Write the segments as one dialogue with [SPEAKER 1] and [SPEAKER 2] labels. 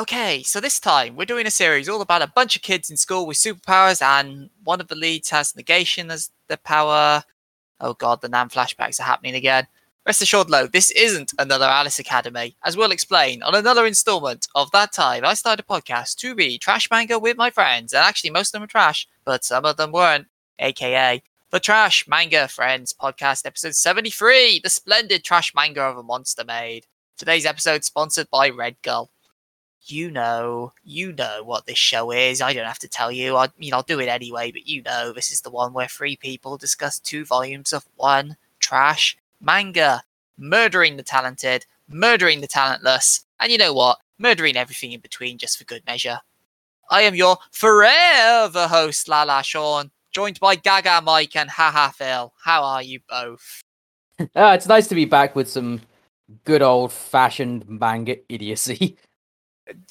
[SPEAKER 1] Okay, so this time we're doing a series all about a bunch of kids in school with superpowers, and one of the leads has negation as the power. Oh god, the Nan flashbacks are happening again. Rest assured, though, this isn't another Alice Academy, as we'll explain on another installment of that time I started a podcast to read trash manga with my friends, and actually most of them are trash, but some of them weren't, aka the Trash Manga Friends podcast, episode 73, the splendid trash manga of a monster made. Today's episode sponsored by Red Gull you know, you know what this show is. I don't have to tell you. I mean, I'll do it anyway, but you know, this is the one where three people discuss two volumes of one trash manga, murdering the talented, murdering the talentless, and you know what? Murdering everything in between just for good measure. I am your forever host, Lala Sean, joined by Gaga Mike and Haha Phil. How are you both?
[SPEAKER 2] Uh, it's nice to be back with some good old fashioned manga idiocy.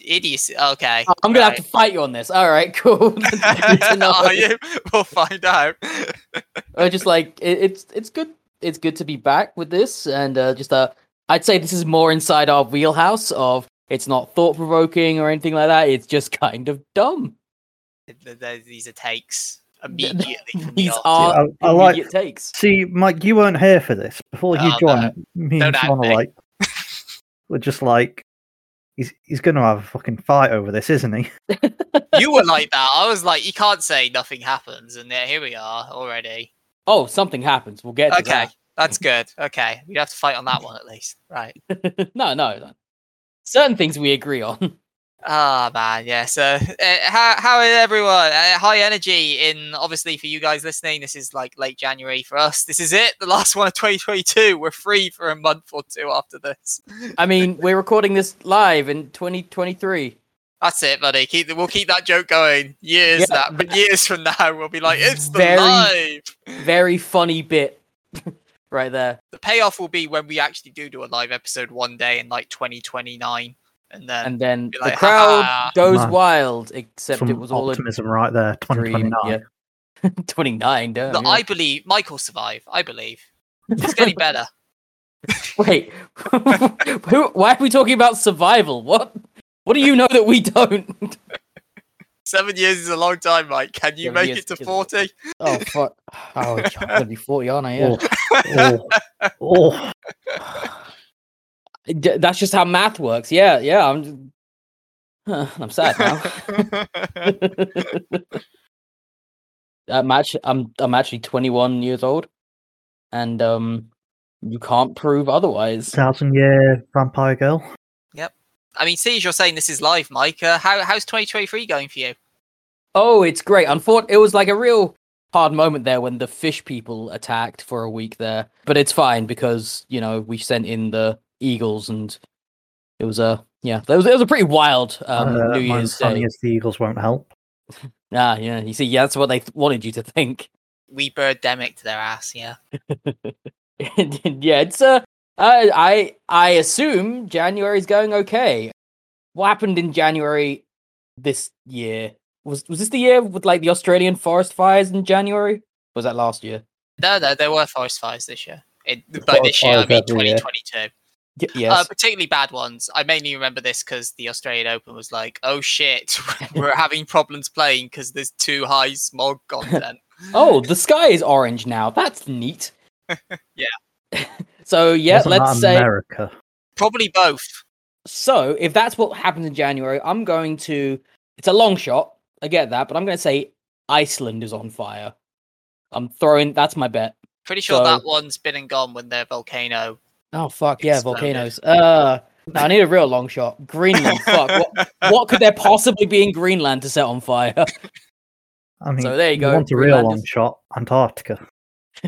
[SPEAKER 1] idiocy. Okay.
[SPEAKER 2] Oh, I'm gonna right. have to fight you on this. All right, cool.
[SPEAKER 1] Are you? We'll find out.
[SPEAKER 2] uh, just like it, it's it's good. It's good to be back with this, and uh, just uh, I'd say this is more inside our wheelhouse of. It's not thought provoking or anything like that. It's just kind of dumb.
[SPEAKER 1] These are takes immediately.
[SPEAKER 2] These are I, I like takes.
[SPEAKER 3] See, Mike, you weren't here for this before you oh, joined. No. Me and Sean are like, we're just like, he's he's going to have a fucking fight over this, isn't he?
[SPEAKER 1] you were like that. I was like, you can't say nothing happens, and yeah, here we are already.
[SPEAKER 2] Oh, something happens. We'll get.
[SPEAKER 1] okay,
[SPEAKER 2] that.
[SPEAKER 1] that's good. Okay, we'd have to fight on that one at least, right?
[SPEAKER 2] no, no, no. Certain things we agree on.
[SPEAKER 1] Ah oh, man, yeah. So, uh, how how is everyone? Uh, high energy in obviously for you guys listening. This is like late January for us. This is it, the last one of 2022. We're free for a month or two after this.
[SPEAKER 2] I mean, we're recording this live in 2023.
[SPEAKER 1] That's it, buddy. Keep we'll keep that joke going. Years yeah, that, but years from now, we'll be like, it's the very, live.
[SPEAKER 2] Very funny bit, right there.
[SPEAKER 1] The payoff will be when we actually do do a live episode one day in like 2029 and then
[SPEAKER 2] and then the like, crowd Ha-ha. goes Man. wild. Except
[SPEAKER 3] Some
[SPEAKER 2] it was all
[SPEAKER 3] optimism a right there. Twenty twenty nine.
[SPEAKER 2] Twenty nine. Yeah.
[SPEAKER 1] No, I believe Michael survive. I believe it's getting better.
[SPEAKER 2] Wait, why are we talking about survival? What? What do you know that we don't?
[SPEAKER 1] Seven years is a long time, Mike. Can you Seven make it to forty?
[SPEAKER 2] Oh fuck! Oh, I'm gonna be forty, aren't I? Yeah.
[SPEAKER 3] Oh. oh.
[SPEAKER 2] oh. That's just how math works. Yeah, yeah. I'm, huh, I'm sad now. I'm actually, I'm, I'm actually 21 years old, and um, you can't prove otherwise.
[SPEAKER 3] Thousand year vampire girl.
[SPEAKER 1] Yep. I mean, see, as you're saying this is live, Mike. Uh, how how's 2023 going for you?
[SPEAKER 2] Oh, it's great. Unfortunately, it was like a real hard moment there when the fish people attacked for a week there, but it's fine because you know we sent in the Eagles, and it was a yeah, that was it was a pretty wild um, uh, New Year's Day.
[SPEAKER 3] the Eagles won't help.
[SPEAKER 2] ah, yeah, you see, yeah, that's what they th- wanted you to think.
[SPEAKER 1] We birdemic to their ass, yeah.
[SPEAKER 2] yeah, it's uh, I I I assume January's going okay. What happened in January this year? Was was this the year with like the Australian forest fires in January? Was that last year?
[SPEAKER 1] No, no, there were forest fires this year. It, by this year, I mean 2022.
[SPEAKER 2] Y- uh, yes.
[SPEAKER 1] Uh, particularly bad ones. I mainly remember this because the Australian Open was like, oh shit, we're having problems playing because there's too high smog content.
[SPEAKER 2] oh, the sky is orange now. That's neat.
[SPEAKER 1] yeah.
[SPEAKER 2] so yeah, Wasn't let's say
[SPEAKER 3] America.
[SPEAKER 1] Probably both.
[SPEAKER 2] So if that's what happens in January, I'm going to. It's a long shot. I get that, but I'm going to say Iceland is on fire. I'm throwing. That's my bet.
[SPEAKER 1] Pretty sure so, that one's been and gone when their volcano
[SPEAKER 2] Oh fuck yeah, volcanoes. Uh, no, I need a real long shot. Greenland. fuck. What, what could there possibly be in Greenland to set on fire?
[SPEAKER 3] I mean, so there you, you go. Want a real long shot? Antarctica.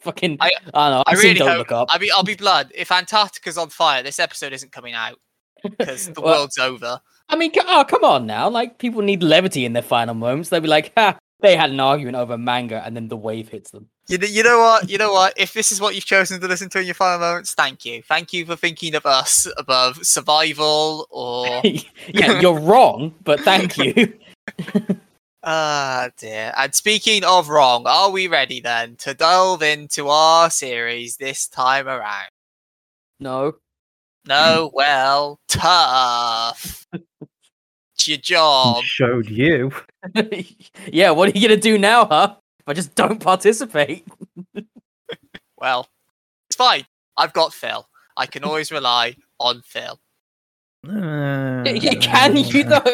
[SPEAKER 2] Fucking. I, I don't know.
[SPEAKER 1] I, I really hope. Look up. I mean, I'll be blood. If Antarctica's on fire, this episode isn't coming out because the well, world's over.
[SPEAKER 2] I mean, oh come on now! Like people need levity in their final moments. They'll be like, "Ha, they had an argument over manga, and then the wave hits them."
[SPEAKER 1] You, you know what? You know what? If this is what you've chosen to listen to in your final moments, thank you. Thank you for thinking of us above survival or.
[SPEAKER 2] yeah, you're wrong, but thank you.
[SPEAKER 1] Ah, dear. And speaking of wrong, are we ready then to delve into our series this time around?
[SPEAKER 2] No.
[SPEAKER 1] No, well, tough. It's your job.
[SPEAKER 3] Showed you.
[SPEAKER 2] yeah, what are you gonna do now, huh? If I just don't participate.
[SPEAKER 1] well, it's fine. I've got Phil. I can always rely on Phil.
[SPEAKER 3] Uh,
[SPEAKER 2] Can you though?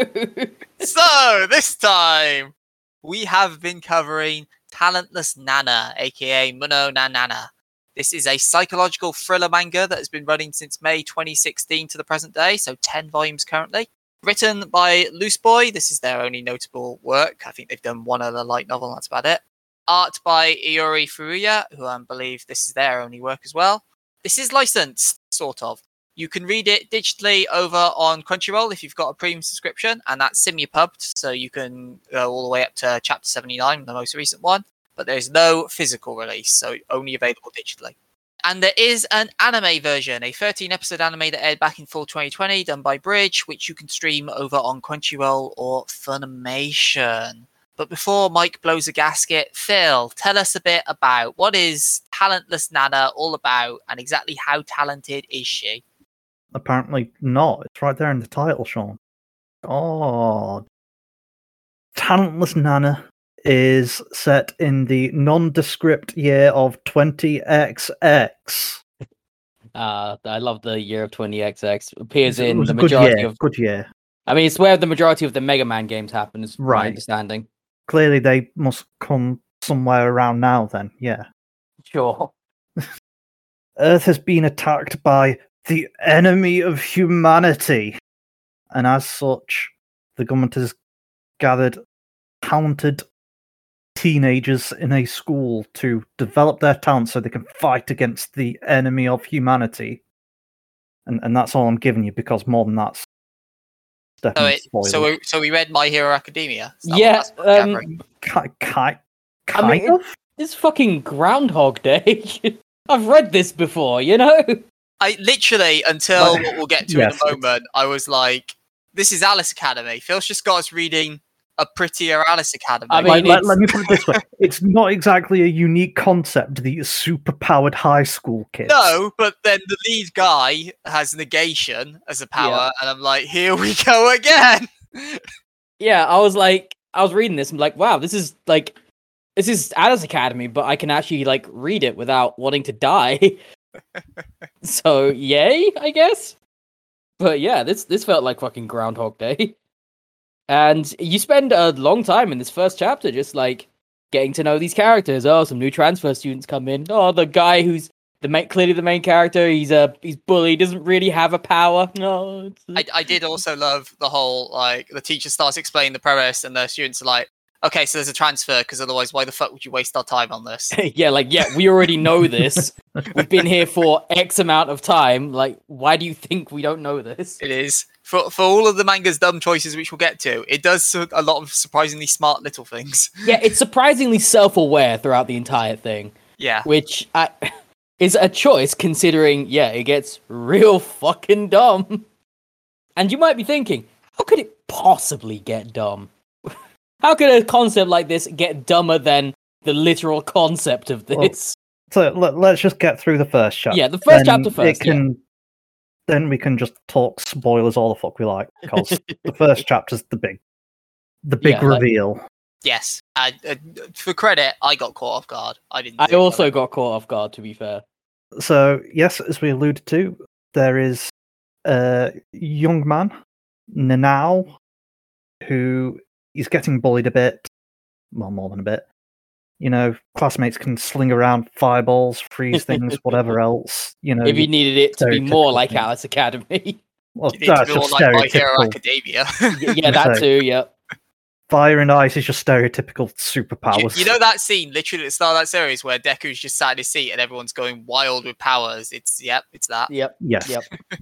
[SPEAKER 1] so this time we have been covering Talentless Nana, aka Muno na Nana. This is a psychological thriller manga that has been running since May 2016 to the present day, so 10 volumes currently. Written by Looseboy, this is their only notable work. I think they've done one other light novel, that's about it. Art by Iori Furuya, who I believe this is their only work as well. This is licensed, sort of. You can read it digitally over on Crunchyroll if you've got a premium subscription, and that's simulpubbed, so you can go all the way up to chapter 79, the most recent one. But there's no physical release, so only available digitally. And there is an anime version, a 13 episode anime that aired back in fall 2020, done by Bridge, which you can stream over on Crunchyroll or Funimation. But before Mike blows a gasket, Phil, tell us a bit about what is Talentless Nana all about and exactly how talented is she?
[SPEAKER 3] Apparently not. It's right there in the title, Sean. Oh. Talentless Nana is set in the nondescript year of 20XX.
[SPEAKER 2] Uh, I love the year of 20XX. Appears
[SPEAKER 3] It
[SPEAKER 2] in the majority
[SPEAKER 3] year.
[SPEAKER 2] of.
[SPEAKER 3] Good year.
[SPEAKER 2] I mean, it's where the majority of the Mega Man games happen, is my
[SPEAKER 3] Right.
[SPEAKER 2] understanding.
[SPEAKER 3] Clearly, they must come somewhere around now. Then, yeah.
[SPEAKER 2] Sure.
[SPEAKER 3] Earth has been attacked by the enemy of humanity. And as such, the government has gathered talented teenagers in a school to develop their talent so they can fight against the enemy of humanity. And and that's all I'm giving you because more than that's
[SPEAKER 1] So,
[SPEAKER 3] definitely
[SPEAKER 1] it, so, we, so we read My Hero Academia. Is that
[SPEAKER 2] Yeah,
[SPEAKER 1] that's what
[SPEAKER 2] um,
[SPEAKER 1] gathering?
[SPEAKER 3] Ki- ki-
[SPEAKER 2] I mean,
[SPEAKER 3] of.
[SPEAKER 2] It's fucking Groundhog Day. I've read this before, you know?
[SPEAKER 1] I literally until what we'll get to
[SPEAKER 3] yes,
[SPEAKER 1] in a
[SPEAKER 3] it's-
[SPEAKER 1] moment, I was like, "This is Alice Academy." Phil's just got us reading a prettier Alice Academy.
[SPEAKER 2] I mean,
[SPEAKER 3] Like, let,
[SPEAKER 2] it's-
[SPEAKER 3] let me put it this way: it's not exactly a unique concept. The super-powered high school kids.
[SPEAKER 1] no, but then the lead guy has negation as a power, and I'm like, "Here we go again."
[SPEAKER 2] Yeah, I was like, I was reading this. I'm like, wow, this is like, this is Alice Academy, but I can actually like read it without wanting to die. so yay, I guess. But yeah, this this felt like fucking Groundhog Day. And you spend a long time in this first chapter just like getting to know these characters. Oh, some new transfer students come in. Oh, the guy who's the main, clearly the main character. He's a he's bully. Doesn't really have a power. No, oh, it's,
[SPEAKER 1] I, I did also love the whole like the teacher starts explaining the premise, and the students are like, "Okay, so there's a transfer because otherwise, why the fuck would you waste our time on this?"
[SPEAKER 2] yeah, like yeah, we already know this. We've been here for X amount of time. Like, why do you think we don't know this?
[SPEAKER 1] It is for for all of the manga's dumb choices, which we'll get to. It does a lot of surprisingly smart little things.
[SPEAKER 2] Yeah, it's surprisingly self-aware throughout the entire thing,
[SPEAKER 1] Yeah,
[SPEAKER 2] which I, is a choice considering. Yeah, it gets real fucking dumb. And you might be thinking, how could it possibly get dumb? How could a concept like this get dumber than the literal concept of
[SPEAKER 3] Well,
[SPEAKER 2] this?
[SPEAKER 3] So let, let's just get through the first chapter.
[SPEAKER 2] yeah, the first
[SPEAKER 3] then
[SPEAKER 2] chapter first.
[SPEAKER 3] It can, Then we can just talk spoilers all the fuck we like because the first chapter's the big, the big
[SPEAKER 2] Yeah, like-
[SPEAKER 3] reveal.
[SPEAKER 1] yes. Uh, uh, for credit, I got caught off guard. I didn't.
[SPEAKER 2] I also
[SPEAKER 1] coming.
[SPEAKER 2] got caught off guard, to be fair.
[SPEAKER 3] So yes, as we alluded to, there is a young man, Nanao, who is getting bullied a bit. Well, more than a bit. You know, classmates can sling around fireballs, freeze things, whatever else. You know,
[SPEAKER 2] if you needed it to be more like. Alice Academy.
[SPEAKER 3] well,
[SPEAKER 1] You
[SPEAKER 3] that's
[SPEAKER 1] be more
[SPEAKER 3] just
[SPEAKER 1] like My Hero. Academia.
[SPEAKER 2] Yeah, that too. Yeah.
[SPEAKER 3] Fire and ice is just stereotypical
[SPEAKER 1] you,
[SPEAKER 3] superpowers.
[SPEAKER 1] you know that scene literally at the start of that series where Deku's just sat in his seat and everyone's going wild with powers. It's yep, it's that.
[SPEAKER 2] Yep.
[SPEAKER 3] Yes.
[SPEAKER 2] Yep.
[SPEAKER 3] and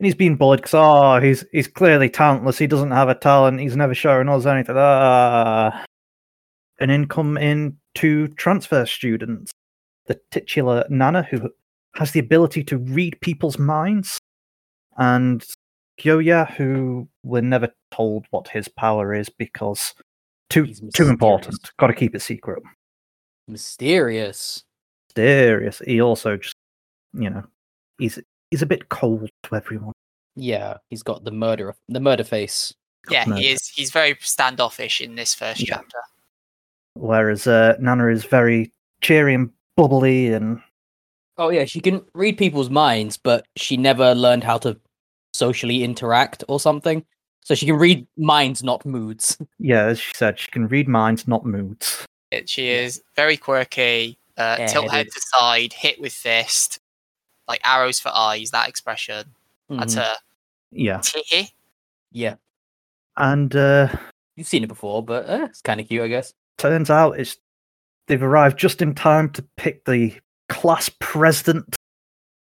[SPEAKER 3] he's being bullied because oh, he's he's clearly talentless. He doesn't have a talent. He's never shown us anything. Ah. And in come in two transfer students, the titular Nana, who has the ability to read people's minds, and Kyoya, who we're never told what his power is because too too important. Got to keep it secret.
[SPEAKER 2] Mysterious.
[SPEAKER 3] Mysterious. He also just, you know, he's he's a bit cold to everyone.
[SPEAKER 2] Yeah, he's got the murder the murder face.
[SPEAKER 1] Yeah,
[SPEAKER 3] No.
[SPEAKER 1] he is. He's very standoffish in this first
[SPEAKER 3] Yeah.
[SPEAKER 1] chapter.
[SPEAKER 3] Whereas uh, Nana is very cheery and bubbly and
[SPEAKER 2] Oh yeah, she can read people's minds, but she never learned how to socially interact or something. So she can read minds, not moods.
[SPEAKER 3] yeah, as she said, she can read minds, not moods.
[SPEAKER 1] She is very quirky. Uh, tilt head to side, hit with fist, like arrows for eyes. That expression. That's
[SPEAKER 2] Mhm.
[SPEAKER 1] her.
[SPEAKER 3] Yeah,
[SPEAKER 1] Tee.
[SPEAKER 2] Yeah,
[SPEAKER 3] and uh,
[SPEAKER 2] you've seen it before, but uh, it's kind of cute, I guess.
[SPEAKER 3] Turns out it's they've arrived just in time to pick the class president,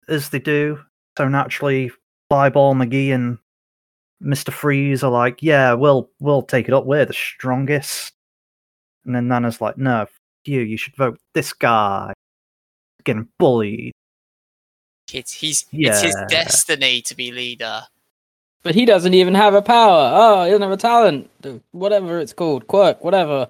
[SPEAKER 3] as they do. So naturally, Fireball McGee and Mister Freeze are like, "Yeah, we'll we'll take it up. We're the strongest." And then Nana's like, "No, f- you. You should vote this guy." Getting bullied.
[SPEAKER 1] It's he's. It's his destiny to be leader.
[SPEAKER 2] But he doesn't even have a power. Oh, he doesn't have a talent. Whatever it's called, quirk, whatever.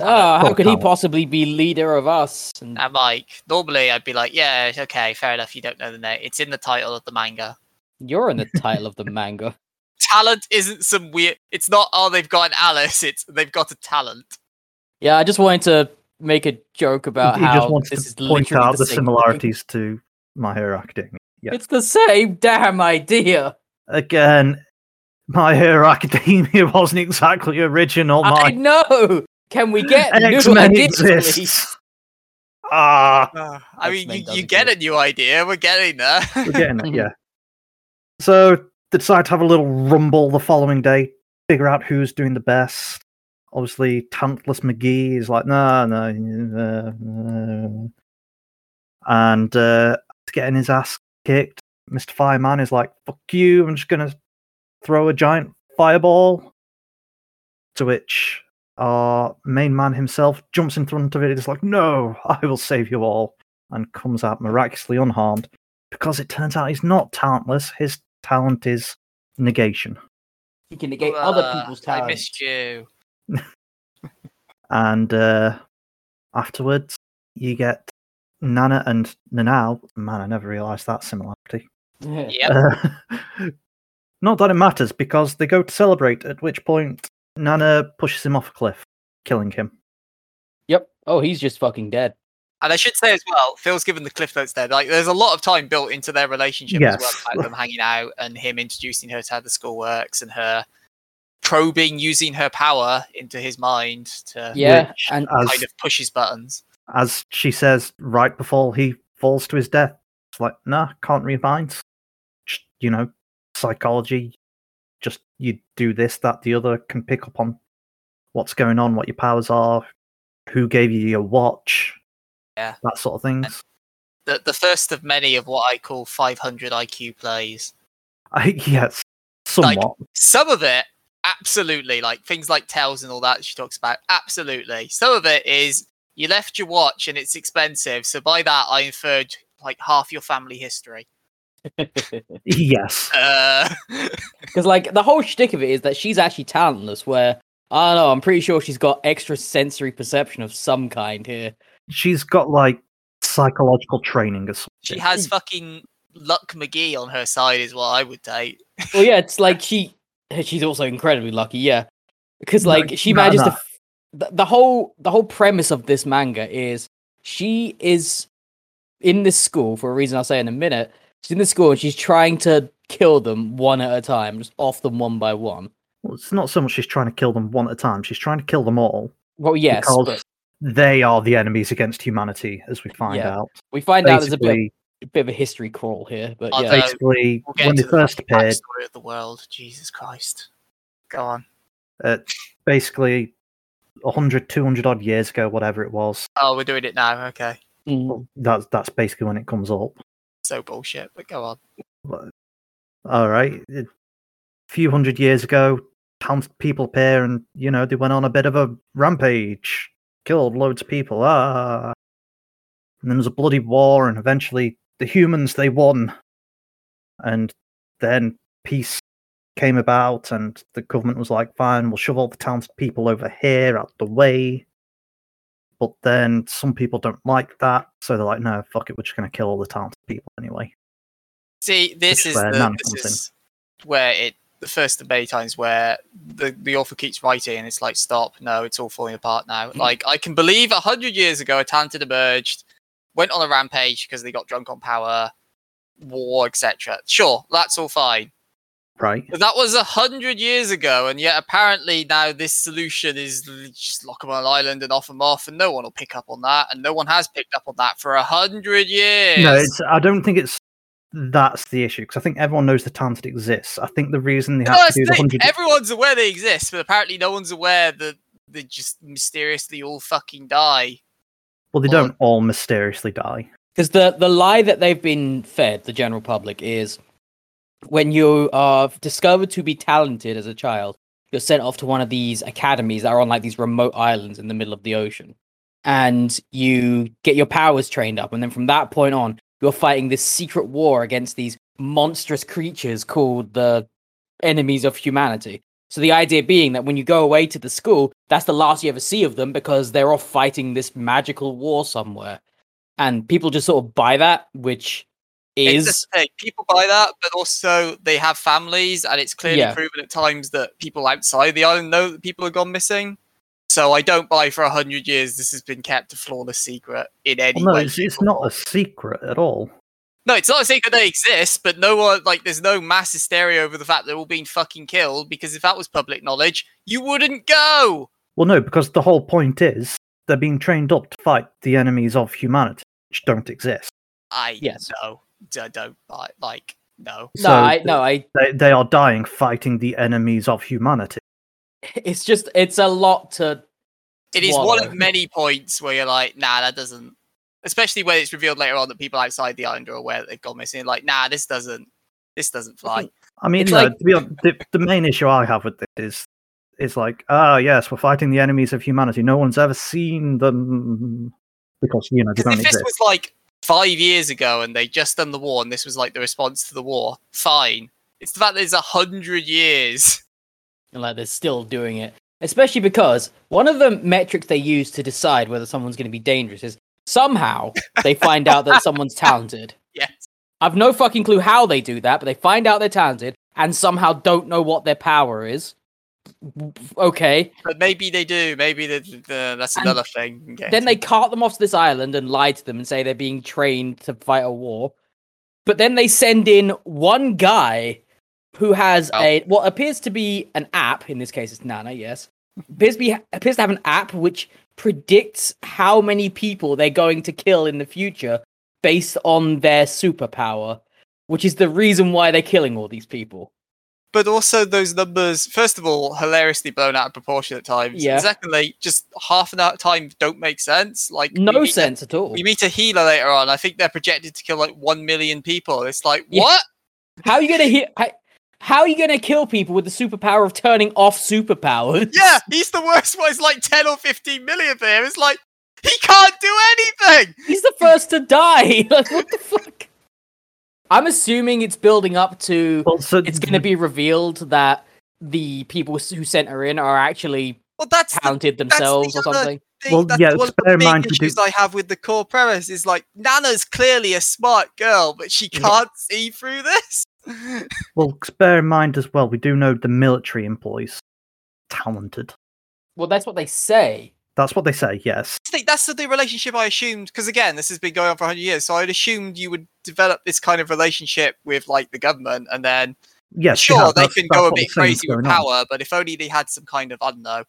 [SPEAKER 2] Oh, how could he possibly be leader of us? And
[SPEAKER 1] I'm like, normally I'd be like, yeah, okay, fair enough. You don't know the name. It's in the title of the manga.
[SPEAKER 2] you're in the title of the manga.
[SPEAKER 1] Talent isn't some weird. It's not. Oh, they've got an Alice. It's they've got a talent.
[SPEAKER 2] Yeah, I just wanted to make a joke about
[SPEAKER 3] he
[SPEAKER 2] how
[SPEAKER 3] just wants
[SPEAKER 2] this is
[SPEAKER 3] to point
[SPEAKER 2] literally
[SPEAKER 3] out the
[SPEAKER 2] same thing.
[SPEAKER 3] similarities to My Hero Academia. Yeah.
[SPEAKER 2] It's the same damn idea.
[SPEAKER 3] Again, My Hero Academia wasn't exactly original.
[SPEAKER 2] I know. Can we get new
[SPEAKER 3] X Men
[SPEAKER 2] ideas, please?
[SPEAKER 3] exists. Ah,
[SPEAKER 1] I mean, you, you get
[SPEAKER 2] work.
[SPEAKER 1] a new idea. We're getting there.
[SPEAKER 3] we're getting it. Yeah. So they decide to have a little rumble the following day, figure out who's doing the best. Obviously, Talentless McGee is like, no, no, no, no. and uh, getting his ass kicked. Mr. Fireman is like, fuck you, I'm just gonna throw a giant fireball. To which our main man himself jumps in front of it. He's like, no, I will save you all. And comes out miraculously unharmed because it turns out he's not talentless. His talent is negation.
[SPEAKER 2] He can negate other
[SPEAKER 1] Uh,
[SPEAKER 2] people's
[SPEAKER 1] I
[SPEAKER 2] talents.
[SPEAKER 1] missed you.
[SPEAKER 3] And uh, afterwards, you get Nana and Nanao. Man, I never realised that similarity.
[SPEAKER 1] Yep.
[SPEAKER 3] Uh, not that it matters because they go to celebrate, at which point Nana pushes him off a cliff, killing him.
[SPEAKER 2] Yep. Oh, he's just fucking dead.
[SPEAKER 1] And I should say as well, Phil's given the cliff notes there. Like, there's a lot of time built into their relationship as well, like them hanging out and him introducing her to how the school works and her probing, using her power into his mind to
[SPEAKER 2] Yeah,
[SPEAKER 3] Which,
[SPEAKER 2] and
[SPEAKER 3] as,
[SPEAKER 1] kind of push his buttons.
[SPEAKER 3] as she says right before he falls to his death, it's like, nah, can't read minds. You know, psychology. Just you do this, that, the other, can pick up on what's going on, what your powers are, who gave you your watch,
[SPEAKER 1] Yeah.
[SPEAKER 3] that sort of things.
[SPEAKER 1] The, the first of many of what I call 500 IQ plays.
[SPEAKER 3] I, yes, somewhat.
[SPEAKER 1] Some of it, absolutely, like things like Tells and all that she talks about, absolutely. Some of it is you left your watch and it's expensive. So by that, I inferred like half your family history.
[SPEAKER 3] yes.
[SPEAKER 1] Uh,
[SPEAKER 2] because like the whole shtick of it is that she's actually talentless. Where I don't know, I'm pretty sure she's got extra sensory perception of some kind here.
[SPEAKER 3] She's got like psychological training or something.
[SPEAKER 1] she has fucking Luck McGee on her side, is what I would take.
[SPEAKER 2] Well, yeah, it's like she she's also incredibly lucky. Yeah, because
[SPEAKER 3] No,
[SPEAKER 2] like she
[SPEAKER 3] no,
[SPEAKER 2] manages
[SPEAKER 3] no.
[SPEAKER 2] to. f- The, the whole the whole premise of this manga is she is in this school for a reason I'll say in a minute. She's in the school and she's trying to kill them one at a time, just off them one by one.
[SPEAKER 3] Well, it's not so much she's trying to kill them one at a time, she's trying to kill them all.
[SPEAKER 2] Well, yes,
[SPEAKER 3] because
[SPEAKER 2] but
[SPEAKER 3] they are the enemies against humanity, as we find
[SPEAKER 2] Yeah.
[SPEAKER 3] out.
[SPEAKER 2] we find out there's a bit, a bit of a history crawl here. But
[SPEAKER 1] Although-
[SPEAKER 2] yeah,
[SPEAKER 3] basically
[SPEAKER 1] We'll
[SPEAKER 3] when they
[SPEAKER 1] the
[SPEAKER 3] first appeared,
[SPEAKER 1] backstory of the world. Jesus Christ. Go on.
[SPEAKER 3] uh, basically 100, 200 odd years ago, whatever it was,
[SPEAKER 1] Oh, we're doing it now. Okay.
[SPEAKER 2] Mm.
[SPEAKER 3] that's that's basically when it comes up.
[SPEAKER 1] So bullshit, but go on.
[SPEAKER 3] All right, a few hundred years ago, people appear, and you know they went on a bit of a rampage, killed loads of people. Ah, ah, ah, ah. and then there was a bloody war, and eventually the humans they won, and then peace came about, and the government was like, "Fine, we'll shove all the townspeople over here out the way." But then some people don't like that, so they're like, "No, fuck it, we're just going to kill all the talented people anyway."
[SPEAKER 1] See, this
[SPEAKER 3] Which
[SPEAKER 1] is
[SPEAKER 3] is where
[SPEAKER 1] the, this is where it the first debate times where the, the author keeps writing and it's like stop no it's all falling apart now
[SPEAKER 3] Hmm.
[SPEAKER 1] like i can believe a hundred years ago a talented emerged went on a rampage because they got drunk on power war etc sure that's all fine
[SPEAKER 3] Right.
[SPEAKER 1] but that was a hundred years ago and yet apparently now this solution is just lock them on an island and off them off and no one will pick up on that and no one has picked up on that for a hundred years
[SPEAKER 3] No, it's. I don't think it's. That's the issue because I think everyone knows the talented exists. I think the reason they
[SPEAKER 1] No,
[SPEAKER 3] have to do
[SPEAKER 1] the
[SPEAKER 3] the hundred.
[SPEAKER 1] Everyone's aware they exist, but apparently no one's aware that they just mysteriously all fucking die.
[SPEAKER 3] Well, they
[SPEAKER 1] well-
[SPEAKER 3] don't all mysteriously die.
[SPEAKER 2] Because the the lie that they've been fed, the general public, is when you uh, are discovered to be talented as a child, you're sent off to one of these academies that are on like these remote islands in the middle of the ocean, and you get your powers trained up, and then from that point on, you're fighting this secret war against these monstrous creatures called the enemies of humanity. So the idea being that when you go away to the school, that's the last you ever see of them because they're off fighting this magical war somewhere and people just sort of buy that, which is
[SPEAKER 1] just the thing. People buy that, but also they have families, and it's clearly
[SPEAKER 2] Yeah.
[SPEAKER 1] proven at times that people outside the island know that people have gone missing. So I don't buy for a hundred years this has been kept a flawless secret in any
[SPEAKER 3] Well, no,
[SPEAKER 1] way.
[SPEAKER 3] it's, it's not a secret at all.
[SPEAKER 1] No, it's not a secret they exist, but no one like there's no mass hysteria over the fact they're all being fucking killed. Because if that was public knowledge, you wouldn't go.
[SPEAKER 3] Well, no, because the whole point is they're being trained up to fight the enemies of humanity, which don't exist.
[SPEAKER 1] I
[SPEAKER 2] Yes.
[SPEAKER 1] no, d- don't buy like no.
[SPEAKER 2] no, I no, I.
[SPEAKER 3] They, they are dying fighting the enemies of humanity.
[SPEAKER 2] It's just it's a lot to.
[SPEAKER 1] It is one of many points where you're like, nah, that doesn't. Especially when it's revealed later on that people outside the island are aware that they've gone missing. Like, nah, this doesn't, this doesn't fly.
[SPEAKER 3] I mean, no,
[SPEAKER 2] like-
[SPEAKER 3] to be honest, the, the main issue I have with this is, is like, ah, yes, we're fighting the enemies of humanity. No one's ever seen them because you know they don't
[SPEAKER 1] if this was like five years ago and they just done the war and this was like the response to the war, fine. It's the fact that it's a hundred years.
[SPEAKER 2] And like they're still doing it, especially because one of the metrics they use to decide whether someone's going to be dangerous is somehow they find out that someone's talented.
[SPEAKER 1] Yes.
[SPEAKER 2] I've no fucking clue how they do that, but they find out they're talented and somehow don't know what their power is. Okay.
[SPEAKER 1] But maybe they do. Maybe the, the, that's
[SPEAKER 2] And
[SPEAKER 1] another thing.
[SPEAKER 2] Then they cart them off to this island and lie to them and say they're being trained to fight a war. But then they send in one guy who has
[SPEAKER 1] Oh.
[SPEAKER 2] a what appears to be an app. In this case, it's Nana. Yes, appears be appears to have an app which predicts how many people they're going to kill in the future based on their superpower, which is the reason why they're killing all these people.
[SPEAKER 1] But also those numbers, first of all, hilariously blown out of proportion at times. and
[SPEAKER 2] Yeah.
[SPEAKER 1] Secondly, just half an hour time don't make sense. Like
[SPEAKER 2] No
[SPEAKER 1] meet a-
[SPEAKER 2] sense at all.
[SPEAKER 1] we meet a healer later on. I think they're projected to kill like one million people. It's like
[SPEAKER 2] Yeah.
[SPEAKER 1] what?
[SPEAKER 2] How are you gonna hit? How, how are you gonna kill people with the superpower of turning off superpowers?
[SPEAKER 1] Yeah, he's the worst one. It's like ten or fifteen million there. It's like he can't do anything.
[SPEAKER 2] He's the first to die. like, what the fuck? I'm assuming it's building up to.
[SPEAKER 3] Well, so
[SPEAKER 2] It's going to be revealed that the people who sent her in are actually
[SPEAKER 1] Well, that's the
[SPEAKER 2] talented
[SPEAKER 1] the
[SPEAKER 2] themselves or something.
[SPEAKER 1] thing.
[SPEAKER 3] Well,
[SPEAKER 1] that's
[SPEAKER 3] yeah,
[SPEAKER 1] one of the
[SPEAKER 3] in
[SPEAKER 1] big
[SPEAKER 3] mind we do-
[SPEAKER 1] issues I have with the core premise is like Nana's clearly a smart girl, but she can't see through this.
[SPEAKER 3] well, Bear in mind as well, we do know the military employees talented.
[SPEAKER 2] Well, that's what they say.
[SPEAKER 3] That's what they say. Yes.
[SPEAKER 1] I think that's the, the relationship I assumed because again, this has been going on for 100 years. So I'd assumed you would develop this kind of relationship with like the government, and then
[SPEAKER 3] Yes.
[SPEAKER 1] sure
[SPEAKER 3] have,
[SPEAKER 1] they can go a bit crazy with
[SPEAKER 3] going on.
[SPEAKER 1] power, but if only they had some kind of I don't know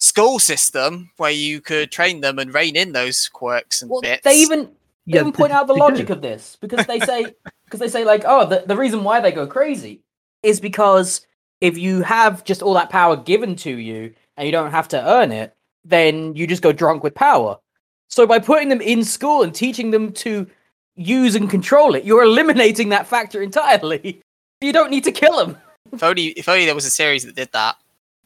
[SPEAKER 1] school system where you could mm. train them and rein in those quirks and
[SPEAKER 2] Well,
[SPEAKER 1] bits.
[SPEAKER 2] they even they
[SPEAKER 3] Yeah,
[SPEAKER 2] even point
[SPEAKER 3] they-
[SPEAKER 2] out the logic
[SPEAKER 3] do.
[SPEAKER 2] of this because they say because they say like, oh, the, the reason why they go crazy is because if you have just all that power given to you and you don't have to earn it, then you just go drunk with power. So by putting them in school and teaching them to use and control it, you're eliminating that factor entirely. You don't need to kill them.
[SPEAKER 1] if only if only there was a series that did that.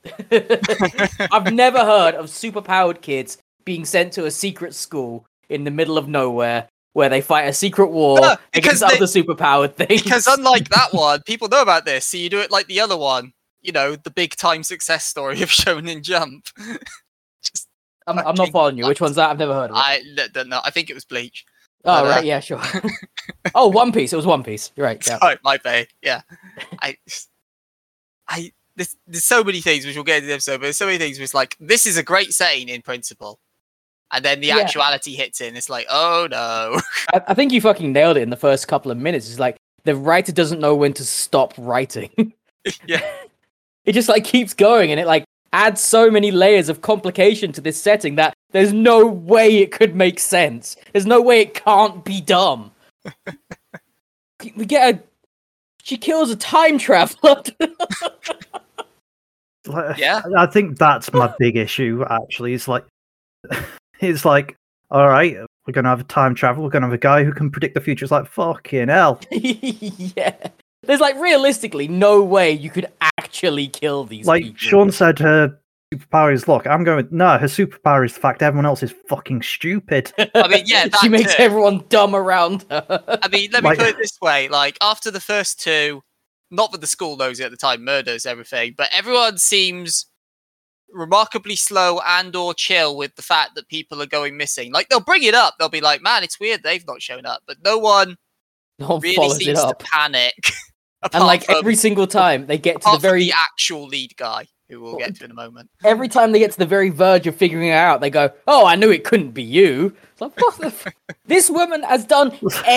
[SPEAKER 2] I've never heard of superpowered kids being sent to a secret school in the middle of nowhere where they fight a secret war
[SPEAKER 1] No, because
[SPEAKER 2] against
[SPEAKER 1] they-
[SPEAKER 2] other superpowered things.
[SPEAKER 1] Because unlike that one, people know about this, so you do it like the other one. You know, the big time success story of Shonen Jump.
[SPEAKER 2] I'm, I'm not following you. Which one's that? I've never heard of it.
[SPEAKER 1] I don't know. I think it was Bleach.
[SPEAKER 2] Oh
[SPEAKER 1] uh,
[SPEAKER 2] right, yeah, sure. oh, One Piece. It was One Piece. You're right. Yeah.
[SPEAKER 1] Sorry, my bad. Yeah, I, I, there's, there's so many things which we'll get into the episode, but there's so many things which like this is a great saying in principle, and then the
[SPEAKER 2] Yeah.
[SPEAKER 1] actuality hits in. It's like, oh no.
[SPEAKER 2] I, I think you fucking nailed it in the first couple of minutes. It's like the writer doesn't know when to stop writing.
[SPEAKER 1] yeah,
[SPEAKER 2] it just like keeps going, and it like adds so many layers of complication to this setting that there's no way it could make sense. There's no way it can't be dumb. we get a. She kills a time traveler.
[SPEAKER 1] Yeah.
[SPEAKER 3] I think that's my big issue. Actually, it's like, it's like, all right, we're gonna have a time travel. We're gonna have a guy who can predict the future. It's like fucking hell.
[SPEAKER 2] yeah. There's like realistically no way you could actually kill these
[SPEAKER 3] like
[SPEAKER 2] people.
[SPEAKER 3] Sean said, her superpower is look. I'm going. No, her superpower is the fact everyone else is fucking stupid.
[SPEAKER 1] I mean, yeah, that
[SPEAKER 2] she makes
[SPEAKER 1] too.
[SPEAKER 2] everyone dumb around her.
[SPEAKER 1] I mean, let me
[SPEAKER 3] Like-
[SPEAKER 1] put it this way: like after the first two, not that the school knows it at the time, murders everything, but everyone seems remarkably slow and or chill with the fact that people are going missing. Like they'll bring it up, they'll be like, "Man, it's weird they've not shown up," but no one
[SPEAKER 2] no one
[SPEAKER 1] really
[SPEAKER 2] follows it
[SPEAKER 1] seems
[SPEAKER 2] up.
[SPEAKER 1] to panic.
[SPEAKER 2] And like
[SPEAKER 1] from-
[SPEAKER 2] every single time they get to the very
[SPEAKER 1] the actual lead guy, who we'll get to in a moment.
[SPEAKER 2] every time they get to the very verge of figuring it out, they go, "Oh, I knew it couldn't be you." It's like, what the f- this woman has done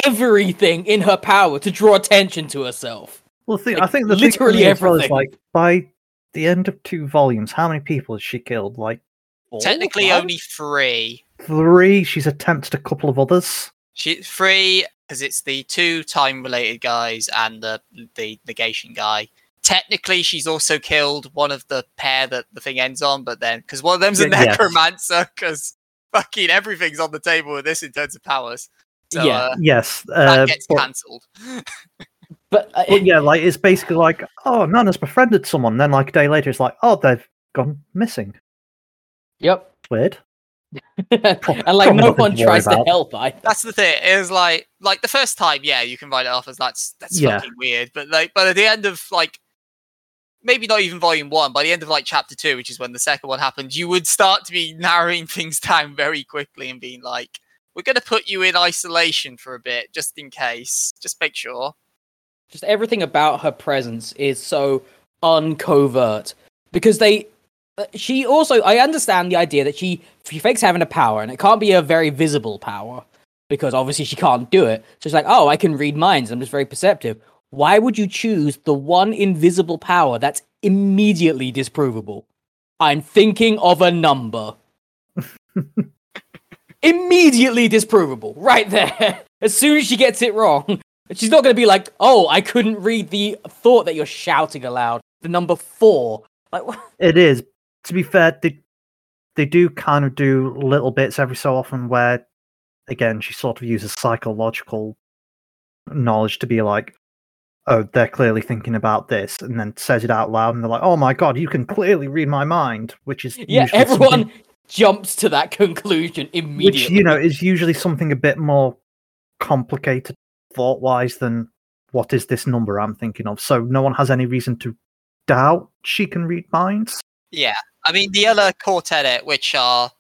[SPEAKER 2] everything in her power to draw attention to herself.
[SPEAKER 3] Well, the thing, I think the thing
[SPEAKER 2] literally
[SPEAKER 3] for me as well is,
[SPEAKER 2] everything.
[SPEAKER 3] like by the end of two volumes, how many people has she killed? Like
[SPEAKER 2] Four,
[SPEAKER 1] Technically,
[SPEAKER 2] five?
[SPEAKER 1] only three.
[SPEAKER 3] three. She's attempted a couple of others.
[SPEAKER 1] She three because it's the two time-related guys and the the negation guy. Technically, she's also killed one of the pair that the thing ends on, but then because one of them's a
[SPEAKER 3] Yeah,
[SPEAKER 1] necromancer, because fucking everything's on the table with this in terms of powers. So
[SPEAKER 2] Yeah.
[SPEAKER 1] uh,
[SPEAKER 3] Yes,
[SPEAKER 1] that
[SPEAKER 3] uh,
[SPEAKER 1] gets
[SPEAKER 3] but,
[SPEAKER 1] cancelled.
[SPEAKER 2] But, uh,
[SPEAKER 3] but yeah, like it's basically like, oh, Nana's befriended someone. Then like a day later, it's like, oh, they've gone missing.
[SPEAKER 2] yep.
[SPEAKER 3] Weird.
[SPEAKER 2] and like no one
[SPEAKER 3] to worry
[SPEAKER 2] tries to help. I
[SPEAKER 1] That's the thing. It was like like the first time, yeah, you can write it off as that's that's
[SPEAKER 3] Yeah.
[SPEAKER 1] fucking weird. But like, but at the end of like maybe not even volume one, by the end of like chapter two, which is when the second one happened, you would start to be narrowing things down very quickly and being like, "We're going to put you in isolation for a bit, just in case. Just make sure."
[SPEAKER 2] just everything about her presence is so uncovert because they she also i understand the idea that she she fakes having a power and it can't be a very visible power because obviously she can't do it. So she's like oh i can read minds. I'm just very perceptive. Why would you choose the one invisible power that's immediately disprovable? I'm thinking of a number. Immediately disprovable. Right there. As soon as she gets it wrong She's not going to be like, "Oh, I couldn't read the thought that you're shouting aloud." The number four, like.
[SPEAKER 3] It is. To be fair, they they do kind of do little bits every so often where, again, she sort of uses psychological knowledge to be like, oh, they're clearly thinking about this, and then says it out loud, and they're like, oh my god, you can clearly read my mind, which is
[SPEAKER 2] yeah,
[SPEAKER 3] usually
[SPEAKER 2] everyone
[SPEAKER 3] something-
[SPEAKER 2] jumps to that conclusion immediately.
[SPEAKER 3] which you know is usually something a bit more complicated thought wise than what is this number I'm thinking of. So no one has any reason to doubt she can read minds.
[SPEAKER 1] Yeah, I mean the other quartet, eh, which are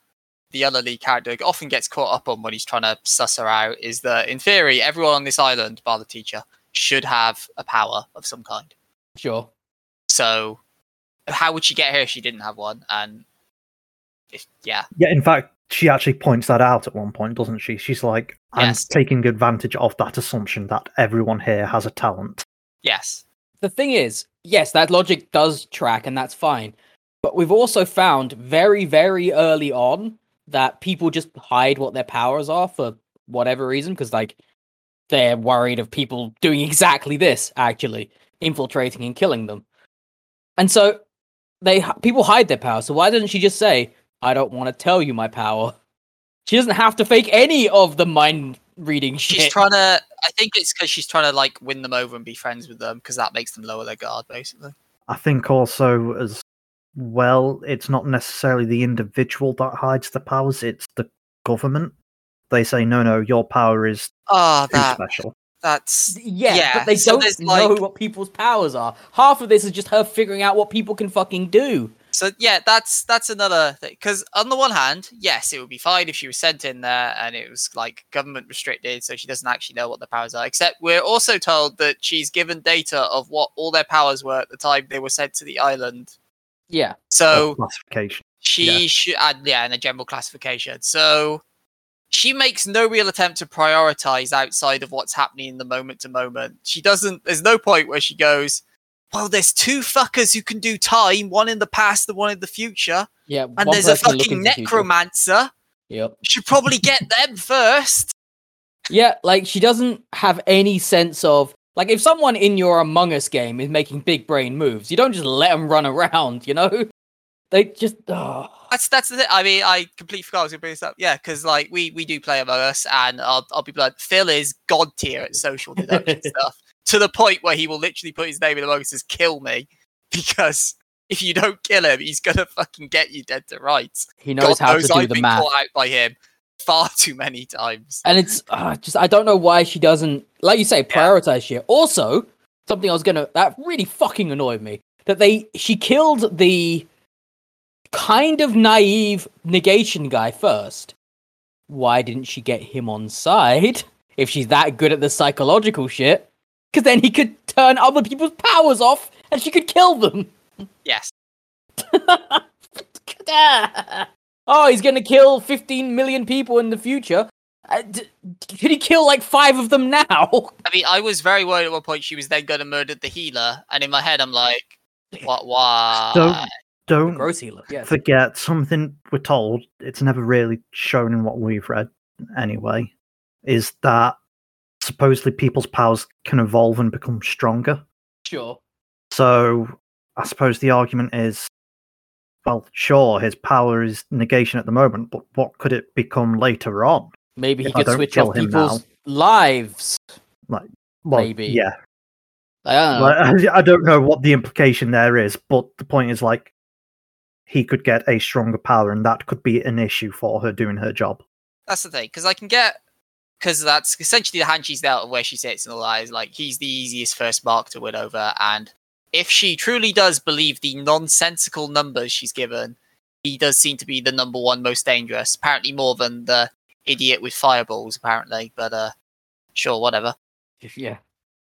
[SPEAKER 1] the other lead character, often gets caught up on when he's trying to suss her out, is that in theory everyone on this island, bar the teacher, should have a power of some kind.
[SPEAKER 2] sure.
[SPEAKER 1] So how would she get here if she didn't have one? And if yeah,
[SPEAKER 3] Yeah, in fact, she actually points that out at one point, doesn't she? She's like, I'm
[SPEAKER 1] Yes.
[SPEAKER 3] taking advantage of that assumption that everyone here has a talent.
[SPEAKER 1] yes,
[SPEAKER 2] The thing is, yes, that logic does track, and that's fine. But we've also found very, very early on that people just hide what their powers are for whatever reason, because like they're worried of people doing exactly this, actually infiltrating and killing them. And so they people hide their power. So why doesn't she just say, "I don't want to tell you my power"? She doesn't have to fake any of the mind reading shit.
[SPEAKER 1] she's trying to. I think it's because she's trying to like win them over and be friends with them because that makes them lower their guard, basically.
[SPEAKER 3] I think also as well, it's not necessarily the individual that hides the powers, it's the government. They say, no, no, your power is
[SPEAKER 1] Ah,
[SPEAKER 3] too
[SPEAKER 1] that
[SPEAKER 3] special.
[SPEAKER 1] that's
[SPEAKER 2] Yeah,
[SPEAKER 1] Yeah,
[SPEAKER 2] but they
[SPEAKER 1] so
[SPEAKER 2] don't know
[SPEAKER 1] like-
[SPEAKER 2] what people's powers are. Half of this is just her figuring out what people can fucking do.
[SPEAKER 1] So yeah, that's that's another thing. Because on the one hand, yes, it would be fine if she was sent in there and it was like government restricted, so she doesn't actually know what the powers are. Except we're also told that she's given data of what all their powers were at the time they were sent to the island.
[SPEAKER 2] Yeah.
[SPEAKER 1] So
[SPEAKER 3] classification.
[SPEAKER 1] she
[SPEAKER 3] Yeah.
[SPEAKER 1] should, uh, and yeah, in a general classification. So she makes no real attempt to prioritize outside of what's happening in the moment to moment. She doesn't. There's no point where she goes, "Well, there's two fuckers who can do time, one in the past and one in the future,
[SPEAKER 2] Yeah.
[SPEAKER 1] and there's a fucking
[SPEAKER 2] to the future.
[SPEAKER 1] necromancer.
[SPEAKER 2] Yep.
[SPEAKER 1] You should probably get them first.
[SPEAKER 2] Yeah, like she doesn't have any sense of like if someone in your Among Us game is making big brain moves, you don't just let them run around, you know? They just oh.
[SPEAKER 1] That's that's the thing. I mean, I completely forgot I was gonna bring this up. Yeah, because like we we do play Among Us, and I'll I'll be like Phil is god tier at social deduction stuff to the point where he will literally put his name in Among Us as kill me because if you don't kill him, he's gonna fucking get you dead to rights.
[SPEAKER 2] he knows
[SPEAKER 1] God
[SPEAKER 2] how
[SPEAKER 1] knows
[SPEAKER 2] to do
[SPEAKER 1] I've
[SPEAKER 2] the
[SPEAKER 1] been
[SPEAKER 2] math.
[SPEAKER 1] caught out by him far too many times.
[SPEAKER 2] And it's uh, just I don't know why she doesn't like you say prioritize shit. Also, something I was gonna that really fucking annoyed me that they she killed the kind of naive negation guy first. Why didn't she get him on side if she's that good at the psychological shit? Because then he could turn other people's powers off and she could kill them.
[SPEAKER 1] Yes.
[SPEAKER 2] oh, he's gonna kill 15 million people in the future. Uh, d- could he kill like five of them now?
[SPEAKER 1] I mean, I was very worried at one point she was then gonna murder the healer, and in my head I'm like, what? Why?
[SPEAKER 3] Don't don't
[SPEAKER 2] Gross healer. Yes.
[SPEAKER 3] forget something we're told. It's never really shown in what we've read, anyway. Is that supposedly people's powers can evolve and become stronger?
[SPEAKER 2] Sure.
[SPEAKER 3] So I suppose the argument is, well, sure, his power is negation at the moment, but what could it become later on?
[SPEAKER 2] Maybe he
[SPEAKER 3] If
[SPEAKER 2] could switch off
[SPEAKER 3] him
[SPEAKER 2] people's lives.
[SPEAKER 3] Well,
[SPEAKER 2] Maybe.
[SPEAKER 3] yeah.
[SPEAKER 2] I don't know.
[SPEAKER 3] Like, I I don't know what the implication there is, but the point is like he could get a stronger power, and that could be an issue for her doing her job.
[SPEAKER 1] That's the thing, because I can get because that's essentially the hand she's dealt of where she sits and all that is like he's the easiest first mark to win over, and if she truly does believe the nonsensical numbers she's given, he does seem to be the number one most dangerous. Apparently more than the idiot with fireballs, apparently. But uh, sure, whatever.
[SPEAKER 2] yeah.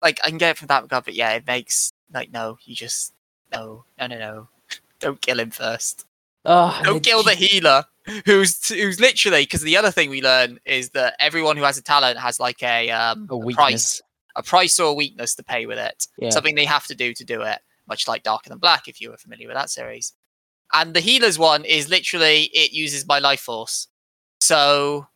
[SPEAKER 1] Like I can get it from that regard, but yeah, it makes like no, you just no, no, no, no, don't kill him first.
[SPEAKER 2] Uh,
[SPEAKER 1] Don't kill the healer, who's who's literally because the other thing we learn is that everyone who has a talent has like a um
[SPEAKER 2] a
[SPEAKER 1] a price, a price or a weakness to pay with it.
[SPEAKER 2] Yeah.
[SPEAKER 1] Something they have to do to do it, much like Darker Than Black, if you were familiar with that series. And the healer's one is literally it uses my life force. So,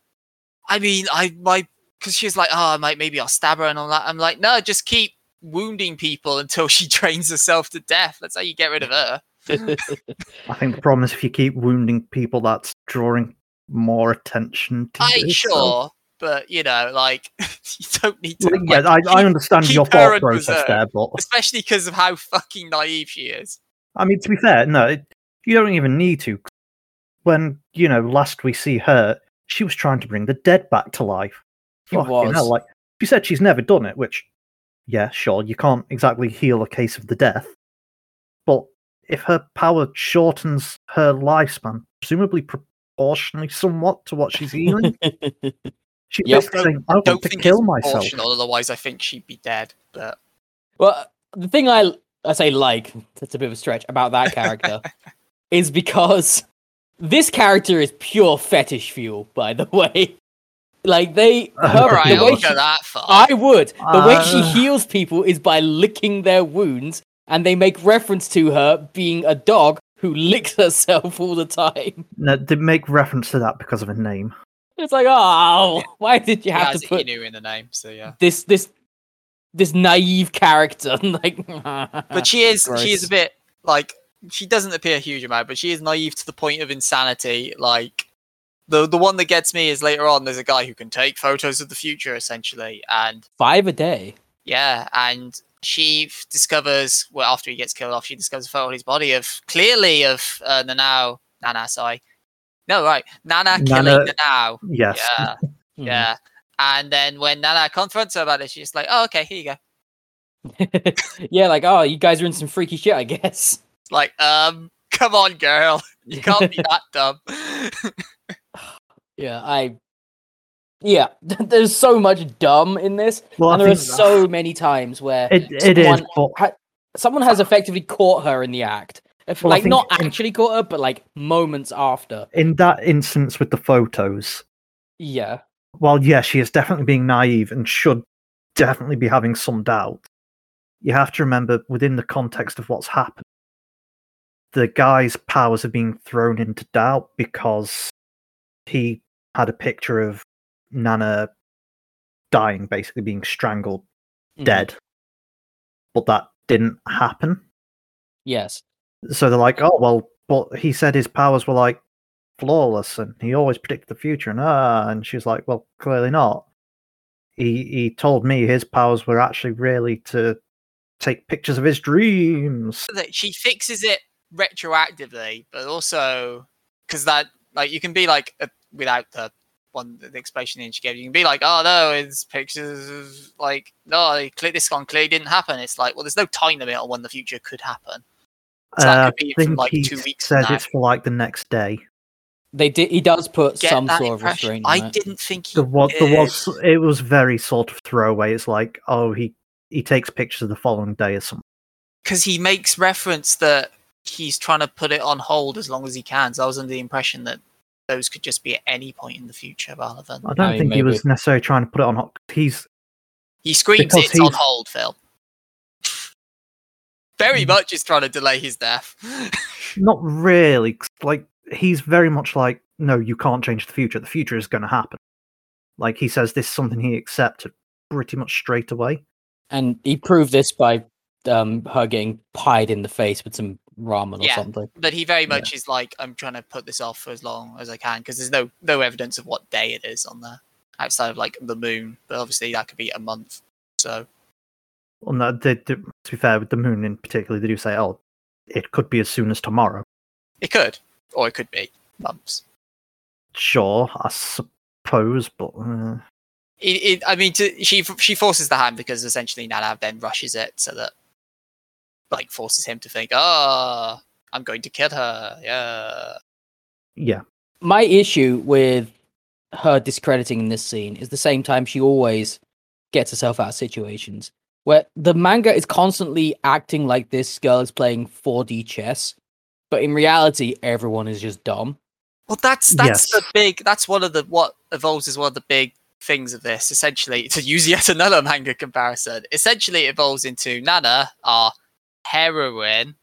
[SPEAKER 1] I mean, I my because she was like, oh, I might maybe I'll stab her and all that. I'm like, no, just keep wounding people until she trains herself to death. That's how you get rid of her.
[SPEAKER 3] I think the problem is if you keep wounding people, that's drawing more attention to
[SPEAKER 1] I
[SPEAKER 3] this, so-
[SPEAKER 1] sure, but you know, like you don't need to.
[SPEAKER 3] Like, yeah,
[SPEAKER 1] like,
[SPEAKER 3] I, I understand your
[SPEAKER 1] her
[SPEAKER 3] thought process
[SPEAKER 1] reserve.
[SPEAKER 3] there, but
[SPEAKER 1] especially because of how fucking naive she is.
[SPEAKER 3] I mean, to be fair, no, it, you don't even need to. When you know, last we see her, she was trying to bring the dead back to life.
[SPEAKER 2] She
[SPEAKER 3] Fucking
[SPEAKER 2] was.
[SPEAKER 3] hell, like she said, she's never done it. Which, yeah, sure, you can't exactly heal a case of the death, but if her power shortens her lifespan, presumably proportionally somewhat to what she's healing, she's
[SPEAKER 2] Yep.
[SPEAKER 3] basically saying, "I
[SPEAKER 1] Don't
[SPEAKER 3] want to
[SPEAKER 1] think
[SPEAKER 3] kill myself."
[SPEAKER 1] proportional, otherwise I think she'd be dead. But
[SPEAKER 2] well, the thing I I say like that's a bit of a stretch about that character is because this character is pure fetish fuel. By the way, like they her,
[SPEAKER 3] All
[SPEAKER 1] all right,
[SPEAKER 2] the
[SPEAKER 1] I'll
[SPEAKER 2] way she,
[SPEAKER 1] that far.
[SPEAKER 2] I would. The way she
[SPEAKER 3] Uh.
[SPEAKER 2] heals people is by licking their wounds, and they make reference to her being a dog who licks herself all the time.
[SPEAKER 3] No, they make reference to that because of a name.
[SPEAKER 2] It's like, oh, why did you
[SPEAKER 1] She
[SPEAKER 2] have
[SPEAKER 1] has
[SPEAKER 2] to put
[SPEAKER 1] Inu in the name, so yeah.
[SPEAKER 2] this this this naive character? like,
[SPEAKER 1] But she is she is a bit like she doesn't appear a huge amount, but she is naive to the point of insanity. Like the the one that gets me is later on. There's a guy who can take photos of the future, essentially, and
[SPEAKER 2] five a day.
[SPEAKER 1] yeah, and she f- discovers well after he gets killed off, she discovers a photo on his body of clearly of uh, Nanao. Nana, sorry. No, right. Nana, killing
[SPEAKER 3] Nana-
[SPEAKER 1] Nanao.
[SPEAKER 3] Yes.
[SPEAKER 1] Yeah,
[SPEAKER 2] Hmm.
[SPEAKER 1] yeah. And then when Nana confronts her about it, she's like, "Oh, okay, here you go."
[SPEAKER 2] yeah, like, oh, you guys are in some freaky shit, I guess.
[SPEAKER 1] Like, um, Come on, girl. You can't be that dumb.
[SPEAKER 2] Yeah, I. Yeah, there's so much dumb in this,
[SPEAKER 3] Well,
[SPEAKER 2] and there are
[SPEAKER 3] think
[SPEAKER 2] so many times where
[SPEAKER 3] it, it is,
[SPEAKER 2] someone
[SPEAKER 3] but
[SPEAKER 2] ha- someone has effectively caught her in the act. If,
[SPEAKER 3] Well,
[SPEAKER 2] like not actually caught her, but like moments after.
[SPEAKER 3] in that instance with the photos,
[SPEAKER 2] Yeah,
[SPEAKER 3] Well, yeah, she is definitely being naive and should definitely be having some doubt, you have to remember within the context of what's happened, the guy's powers are being thrown into doubt because he had a picture of Nana dying, basically being strangled,
[SPEAKER 2] Mhm.
[SPEAKER 3] dead. But that didn't happen.
[SPEAKER 2] Yes,
[SPEAKER 3] So they're like, oh, well, but he said his powers were like flawless and he always predicted the future. And ah, and she's like, well, clearly not. He he told me his powers were actually really to take pictures of his dreams.
[SPEAKER 1] that she fixes it retroactively, but also because that like you can be like uh, without the one the explanation she gave, you can be like, oh no, it's pictures of like no, clear this one clearly didn't happen. It's like well, there's no time limit on when the future could happen. So that
[SPEAKER 3] Uh,
[SPEAKER 1] could be
[SPEAKER 3] I
[SPEAKER 1] from
[SPEAKER 3] think
[SPEAKER 1] like
[SPEAKER 3] he
[SPEAKER 1] two weeks from
[SPEAKER 3] said it's for like the next day.
[SPEAKER 2] they did. He does put
[SPEAKER 1] Get
[SPEAKER 2] some
[SPEAKER 1] that
[SPEAKER 2] sort of
[SPEAKER 1] impression.
[SPEAKER 2] restraint.
[SPEAKER 1] I
[SPEAKER 2] it.
[SPEAKER 1] didn't think he
[SPEAKER 3] The what there was it was very sort of throwaway. It's like, oh, he he takes pictures of the following day or something.
[SPEAKER 1] because he makes reference that he's trying to put it on hold as long as he can. So I was under the impression that those could just be at any point in the future rather than
[SPEAKER 3] I don't
[SPEAKER 2] mean,
[SPEAKER 3] think he was necessarily trying to put it on. hold. He's
[SPEAKER 1] he screams
[SPEAKER 3] Because
[SPEAKER 1] it's on hold, Phil. Very much is trying to delay his death.
[SPEAKER 3] Not really. Like he's very much like, no, you can't change the future. The future is going to happen. Like he says, this is something he accepted pretty much straight away.
[SPEAKER 2] and he proved this by um her getting pied in the face with some ramen or
[SPEAKER 1] Yeah.
[SPEAKER 2] something.
[SPEAKER 1] but he very
[SPEAKER 3] Yeah.
[SPEAKER 1] much is like, I'm trying to put this off for as long as I can because there's no no evidence of what day it is on there outside of like the moon. But obviously that could be a month. So
[SPEAKER 3] Well, no, they, they- to be fair, with the moon in particular, they do say, oh, it could be as soon as tomorrow.
[SPEAKER 1] it could, or it could be months.
[SPEAKER 3] Sure, I suppose, but uh,
[SPEAKER 1] It, it, I mean, to, she she forces the hand because essentially Nana then rushes it so that like forces him to think, oh, I'm going to kill her. Yeah.
[SPEAKER 3] yeah,
[SPEAKER 2] My issue with her discrediting in this scene is the same time she always gets herself out of situations where the manga is constantly acting like this girl is playing 4D chess, but in reality, everyone is just dumb.
[SPEAKER 1] Well, that's that's the big. That's one of the what evolves is one of the big things of this. Essentially, to use yet another manga comparison, essentially it evolves into Nana, our heroine,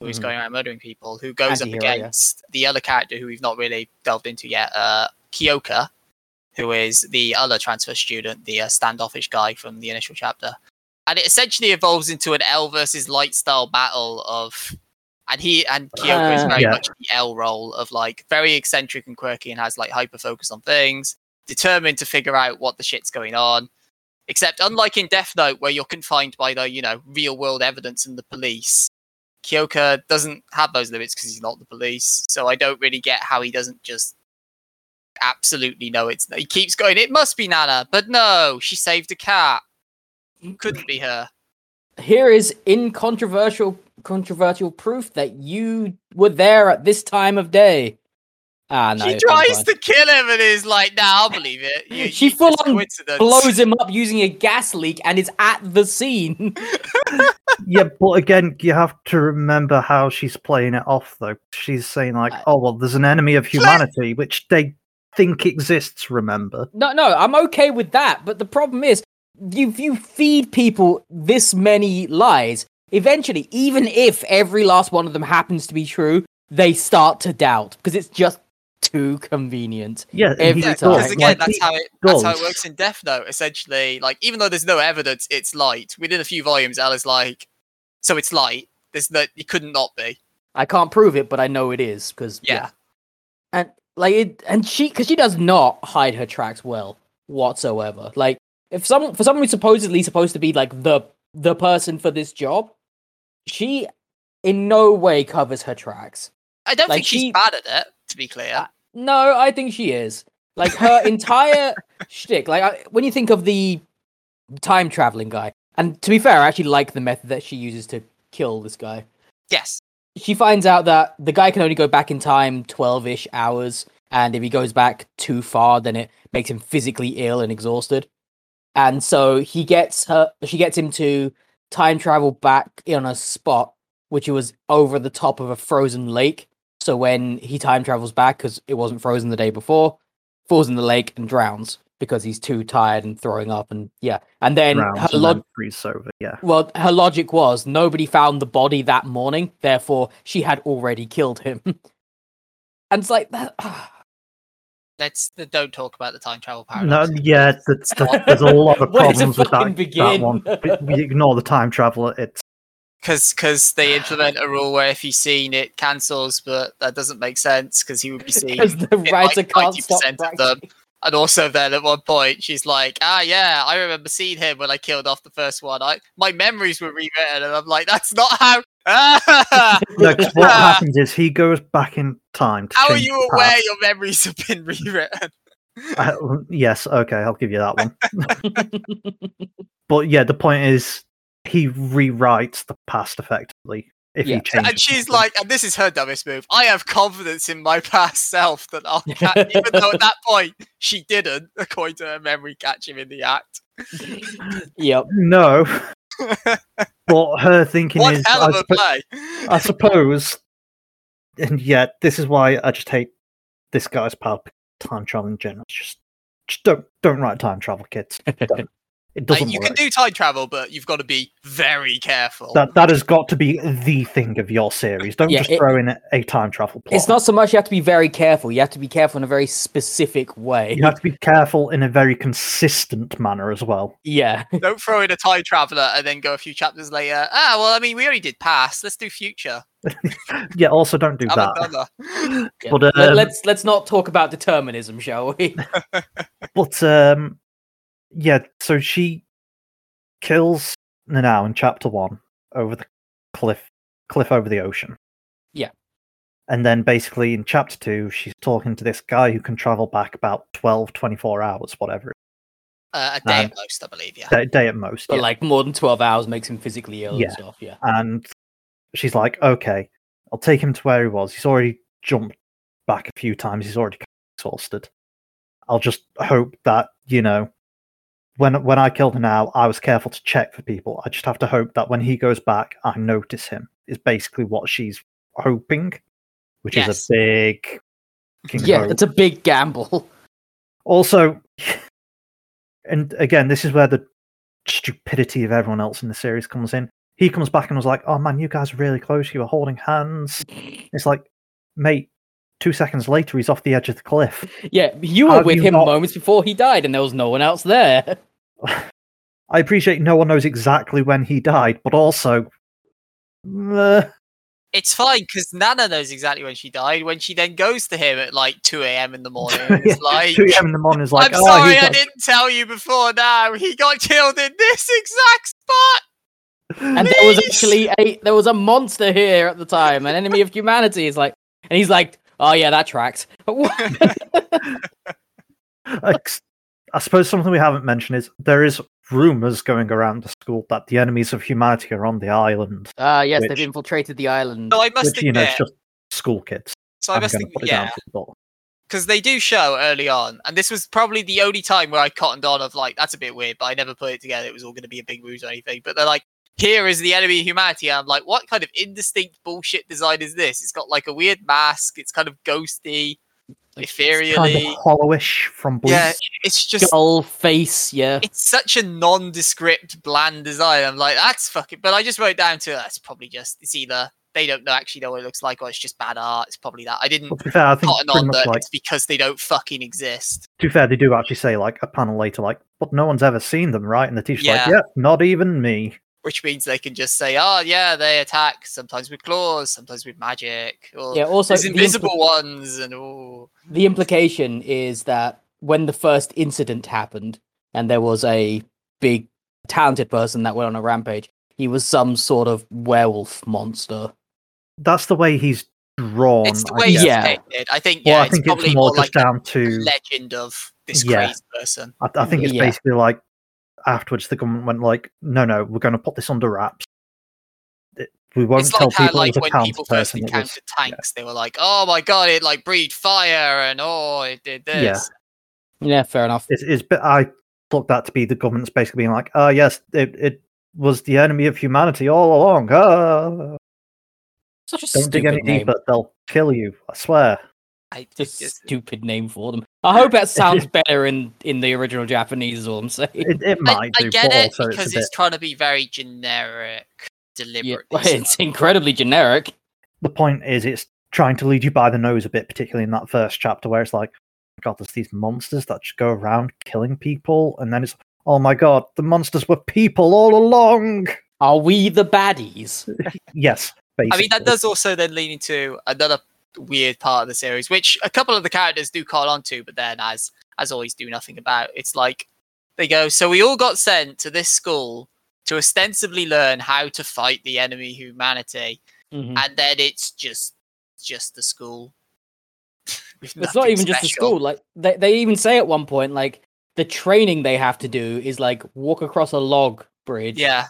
[SPEAKER 1] who is
[SPEAKER 2] Mhm.
[SPEAKER 1] going around murdering people, who goes up
[SPEAKER 2] Anti-hero, yeah.
[SPEAKER 1] against the other character who we've not really delved into yet, uh, Kyoya, who is the other transfer student, the uh, standoffish guy from the initial chapter. And it essentially evolves into an L versus light style battle of and he and Kyoya is
[SPEAKER 2] Uh,
[SPEAKER 1] very
[SPEAKER 3] Yeah.
[SPEAKER 1] much the L role of like very eccentric and quirky and has like hyper focus on things, determined to figure out what the shit's going on. Except unlike in Death Note, where you're confined by the, you know, real world evidence and the police, Kyoya doesn't have those limits because he's not the police. So I don't really get how he doesn't just absolutely know it's he keeps going, it must be Nana, but no, she saved a cat. Couldn't be her.
[SPEAKER 2] Here is incontroversial controversial proof that you were there at this time of day. Ah, no.
[SPEAKER 1] she tries to kill him and is like, nah, I'll believe it. You,
[SPEAKER 2] She full on blows him up using a gas leak and is at the scene.
[SPEAKER 3] yeah. But again, you have to remember how she's playing it off, though. She's saying like, oh well, there's an enemy of humanity, which they think exists. Remember?
[SPEAKER 2] No, no, I'm okay with that. But the problem is, if you feed people this many lies, eventually, even if every last one of them happens to be true, they start to doubt because it's just too convenient.
[SPEAKER 3] Yeah,
[SPEAKER 2] Every
[SPEAKER 1] Yeah,
[SPEAKER 2] time.
[SPEAKER 1] because again,
[SPEAKER 3] like,
[SPEAKER 1] that's how it that's how it works in Death Note. Essentially, like even though there's no evidence, it's light. Within a few volumes, L's like, so it's light. There's no, it couldn't not be.
[SPEAKER 2] I can't prove it, but I know it is because
[SPEAKER 1] Yeah.
[SPEAKER 2] and like it, and she because she does not hide her tracks well whatsoever. Like if someone for someone who's supposedly supposed to be like the the person for this job, she in no way covers her tracks.
[SPEAKER 1] I don't
[SPEAKER 2] Like,
[SPEAKER 1] think she's
[SPEAKER 2] she-
[SPEAKER 1] bad at it. To be clear,
[SPEAKER 2] Uh, No, I think she is. Like her entire shtick. Like I, when you think of the time traveling guy, and to be fair, I actually like the method that she uses to kill this guy.
[SPEAKER 1] yes.
[SPEAKER 2] she finds out that the guy can only go back in time 12-ish hours and if he goes back too far then it makes him physically ill and exhausted and so he gets her she gets him to time travel back on a spot which was over the top of a frozen lake so when he time travels back because it wasn't frozen the day before falls in the lake and drowns because he's too tired and throwing up and yeah and then her log-
[SPEAKER 3] over. Yeah.
[SPEAKER 2] well, her logic was nobody found the body that morning, therefore she had already killed him. and it's like that.
[SPEAKER 1] Ah, Let's don't talk about the time travel paradox.
[SPEAKER 3] No, yeah, that's, that's, there's a lot of problems with that,
[SPEAKER 2] fucking
[SPEAKER 3] that one. But we ignore the time travel. It's
[SPEAKER 1] because they implement a rule where if he's seen it cancels, but that doesn't make sense because he would be seen.
[SPEAKER 2] Because the writer
[SPEAKER 1] like,
[SPEAKER 2] can't stop
[SPEAKER 1] 90% of them.
[SPEAKER 2] Practicing.
[SPEAKER 1] And also, then at one point, she's like, "Ah, yeah, I remember seeing him when I killed off the first one. I my memories were rewritten, and I'm like, that's not how. Ah!
[SPEAKER 3] no, 'cause what happens is he goes back in time. To
[SPEAKER 1] how are you
[SPEAKER 3] the
[SPEAKER 1] aware
[SPEAKER 3] past.
[SPEAKER 1] your memories have been rewritten?
[SPEAKER 3] Uh, yes, okay, I'll give you that one. But yeah, the point is he rewrites the past effectively if
[SPEAKER 2] Yeah.
[SPEAKER 3] he changes.
[SPEAKER 1] And she's like, and this is her dumbest move. I have confidence in my past self that I'll catch, even though at that point she didn't, according to her memory, catch him in the act.
[SPEAKER 2] yep.
[SPEAKER 3] no. but her thinking
[SPEAKER 1] What
[SPEAKER 3] is,
[SPEAKER 1] hell
[SPEAKER 3] I,
[SPEAKER 1] of a
[SPEAKER 3] suppo-
[SPEAKER 1] play!
[SPEAKER 3] I suppose, and yet this is why I just hate this guy's power time travel in general. Just, just don't don't write time travel, kids. Don't. It doesn't
[SPEAKER 1] you
[SPEAKER 3] work.
[SPEAKER 1] can do time travel, but you've got to be very careful.
[SPEAKER 3] that that has got to be the thing of your series. Don't
[SPEAKER 2] Yeah,
[SPEAKER 3] just
[SPEAKER 2] it-
[SPEAKER 3] throw in a, a time travel plot.
[SPEAKER 2] It's not so much you have to be very careful. You have to be careful in a very specific way.
[SPEAKER 3] You have to be careful in a very consistent manner as well.
[SPEAKER 2] Yeah.
[SPEAKER 1] Don't throw in a time traveler and then go a few chapters later. Ah, well, I mean, we already did past. Let's do future.
[SPEAKER 3] Yeah. Also, don't do
[SPEAKER 1] I'm
[SPEAKER 3] that.
[SPEAKER 1] dumber.
[SPEAKER 2] yeah.
[SPEAKER 3] But,
[SPEAKER 2] Let,
[SPEAKER 3] um,
[SPEAKER 2] let's let's not talk about determinism, shall we?
[SPEAKER 3] But um, yeah. So she kills Nanao in chapter one over the cliff, cliff over the ocean.
[SPEAKER 2] Yeah.
[SPEAKER 3] And then basically in chapter two, she's talking to this guy who can travel back about 12, 24 hours, whatever,
[SPEAKER 1] Uh, a day
[SPEAKER 3] Um,
[SPEAKER 1] at most, I believe. Yeah.
[SPEAKER 3] day, day at most.
[SPEAKER 2] But
[SPEAKER 3] yeah.
[SPEAKER 2] like more than twelve hours makes him physically ill
[SPEAKER 3] Yeah.
[SPEAKER 2] and stuff. Yeah.
[SPEAKER 3] and she's like, "Okay, I'll take him to where he was. He's already jumped back a few times. He's already exhausted. I'll just hope that you know, when when I killed him now, I was careful to check for people. I just have to hope that when he goes back, I notice him. Is basically what she's hoping, which is a big.
[SPEAKER 2] Yeah,
[SPEAKER 3] hope.
[SPEAKER 2] it's a big gamble.
[SPEAKER 3] Also, and again, this is where the stupidity of everyone else in the series comes in. He comes back and was like, "Oh man, you guys are really close. You were holding hands." It's like, mate, two seconds later, he's off the edge of the cliff.
[SPEAKER 2] Yeah, you were
[SPEAKER 3] have
[SPEAKER 2] with
[SPEAKER 3] you
[SPEAKER 2] him
[SPEAKER 3] not-
[SPEAKER 2] moments before he died, and there was no one else there.
[SPEAKER 3] I appreciate no one knows exactly when he died, but also, uh,
[SPEAKER 1] It's fine because Nana knows exactly when she died. When she then goes to him at like 2 a.m. in the morning, it's like,
[SPEAKER 3] 2 a.m. in the morning is like,
[SPEAKER 1] I'm
[SPEAKER 3] "Oh,
[SPEAKER 1] sorry, I didn't tell you before now. He got killed in this exact spot.
[SPEAKER 2] And there was actually a there was a monster here at the time, an enemy of humanity. Is like, and he's like, oh yeah, that tracks.
[SPEAKER 3] Ex- I suppose something we haven't mentioned is there is rumors going around the school that the enemies of humanity are on the island,
[SPEAKER 2] Ah, yes,
[SPEAKER 3] Which-
[SPEAKER 2] they've infiltrated the island.
[SPEAKER 1] So I must
[SPEAKER 3] which you know
[SPEAKER 1] admit,
[SPEAKER 3] is just school kids.
[SPEAKER 1] so I
[SPEAKER 3] I'm
[SPEAKER 1] must
[SPEAKER 3] going to
[SPEAKER 1] admit,
[SPEAKER 3] put it down
[SPEAKER 1] yeah,
[SPEAKER 3] to the
[SPEAKER 1] because they do show early on, and this was probably the only time where I cottoned on of like, that's a bit weird, but I never put it together. It was all going to be a big ruse or anything. But they're like, here is the enemy of humanity. And I'm like, what kind of indistinct bullshit design is this? It's got like a weird mask. It's kind of ghosty,
[SPEAKER 2] Like,
[SPEAKER 1] ethereally.
[SPEAKER 3] Kind of hollowish from Bleach.
[SPEAKER 1] Yeah, it's just
[SPEAKER 2] Skull face, yeah.
[SPEAKER 1] it's such a nondescript, bland design. I'm like, that's fucking. But I just wrote down to that's probably just it's either they don't know actually know what it looks like, or it's just bad art. It's probably that. I didn't
[SPEAKER 3] But to be fair, I think
[SPEAKER 1] cotton on that
[SPEAKER 3] like
[SPEAKER 1] it's because they don't fucking exist.
[SPEAKER 3] to be fair, they do actually say like a panel later, like, but no one's ever seen them, right? And the teacher's like,
[SPEAKER 1] Yeah.
[SPEAKER 3] yeah, not even me.
[SPEAKER 1] Which means they can just say, oh yeah, they attack sometimes with claws, sometimes with magic, or
[SPEAKER 2] Yeah, also
[SPEAKER 1] there's
[SPEAKER 2] the, impl-
[SPEAKER 1] invisible ones, and oh,
[SPEAKER 2] the implication is that when the first incident happened and there was a big talented person that went on a rampage, he was some sort of werewolf monster.
[SPEAKER 3] That's the way he's drawn.
[SPEAKER 1] it's the way he's.
[SPEAKER 2] Yeah.
[SPEAKER 1] depicted. I think
[SPEAKER 3] Well,
[SPEAKER 1] yeah,
[SPEAKER 3] I think
[SPEAKER 1] it's probably
[SPEAKER 3] it's more
[SPEAKER 1] more like
[SPEAKER 3] just down to.
[SPEAKER 1] legend of this
[SPEAKER 3] Yeah.
[SPEAKER 1] crazy person.
[SPEAKER 3] I, I think it's
[SPEAKER 2] Yeah.
[SPEAKER 3] basically like afterwards the government went like, no, no, we're going to put this under wraps. We won't
[SPEAKER 1] it's
[SPEAKER 3] tell
[SPEAKER 1] like how
[SPEAKER 3] people
[SPEAKER 1] like
[SPEAKER 3] it was a
[SPEAKER 1] when people first
[SPEAKER 3] person. It was,
[SPEAKER 1] encountered tanks, they were like, "Oh my god, it like breathed fire," and "Oh, it did this."
[SPEAKER 2] Yeah, fair enough.
[SPEAKER 3] it's, it's, but I took that to be the government's basically being like, oh yes, it, it was the enemy of humanity all along. Ah,
[SPEAKER 2] Such a
[SPEAKER 3] don't dig any
[SPEAKER 2] stupid name.
[SPEAKER 3] deeper; they'll kill you. I swear.
[SPEAKER 1] I
[SPEAKER 2] Just
[SPEAKER 1] just,
[SPEAKER 2] stupid name for them. I hope that sounds better in in the original Japanese. Is all I'm saying.
[SPEAKER 3] It, it might
[SPEAKER 1] I
[SPEAKER 3] do,
[SPEAKER 1] get
[SPEAKER 3] but
[SPEAKER 1] it
[SPEAKER 3] also
[SPEAKER 1] because
[SPEAKER 3] it's
[SPEAKER 1] it's
[SPEAKER 3] bit.
[SPEAKER 1] trying to be very generic,
[SPEAKER 2] Yeah,
[SPEAKER 1] deliberately.
[SPEAKER 2] it's incredibly generic.
[SPEAKER 3] The point is, it's trying to lead you by the nose a bit, particularly in that first chapter where it's like, oh God, there's these monsters that just go around killing people, and then it's, oh my God, the monsters were people all along.
[SPEAKER 2] Are we the baddies?
[SPEAKER 3] Yes, basically.
[SPEAKER 1] I mean, that does also then lead into another weird part of the series, which a couple of the characters do call on to, but then, as as always, do nothing about. It's like they go, so we all got sent to this school to ostensibly learn how to fight the enemy humanity,
[SPEAKER 2] Mhm.
[SPEAKER 1] and then it's just just the school.
[SPEAKER 2] It's not even just
[SPEAKER 1] the
[SPEAKER 2] school. Like they, they even say at one point, like the training they have to do is like walk across a log bridge.
[SPEAKER 1] Yeah,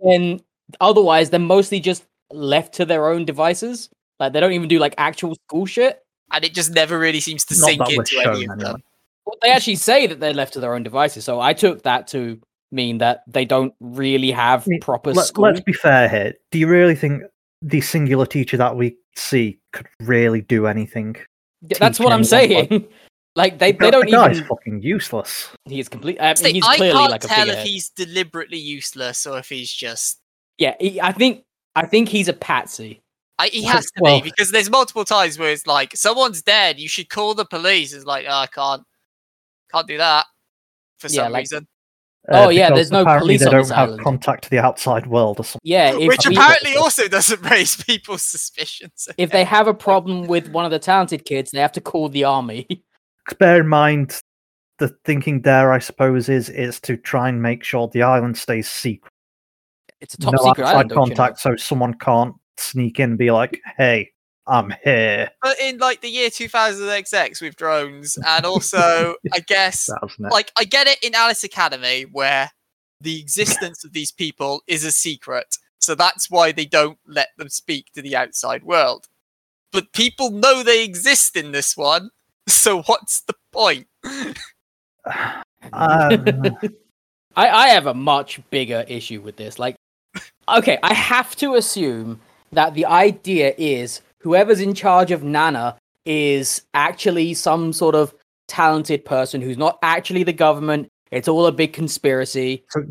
[SPEAKER 2] And otherwise, they're mostly just left to their own devices. Like they don't even do like actual school shit.
[SPEAKER 1] and it just never really seems to
[SPEAKER 3] Not
[SPEAKER 1] sink
[SPEAKER 3] that
[SPEAKER 1] into any of
[SPEAKER 3] anyway.
[SPEAKER 1] them.
[SPEAKER 2] Well, they actually say that they're left to their own devices. So I took that to mean that they don't really have
[SPEAKER 3] I mean,
[SPEAKER 2] proper
[SPEAKER 3] Let,
[SPEAKER 2] school.
[SPEAKER 3] let's be fair here. Do you really think the singular teacher that we see could really do anything?
[SPEAKER 2] Yeah, That's what I'm
[SPEAKER 3] anyone what-
[SPEAKER 2] saying. like they, they don't
[SPEAKER 3] guy's
[SPEAKER 2] even.
[SPEAKER 3] fucking useless.
[SPEAKER 2] He is complete. I mean,
[SPEAKER 1] See,
[SPEAKER 2] he's
[SPEAKER 1] I
[SPEAKER 2] clearly
[SPEAKER 1] can't
[SPEAKER 2] like a
[SPEAKER 1] tell if he's deliberately useless or if he's just
[SPEAKER 2] Yeah, he, I think I think he's a patsy.
[SPEAKER 1] I, he has to
[SPEAKER 3] well-
[SPEAKER 1] be because there's multiple times where it's like someone's dead. You should call the police. It's like oh, I can't, can't do that for
[SPEAKER 2] Yeah,
[SPEAKER 1] some
[SPEAKER 2] like-
[SPEAKER 1] reason.
[SPEAKER 2] Oh, uh,
[SPEAKER 3] yeah,
[SPEAKER 2] there's no
[SPEAKER 3] apparently
[SPEAKER 2] police
[SPEAKER 3] they
[SPEAKER 2] on
[SPEAKER 3] don't
[SPEAKER 2] this
[SPEAKER 3] have
[SPEAKER 2] island.
[SPEAKER 3] contact to the outside world or something.
[SPEAKER 2] Yeah, if
[SPEAKER 1] Which
[SPEAKER 2] we-
[SPEAKER 1] apparently also doesn't raise people's suspicions.
[SPEAKER 2] if they have a problem with one of the talented kids, they have to call the army.
[SPEAKER 3] 'Cause bear in mind, the thinking there, I suppose, is is to try and make sure the island stays secret.
[SPEAKER 2] It's a top
[SPEAKER 3] no
[SPEAKER 2] secret
[SPEAKER 3] outside
[SPEAKER 2] island. don't you know?
[SPEAKER 3] contact, so someone can't sneak in and be like, "Hey, I'm here."
[SPEAKER 1] but in like the year 2000 XX with drones, and also I guess like I get it in Alice Academy where the existence of these people is a secret, so that's why they don't let them speak to the outside world. But people know they exist in this one, so what's the point?
[SPEAKER 3] Um,
[SPEAKER 2] I, I have a much bigger issue with this. Like, okay, I have to assume that the idea is whoever's in charge of Nana is actually some sort of talented person who's not actually the government. It's all a big conspiracy.
[SPEAKER 3] so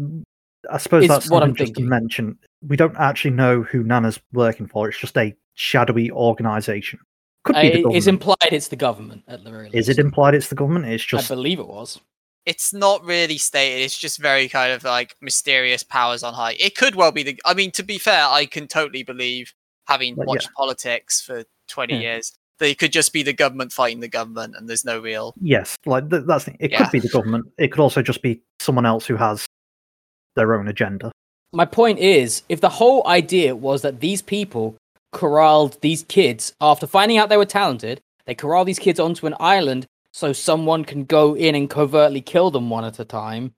[SPEAKER 3] I suppose that's
[SPEAKER 2] what I'm
[SPEAKER 3] something just to
[SPEAKER 2] thinking.
[SPEAKER 3] mention. We don't actually know who Nana's working for. It's just a shadowy organization. Could
[SPEAKER 2] Uh,
[SPEAKER 3] be
[SPEAKER 2] it- it's implied it's the government at the very least.
[SPEAKER 3] Is it implied it's the government? It's just I
[SPEAKER 2] believe it was.
[SPEAKER 1] It's not really stated. It's just very kind of like mysterious powers on high. It could well be the. I mean, to be fair, I can totally believe, having
[SPEAKER 3] But yeah.
[SPEAKER 1] watched politics for 20
[SPEAKER 2] Hmm.
[SPEAKER 1] years, that it could just be the government fighting the government, and there's no real.
[SPEAKER 3] yes, like th- that's the, it.
[SPEAKER 1] Yeah.
[SPEAKER 3] Could be the government. It could also just be someone else who has their own agenda.
[SPEAKER 2] My point is, if the whole idea was that these people corralled these kids after finding out they were talented, they corral these kids onto an island so someone can go in and covertly kill them one at a time.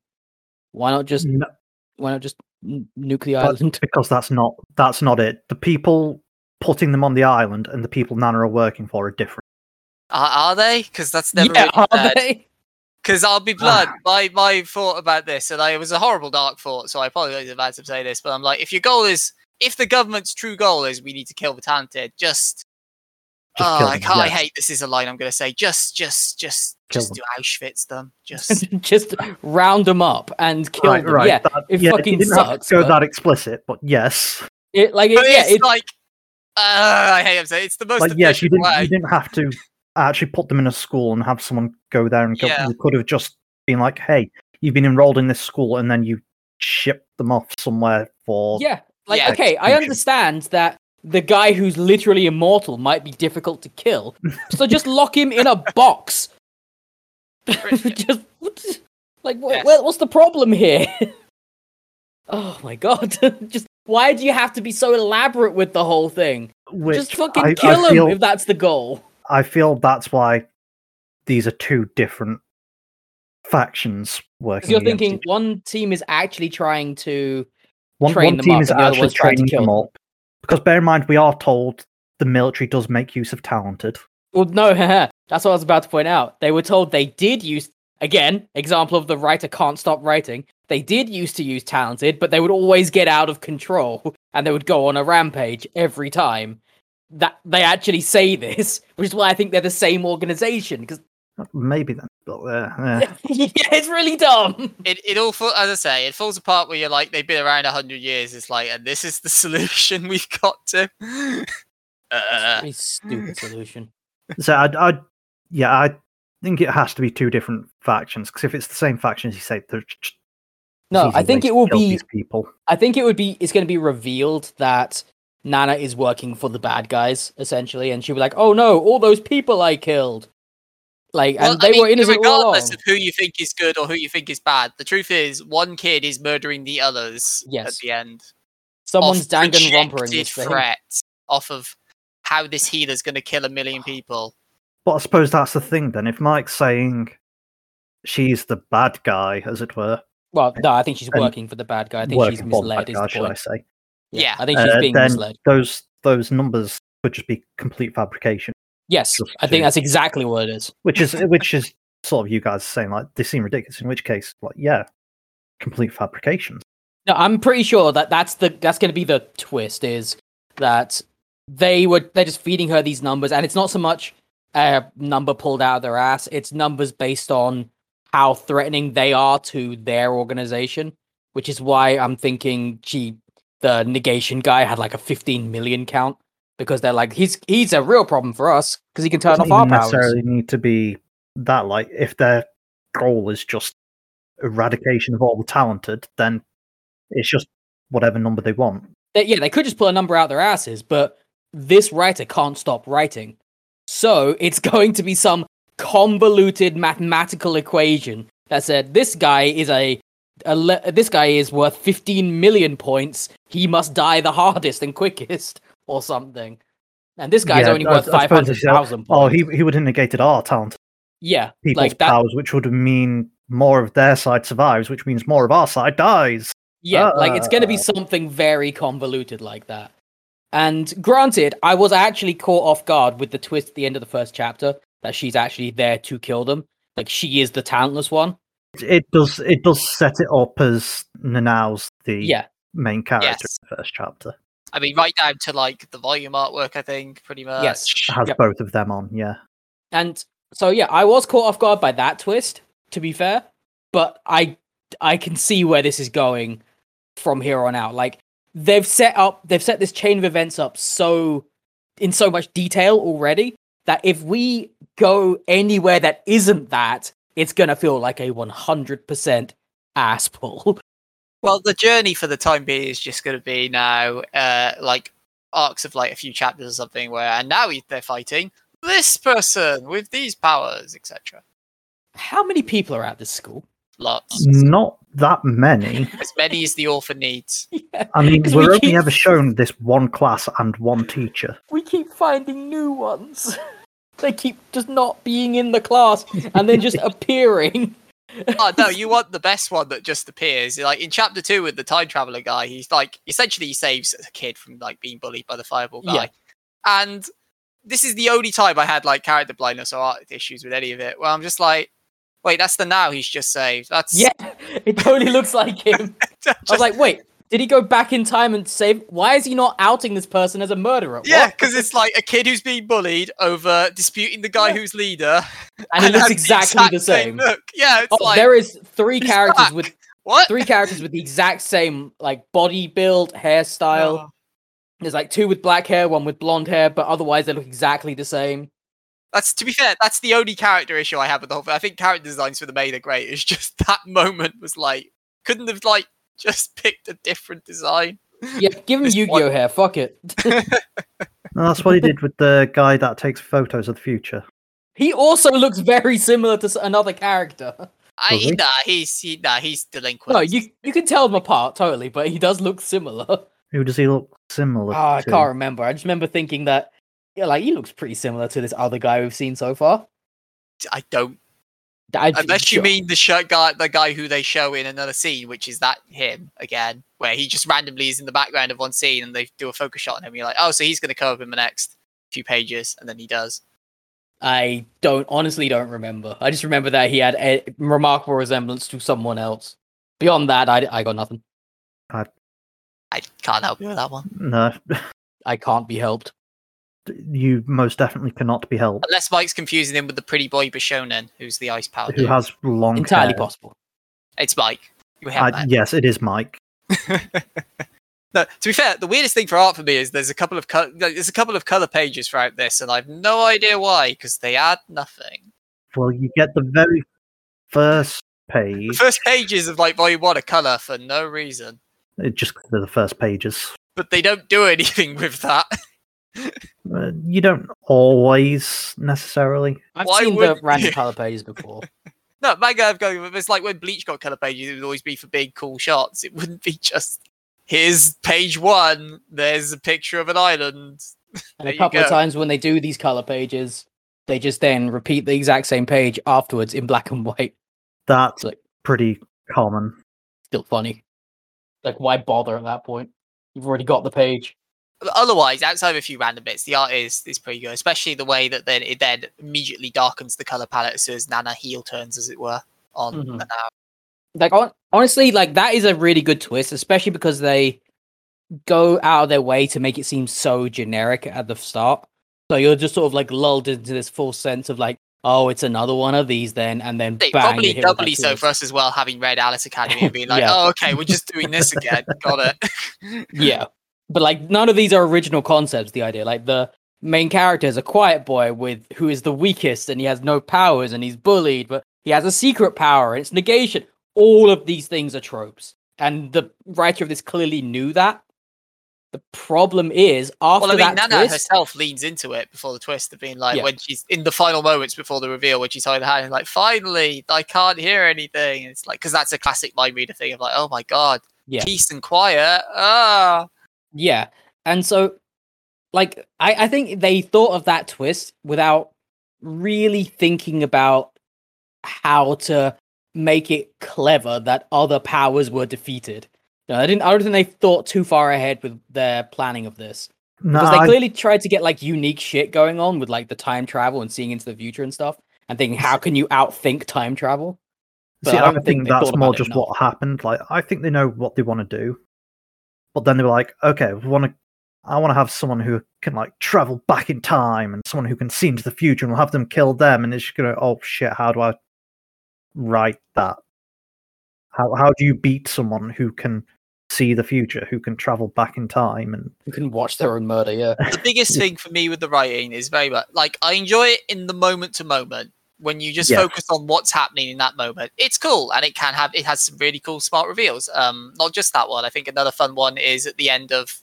[SPEAKER 2] Why not just
[SPEAKER 3] No,
[SPEAKER 2] why not just n- nuke the
[SPEAKER 3] But-
[SPEAKER 2] island?
[SPEAKER 3] because that's not that's not it. The people putting them on the island and the people Nana are working for are different.
[SPEAKER 1] Are, are they? Because that's never
[SPEAKER 2] yeah,
[SPEAKER 1] really
[SPEAKER 2] are
[SPEAKER 1] said.
[SPEAKER 2] they?
[SPEAKER 1] Because I'll be ah. blunt, my my thought about this, and I, it was a horrible dark thought, so I apologize in advance to say this, but I'm like, if your goal is, if the government's true goal is we need to kill the talented, just,
[SPEAKER 3] Just
[SPEAKER 1] oh, I,
[SPEAKER 3] them,
[SPEAKER 1] can't, I hate this is a line I'm going to say, just, just, just,
[SPEAKER 3] Kill
[SPEAKER 1] just
[SPEAKER 3] them.
[SPEAKER 1] do Auschwitz them, just.
[SPEAKER 2] just round them up and kill
[SPEAKER 3] right,
[SPEAKER 2] them.
[SPEAKER 3] right.
[SPEAKER 2] Yeah,
[SPEAKER 3] that-
[SPEAKER 2] it
[SPEAKER 3] yeah,
[SPEAKER 2] fucking
[SPEAKER 3] you didn't have
[SPEAKER 2] sucks,
[SPEAKER 3] to go
[SPEAKER 2] but-
[SPEAKER 3] that explicit, but yes,
[SPEAKER 2] it like it, yeah,
[SPEAKER 1] it's
[SPEAKER 2] it,
[SPEAKER 1] like, uh, I hate him saying it's the most
[SPEAKER 3] like yes, you didn't
[SPEAKER 1] way.
[SPEAKER 3] you didn't have to actually put them in a school and have someone go there and go.
[SPEAKER 1] Yeah.
[SPEAKER 3] You could have just been like, hey, you've been enrolled in this school, and then you ship them off somewhere for
[SPEAKER 2] Yeah, like
[SPEAKER 1] Yeah.
[SPEAKER 2] okay, I understand that the guy who's literally immortal might be difficult to kill, so just lock him in a box. just what, like what,
[SPEAKER 1] Yes.
[SPEAKER 2] what's the problem here? oh my god! just why do you have to be so elaborate with the whole thing?
[SPEAKER 3] which
[SPEAKER 2] just fucking
[SPEAKER 3] I,
[SPEAKER 2] kill
[SPEAKER 3] I
[SPEAKER 2] him
[SPEAKER 3] feel,
[SPEAKER 2] if that's the goal.
[SPEAKER 3] I feel that's why these are two different factions working.
[SPEAKER 2] You're thinking one team is actually trying to
[SPEAKER 3] one,
[SPEAKER 2] train
[SPEAKER 3] one
[SPEAKER 2] them
[SPEAKER 3] team
[SPEAKER 2] up
[SPEAKER 3] is
[SPEAKER 2] and the other
[SPEAKER 3] actually
[SPEAKER 2] one's trying to
[SPEAKER 3] training
[SPEAKER 2] kill
[SPEAKER 3] them
[SPEAKER 2] them.
[SPEAKER 3] up, Because bear in mind, we are told the military does make use of talented.
[SPEAKER 2] Well, no, that's what I was about to point out. They were told they did use again example of the writer can't stop writing. They did used to use talented, but they would always get out of control and they would go on a rampage every time. That they actually say this, which is why I think they're the same organization. Because
[SPEAKER 3] Maybe then, but there. yeah.
[SPEAKER 2] yeah, it's really dumb.
[SPEAKER 1] It it all as I say, it falls apart where you're like they've been around a hundred years. It's like, and this is the solution we've got to. uh,
[SPEAKER 2] Pretty stupid solution.
[SPEAKER 3] So I, I, yeah, I think it has to be two different factions. Because if it's the same factions, you say there's just
[SPEAKER 2] No, I think it will be.
[SPEAKER 3] people.
[SPEAKER 2] I think it would be. It's going to be revealed that Nana is working for the bad guys essentially, and she'll be like, "Oh no, all those people I killed." Like,
[SPEAKER 1] well,
[SPEAKER 2] and they
[SPEAKER 1] I mean,
[SPEAKER 2] were innocent all along.
[SPEAKER 1] regardless of who you think is good or who you think is bad. The truth is, one kid is murdering the others at the end.
[SPEAKER 2] Someone's
[SPEAKER 1] off
[SPEAKER 2] danganronpering
[SPEAKER 1] projected
[SPEAKER 2] this thing.
[SPEAKER 1] threats off of how this healer's going to kill a million people.
[SPEAKER 3] But I suppose that's the thing then. If Mike's saying she's the bad guy, as it were,
[SPEAKER 2] Well, no, I think she's working for the bad guy. I think she's misled.
[SPEAKER 3] bad
[SPEAKER 2] Is
[SPEAKER 3] guy,
[SPEAKER 2] the
[SPEAKER 3] should I say?
[SPEAKER 1] Yeah.
[SPEAKER 2] I think she's
[SPEAKER 3] Uh,
[SPEAKER 2] being
[SPEAKER 3] then
[SPEAKER 2] misled.
[SPEAKER 3] those those numbers would just be complete fabrication,
[SPEAKER 2] Yes, I think that's exactly what it is.
[SPEAKER 3] which is which is sort of you guys saying like they seem ridiculous. In which case, like yeah, complete fabrications.
[SPEAKER 2] No, I'm pretty sure that that's the that's going to be the twist is that they were they're just feeding her these numbers, and it's not so much a number pulled out of their ass; it's numbers based on how threatening they are to their organization, which is why I'm thinking she, the negation guy, had like a 15 million count because they're like he's he's a real problem for us because he can turn
[SPEAKER 3] Doesn't
[SPEAKER 2] off our powers.
[SPEAKER 3] necessarily need to be that. Like if their goal is just eradication of all the talented, then it's just whatever number they want.
[SPEAKER 2] they, yeah, they could just pull a number out their asses, but this writer can't stop writing. So it's going to be some convoluted mathematical equation that said this guy is a, a le- this guy is worth 15 million points. He must die the hardest and quickest, or something. And this guy's
[SPEAKER 3] Yeah,
[SPEAKER 2] only
[SPEAKER 3] I-
[SPEAKER 2] worth
[SPEAKER 3] they say,
[SPEAKER 2] 500,000.
[SPEAKER 3] Oh, he he would have negated our talent
[SPEAKER 2] yeah,
[SPEAKER 3] people's
[SPEAKER 2] like that.
[SPEAKER 3] powers, which would mean more of their side survives, which means more of our side dies.
[SPEAKER 2] Yeah, like it's going to be
[SPEAKER 3] Uh.
[SPEAKER 2] something very convoluted like that. And granted, I was actually caught off guard with the twist at the end of the first chapter that she's actually there to kill them. Like she is the talentless one.
[SPEAKER 3] It does it does set it up as Nanao's the
[SPEAKER 2] Yeah,
[SPEAKER 3] main character
[SPEAKER 1] Yes.
[SPEAKER 3] in the first chapter.
[SPEAKER 1] I mean, right down to like the volume artwork, I think, pretty much.
[SPEAKER 2] Yes.
[SPEAKER 3] Has
[SPEAKER 2] Yep.
[SPEAKER 3] both of them on, yeah.
[SPEAKER 2] and so yeah, I was caught off guard by that twist. To be fair, but I I can see where this is going from here on out. Like they've set up, they've set this chain of events up so in so much detail already that if we go anywhere that isn't that, it's gonna feel like a one hundred percent ass pull.
[SPEAKER 1] Well, the journey for the time being is just going to be now, uh, like arcs of like a few chapters or something, where and now they're fighting this person with these powers, etc.
[SPEAKER 2] How many people are at this school?
[SPEAKER 1] Lots,
[SPEAKER 3] Not that many.
[SPEAKER 1] as many as the author needs.
[SPEAKER 2] Yeah,
[SPEAKER 3] I mean,
[SPEAKER 2] 'Cause
[SPEAKER 3] we're
[SPEAKER 2] we
[SPEAKER 3] only
[SPEAKER 2] keep-
[SPEAKER 3] ever shown this one class and one teacher.
[SPEAKER 2] we keep finding new ones. they keep just not being in the class and then just appearing.
[SPEAKER 1] Oh no, you want the best one that just appears. Like in chapter two with the time traveler guy, he's like essentially he saves a kid from like being bullied by the fireball guy.
[SPEAKER 2] Yeah.
[SPEAKER 1] And this is the only time I had like character blindness or art issues with any of it. Where I'm just like, wait, that's the now he's just saved. That's
[SPEAKER 2] Yeah, it totally looks like him. I was like, wait, did he go back in time and save? Why is he not outing this person as a murderer?
[SPEAKER 1] yeah, because it's like a kid who's being bullied over disputing the guy
[SPEAKER 2] Yeah.
[SPEAKER 1] who's leader,
[SPEAKER 2] and he
[SPEAKER 1] and
[SPEAKER 2] looks exactly the
[SPEAKER 1] exact
[SPEAKER 2] same.
[SPEAKER 1] look. Yeah, it's
[SPEAKER 2] Oh,
[SPEAKER 1] like
[SPEAKER 2] there is three characters
[SPEAKER 1] back.
[SPEAKER 2] with
[SPEAKER 1] what?
[SPEAKER 2] three characters with the exact same like body build, hairstyle.
[SPEAKER 1] Oh.
[SPEAKER 2] There's like two with black hair, one with blonde hair, but otherwise they look exactly the same.
[SPEAKER 1] That's to be fair. That's the only character issue I have with the whole. thing. I think character designs for the main are great. It's just that moment was like couldn't have like just picked a different design.
[SPEAKER 2] Yeah, give him Yu-Gi-Oh hair. Fuck it.
[SPEAKER 3] And that's what he did with the guy that takes photos of the future.
[SPEAKER 2] he also looks very similar to s- another character.
[SPEAKER 1] I
[SPEAKER 3] Does he?
[SPEAKER 1] nah, he's he, nah, he's delinquent.
[SPEAKER 2] No, you you can tell them apart totally, but he does look similar. Oh,
[SPEAKER 3] Who does he look similar ah,
[SPEAKER 2] I
[SPEAKER 3] to?
[SPEAKER 2] can't remember. I just remember thinking that yeah, like he looks pretty similar to this other guy we've seen so far.
[SPEAKER 1] I don't
[SPEAKER 2] I,
[SPEAKER 1] Unless you mean the show guy, the guy who they show in another scene, which is that him again, where he just randomly is in the background of one scene and they do a focus shot on him. You're like, oh, so he's going to come up in the next few pages, and then he does.
[SPEAKER 2] I don't honestly don't remember. I just remember that he had a remarkable resemblance to someone else. Beyond that, I, I got nothing.
[SPEAKER 1] I I can't help you with that one,
[SPEAKER 3] No,
[SPEAKER 2] I can't be helped.
[SPEAKER 3] You most definitely cannot be helped.
[SPEAKER 1] unless Mike's confusing him with the pretty boy Bishonen, who's the ice power.
[SPEAKER 3] Who has long
[SPEAKER 2] Entirely
[SPEAKER 3] hair.
[SPEAKER 2] possible.
[SPEAKER 1] It's Mike.
[SPEAKER 3] Uh, yes, it is Mike.
[SPEAKER 1] No, to be fair, the weirdest thing for art for me is there's a couple of co- there's a couple of color pages throughout this, and I've no idea why because they add nothing.
[SPEAKER 3] Well, you get the very first
[SPEAKER 1] The
[SPEAKER 3] page.
[SPEAKER 1] first pages of like volume one are color for no reason,
[SPEAKER 3] It just they're the first pages.
[SPEAKER 1] but they don't do anything with that.
[SPEAKER 3] Uh, you don't always necessarily.
[SPEAKER 2] I've
[SPEAKER 1] Why
[SPEAKER 2] seen
[SPEAKER 1] would
[SPEAKER 2] the random color pages before.
[SPEAKER 1] no, manga I've going. It's like when Bleach got color pages, it would always be for big cool shots. It wouldn't be just here's page one. There's a picture of an island.
[SPEAKER 2] And
[SPEAKER 1] There
[SPEAKER 2] a
[SPEAKER 1] you
[SPEAKER 2] couple of
[SPEAKER 1] go.
[SPEAKER 2] times when they do these color pages, they just then repeat the exact same page afterwards in black and white.
[SPEAKER 3] That's
[SPEAKER 2] Like-
[SPEAKER 3] pretty common.
[SPEAKER 2] Still funny. Like, why bother at that point? You've already got the page.
[SPEAKER 1] Otherwise, outside of a few random bits, the art is is pretty good. Especially the way that then it then immediately darkens the color palette soon as Nana heel turns, as it were, on
[SPEAKER 2] Mhm.
[SPEAKER 1] Nana.
[SPEAKER 2] Like, hon- honestly, like that is a really good twist, especially because they go out of their way to make it seem so generic at the start. So you're just sort of like lulled into this false sense of like, oh, it's another one of these then, and then
[SPEAKER 1] They
[SPEAKER 2] bang,
[SPEAKER 1] probably
[SPEAKER 2] hit with that
[SPEAKER 1] doubly so
[SPEAKER 2] twist.
[SPEAKER 1] for us as well, having read Alice Academy and being like,
[SPEAKER 2] Yeah.
[SPEAKER 1] oh, okay, we're just doing this again. Got it.
[SPEAKER 2] yeah but like none of these are original concepts the idea like the main character is a quiet boy with who is the weakest and he has no powers and he's bullied but he has a secret power and it's negation all of these things are tropes and the writer of this clearly knew that the problem is after
[SPEAKER 1] well, I mean,
[SPEAKER 2] that
[SPEAKER 1] Nana
[SPEAKER 2] twist,
[SPEAKER 1] herself leans into it before the twist of being like,
[SPEAKER 2] Yeah.
[SPEAKER 1] when she's in the final moments before the reveal, when she's holding her hand, like, finally, I can't hear anything. And it's like, because that's a classic mind reader thing of like, oh my god,
[SPEAKER 2] Yeah.
[SPEAKER 1] peace and quiet. Ah,
[SPEAKER 2] Yeah. And so like I, I think they thought of that twist without really thinking about how to make it clever that other powers were defeated. No, I didn't I don't think they thought too far ahead with their planning of this.
[SPEAKER 3] No,
[SPEAKER 2] Because they
[SPEAKER 3] I-
[SPEAKER 2] clearly tried to get like unique shit going on with like the time travel and seeing into the future and stuff and thinking how can you outthink time travel? But
[SPEAKER 3] See,
[SPEAKER 2] I
[SPEAKER 3] I,
[SPEAKER 2] don't think
[SPEAKER 3] think that's more just
[SPEAKER 2] enough.
[SPEAKER 3] what happened. Like, I think they know what they want to do, but then they were like, okay, we want to. I want to have someone who can like travel back in time and someone who can see into the future, and we'll have them kill them. And it's just gonna, oh shit, how do I write that? How how do you beat someone who can see the future, who can travel back in time? And
[SPEAKER 2] You can watch their own murder, yeah.
[SPEAKER 1] the biggest thing for me with the writing is very much like I enjoy it in the moment to moment when you just
[SPEAKER 3] Yeah.
[SPEAKER 1] focus on what's happening in that moment. It's cool and it can have it has some really cool smart reveals. Um, not just that one. I think another fun one is at the end of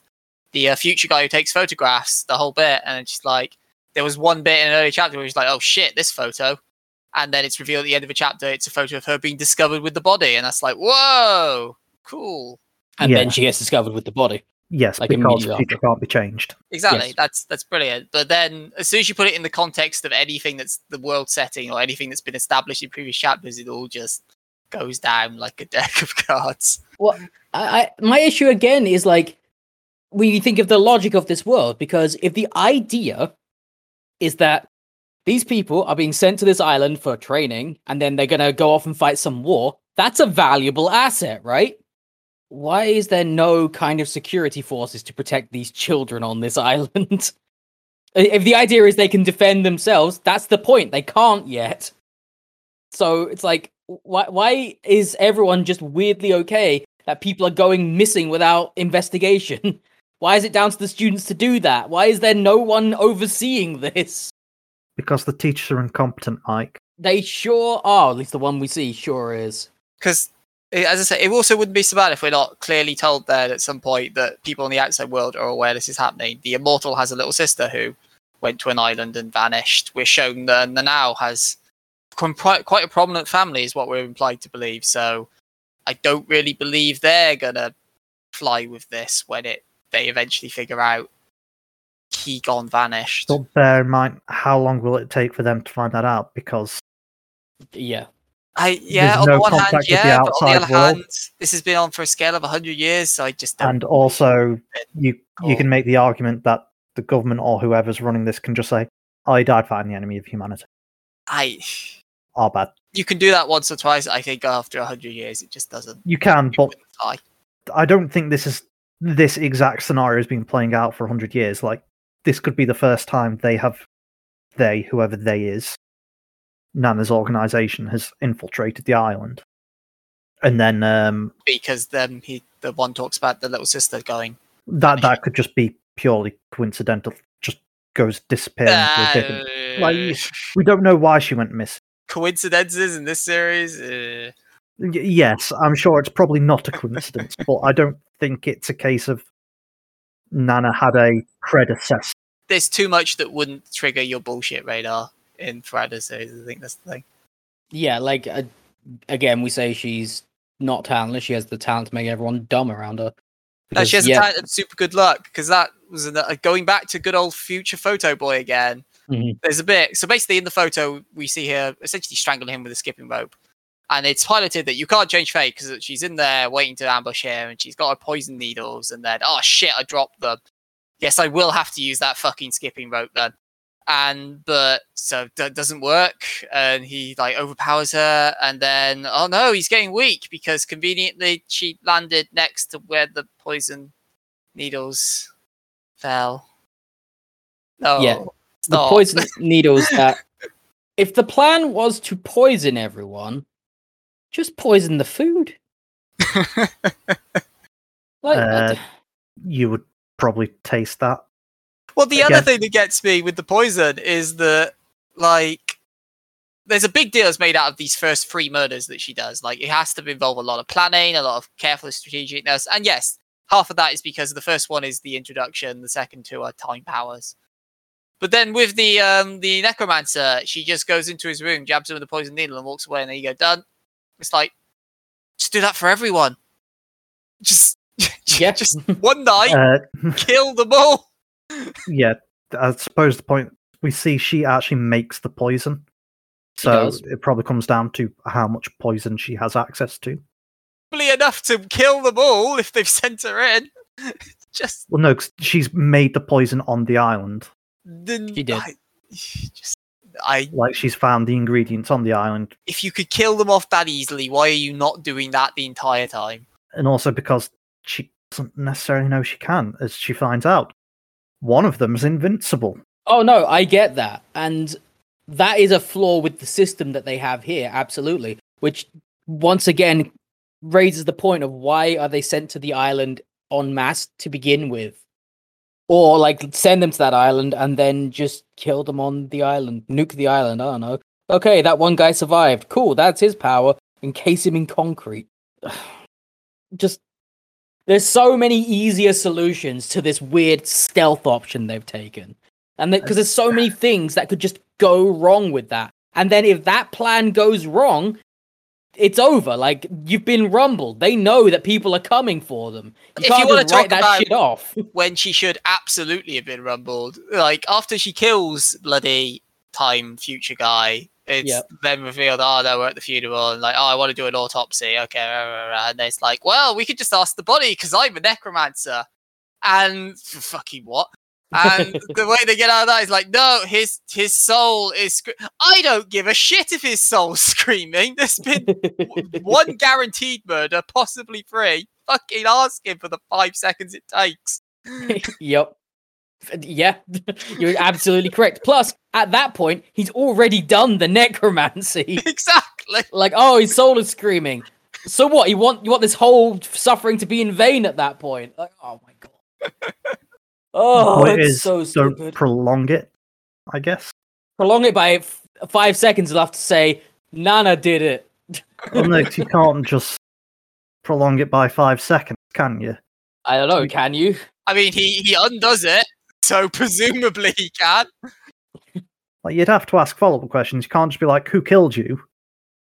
[SPEAKER 1] the uh, future guy who takes photographs, the whole bit, and it's just like there was one bit in an early chapter where he's like, "Oh shit, this photo." And then it's revealed at the end of a chapter, it's a photo of her being discovered with the body, and that's like, whoa, cool.
[SPEAKER 2] And
[SPEAKER 3] Yeah.
[SPEAKER 2] then she gets discovered with the body.
[SPEAKER 3] Yes,
[SPEAKER 2] Like,
[SPEAKER 3] because
[SPEAKER 2] immediately
[SPEAKER 3] the future can't be changed.
[SPEAKER 1] Exactly.
[SPEAKER 2] Yes.
[SPEAKER 1] That's that's brilliant. But then as soon as you put it in the context of anything that's the world setting or anything that's been established in previous chapters, it all just goes down like a deck of cards.
[SPEAKER 2] I, I my issue again is like when you think of the logic of this world because if the idea is that these people are being sent to this island for training and then they're gonna go off and fight some war, that's a valuable asset, right? Why is there no kind of security forces to protect these children on this island? if the idea is they can defend themselves, that's the point. They can't yet. So it's like, why why is everyone just weirdly okay that people are going missing without investigation? Why is it down to the students to do that? Why is there no one overseeing this?
[SPEAKER 3] Because the teachers are incompetent, Mike.
[SPEAKER 2] They sure are. At least the one we see sure is.
[SPEAKER 1] Because as I say, it also wouldn't be so bad if we're not clearly told there at some point that people in the outside world are aware this is happening. The immortal has a little sister who went to an island and vanished. We're shown that Nanao has become quite, quite a prominent family, is what we're implied to believe. So I don't really believe they're gonna fly with this when it they eventually figure out he gone vanished.
[SPEAKER 3] But bear in mind, how long will it take for them to find that out? Because
[SPEAKER 2] Yeah.
[SPEAKER 1] I yeah.
[SPEAKER 3] There's
[SPEAKER 1] on
[SPEAKER 3] no
[SPEAKER 1] the one hand,
[SPEAKER 3] contact with the
[SPEAKER 1] yeah, but on the other
[SPEAKER 3] world.
[SPEAKER 1] hand, this has been on for a scale of hundred years. So I just don't.
[SPEAKER 3] And also, you you can make the argument that the government or whoever's running this can just say, "I died fighting the enemy of humanity."
[SPEAKER 1] I
[SPEAKER 3] Our bad.
[SPEAKER 1] you can do that once or twice. I think after hundred years, it just doesn't.
[SPEAKER 3] You can, but
[SPEAKER 1] wouldn't.
[SPEAKER 3] I don't think this is this exact scenario has been playing out for hundred years. Like this could be the first time they have they whoever they is Nana's organization has infiltrated the island, and then um,
[SPEAKER 1] because then he the one talks about the little sister going.
[SPEAKER 3] that that could just be purely coincidental. Just goes disappearing. into a different-
[SPEAKER 1] Uh,
[SPEAKER 3] Like, we don't know why she went missing.
[SPEAKER 1] coincidences in this series. Uh,
[SPEAKER 3] Y- yes, I'm sure it's probably not a coincidence, but I don't think it's a case of Nana had a predecessor.
[SPEAKER 1] there's too much that wouldn't trigger your bullshit radar in Friday series. I think that's the thing.
[SPEAKER 2] Yeah, like uh, again, we say she's not talentless. She has the talent to make everyone dumb around her.
[SPEAKER 1] No, she has
[SPEAKER 2] yeah,
[SPEAKER 1] a talent and super good luck because that was an, uh, going back to good old future photo boy again.
[SPEAKER 2] Mhm.
[SPEAKER 1] There's a bit. So basically, in the photo, we see her essentially strangling him with a skipping rope, and it's highlighted that you can't change fate because she's in there waiting to ambush him, and she's got her poison needles, and then oh shit, I dropped them. Yes, I will have to use that fucking skipping rope then. And but so that doesn't work, and he like overpowers her, and then oh no, he's getting weak because conveniently she landed next to where the poison needles fell. No,
[SPEAKER 2] Yeah, the
[SPEAKER 1] stop.
[SPEAKER 2] poison needles that if the plan was to poison everyone, just poison the food. Like,
[SPEAKER 3] Uh, You would probably taste that.
[SPEAKER 1] Well, the other thing that gets me with the poison is that, like, there's a big deal that's made out of these first three murders that she does. Like, it has to involve a lot of planning, a lot of careful strategicness, and yes, half of that is because the first one is the introduction, the second two are time powers. But then with the um the necromancer, she just goes into his room, jabs him with a poison needle, and walks away, and there you go, done. It's like, just do that for everyone. Just,
[SPEAKER 2] Yeah.
[SPEAKER 1] just one night,
[SPEAKER 3] Uh,
[SPEAKER 1] kill them all.
[SPEAKER 3] Yeah, I suppose the point we see she actually makes the poison. So it probably comes down to how much poison she has access to.
[SPEAKER 1] probably enough to kill them all if they've sent her in. Just
[SPEAKER 3] Well, no, 'cause she's made the poison on the island.
[SPEAKER 1] then
[SPEAKER 2] She did.
[SPEAKER 1] I, just I
[SPEAKER 3] Like she's found the ingredients on the island,
[SPEAKER 1] if you could kill them off that easily, why are you not doing that the entire time?
[SPEAKER 3] and also because she doesn't necessarily know she can, as she finds out. One of them's invincible.
[SPEAKER 2] Oh no, I get that. And that is a flaw with the system that they have here, absolutely. Which once again raises the point of why are they sent to the island en masse to begin with? Or like send them to that island and then just kill them on the island, nuke the island, I don't know. Okay, that one guy survived. Cool, that's his power. Encase him in concrete. just there's so many easier solutions to this weird stealth option they've taken. And because there's so many things that could just go wrong with that. And then if that plan goes wrong, it's over. Like you've been rumbled. They know that people are coming for them. You
[SPEAKER 1] If
[SPEAKER 2] can't
[SPEAKER 1] you wanna
[SPEAKER 2] just write
[SPEAKER 1] talk
[SPEAKER 2] that shit off.
[SPEAKER 1] When she should absolutely have been rumbled. Like after she kills bloody time future guy, it's
[SPEAKER 2] Yep.
[SPEAKER 1] then revealed, oh no, we're at the funeral and like, oh I want to do an autopsy. Okay, rah, rah, rah. and it's like, well, we could just ask the body because I'm a necromancer. And fucking what? And the way they get out of that is like, no, his his soul is. Scre- I don't give a shit if his soul's screaming. There's been one guaranteed murder, possibly three. Fucking ask him for the five seconds it takes.
[SPEAKER 2] yep. Yeah, you're absolutely correct. Plus, at that point, he's already done the necromancy.
[SPEAKER 1] exactly.
[SPEAKER 2] like, oh, his soul is screaming. So what? You want you want this whole suffering to be in vain at that point? Like, oh my god. Oh, it's
[SPEAKER 3] is,
[SPEAKER 2] so
[SPEAKER 3] don't prolong it, I guess.
[SPEAKER 2] Prolong it by f- five seconds. You'll have to say Nana did it.
[SPEAKER 3] Well, no, you can't just prolong it by five seconds, can you?
[SPEAKER 2] I don't know. Can you?
[SPEAKER 1] I mean, he he undoes it, so presumably he can.
[SPEAKER 3] Like you'd have to ask follow-up questions. You can't just be like, "Who killed you?"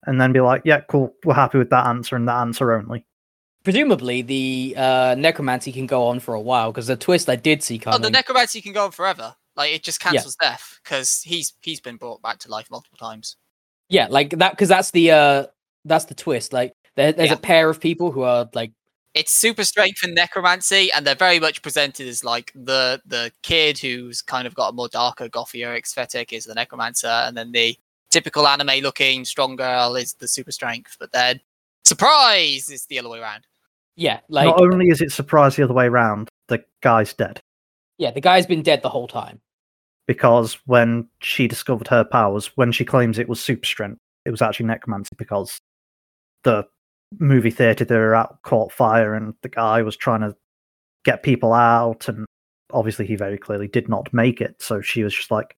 [SPEAKER 3] and then be like, "Yeah, cool, we're happy with that answer and that answer only."
[SPEAKER 2] Presumably, the uh, necromancy can go on for a while because the twist I did see
[SPEAKER 1] Oh,
[SPEAKER 2] coming.
[SPEAKER 1] the necromancy can go on forever. Like it just
[SPEAKER 2] Yeah.
[SPEAKER 1] cancels death because he's he's been brought back to life multiple times.
[SPEAKER 2] Yeah, like that because that's the uh that's the twist. Like there, there's
[SPEAKER 1] Yeah.
[SPEAKER 2] a pair of people who are like
[SPEAKER 1] it's super strength and necromancy, and they're very much presented as like the the kid who's kind of got a more darker, gothier aesthetic is the necromancer, and then the typical anime looking strong girl is the super strength. But then, surprise, it's the other way around.
[SPEAKER 2] yeah, like
[SPEAKER 3] Not only is it surprised the other way round, the guy's dead.
[SPEAKER 2] yeah, the guy's been dead the whole time.
[SPEAKER 3] Because when she discovered her powers, when she claims it was super strength, it was actually necromancy because the movie theatre they were at caught fire and the guy was trying to get people out and obviously he very clearly did not make it. So she was just like,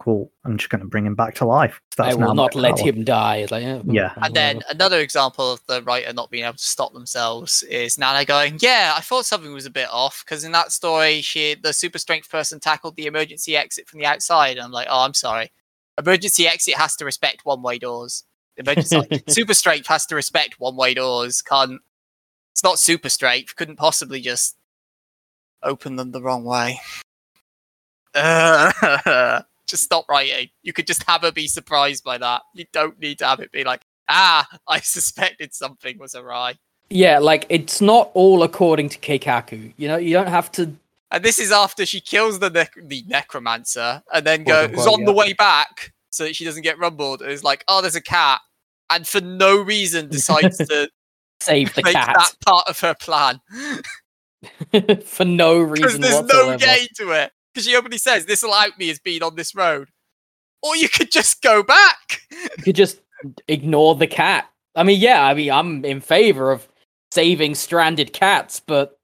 [SPEAKER 3] Cool, I'm just gonna bring him back to life.
[SPEAKER 2] I
[SPEAKER 3] That's now
[SPEAKER 2] will not let
[SPEAKER 3] power."
[SPEAKER 2] him die. Like yeah,
[SPEAKER 3] Yeah.
[SPEAKER 1] And then another example of the writer not being able to stop themselves is Nana going, "Yeah, I thought something was a bit off because in that story, she the super strength person tackled the emergency exit from the outside." And I'm like, "Oh, I'm sorry. Emergency exit has to respect one-way doors. Like, super strength has to respect one-way doors. Can't. It's not super strength. Couldn't possibly just open them the wrong way. Uh, just stop writing. You could just have her be surprised by that. You don't need to have it be like, ah, I suspected something was awry.
[SPEAKER 2] yeah, like it's not all according to Keikaku. You know, you don't have to.
[SPEAKER 1] And this is after she kills the nec- the necromancer and then goes on the way back so that she doesn't get rumbled. And is like, oh, there's a cat, and for no reason decides to
[SPEAKER 2] Save the cat
[SPEAKER 1] that part of her plan
[SPEAKER 2] for no reason.
[SPEAKER 1] because there's
[SPEAKER 2] whatsoever.
[SPEAKER 1] no gain to it. Because she openly says, "This will out me as being on this road," or you could just go back.
[SPEAKER 2] You could just ignore the cat. I mean, yeah, I mean, I'm in favor of saving stranded cats, but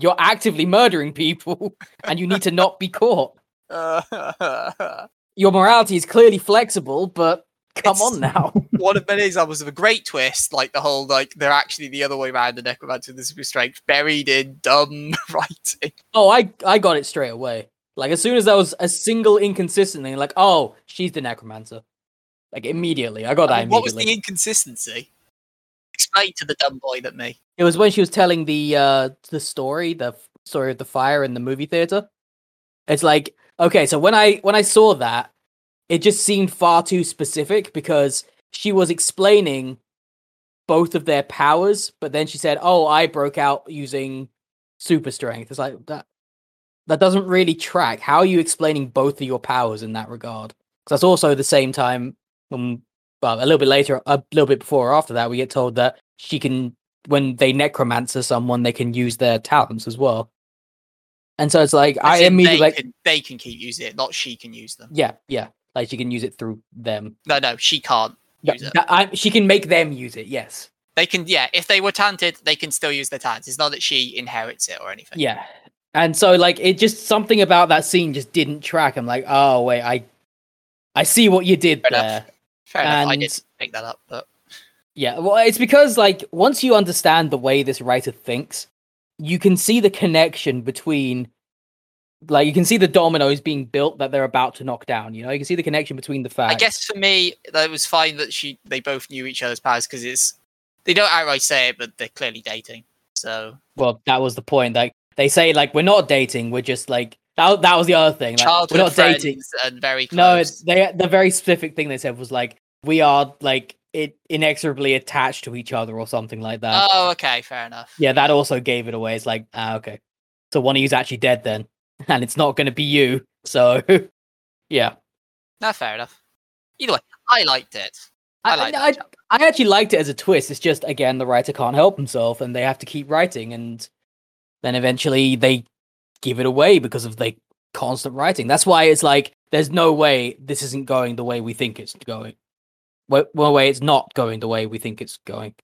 [SPEAKER 2] you're actively murdering people and you need to not be caught.
[SPEAKER 1] Uh,
[SPEAKER 2] Your morality is clearly flexible, but come
[SPEAKER 1] It's-
[SPEAKER 2] on now.
[SPEAKER 1] one of many examples of a great twist, like the whole like they're actually the other way around the necromancer the super strength buried in dumb writing.
[SPEAKER 2] Oh, I I got it straight away. Like as soon as there was a single inconsistent thing, like, oh, she's the necromancer. Like immediately. I got
[SPEAKER 1] I
[SPEAKER 2] that
[SPEAKER 1] mean, what was the inconsistency? Explain to the dumb boy that me.
[SPEAKER 2] It was when she was telling the uh the story, the story of the fire in the movie theater. It's like, okay, so when I when I saw that, it just seemed far too specific because she was explaining both of their powers, but then she said, "Oh, I broke out using super strength." It's like that that doesn't really track. How are you explaining both of your powers in that regard? Because that's also the same time when well, a little bit later, a little bit before or after that, we get told that she can when they necromancer someone, they can use their talents as well. And so it's like I
[SPEAKER 1] in
[SPEAKER 2] immediately
[SPEAKER 1] they
[SPEAKER 2] like,
[SPEAKER 1] can, they can keep using it, not she can use them.
[SPEAKER 2] yeah, yeah, like she can use it through them.
[SPEAKER 1] No, no, she can't.
[SPEAKER 2] Yeah,
[SPEAKER 1] Use it.
[SPEAKER 2] I, she can make them use it. Yes,
[SPEAKER 1] They can, yeah. If they were talented, they can still use their talents. It's not that she inherits it or anything.
[SPEAKER 2] yeah. And so like it just something about that scene just didn't track. I'm like, oh wait, I, I see what you did
[SPEAKER 1] Fair
[SPEAKER 2] there.
[SPEAKER 1] enough. Fair enough. I
[SPEAKER 2] And-
[SPEAKER 1] did pick that up, but
[SPEAKER 2] Yeah, well, it's because like once you understand the way this writer thinks, you can see the connection between like you can see the dominoes being built that they're about to knock down. You know, you can see the connection between the facts.
[SPEAKER 1] I guess for me, that was fine that she they both knew each other's powers because it's they don't outright say it, but they're clearly dating. So
[SPEAKER 2] Well, that was the point. Like they say, like we're not dating. We're just like that. That was the other thing. Like,
[SPEAKER 1] childhood
[SPEAKER 2] we're not dating.
[SPEAKER 1] and very close.
[SPEAKER 2] No, it's, they the very specific thing they said was like we are like it inexorably attached to each other or something like that.
[SPEAKER 1] oh, okay, fair enough.
[SPEAKER 2] yeah, that also gave it away. It's like ah, okay, so one of you's actually dead then, and it's not going to be you. So yeah,
[SPEAKER 1] No, fair enough. Either way, I liked it. I
[SPEAKER 2] I,
[SPEAKER 1] like
[SPEAKER 2] I,
[SPEAKER 1] that.
[SPEAKER 2] I actually liked it as a twist. It's just again the writer can't help himself, and they have to keep writing, and then eventually they give it away because of the constant writing. That's why it's like there's no way this isn't going the way we think it's going. Well, one way it's not going the way we think it's going.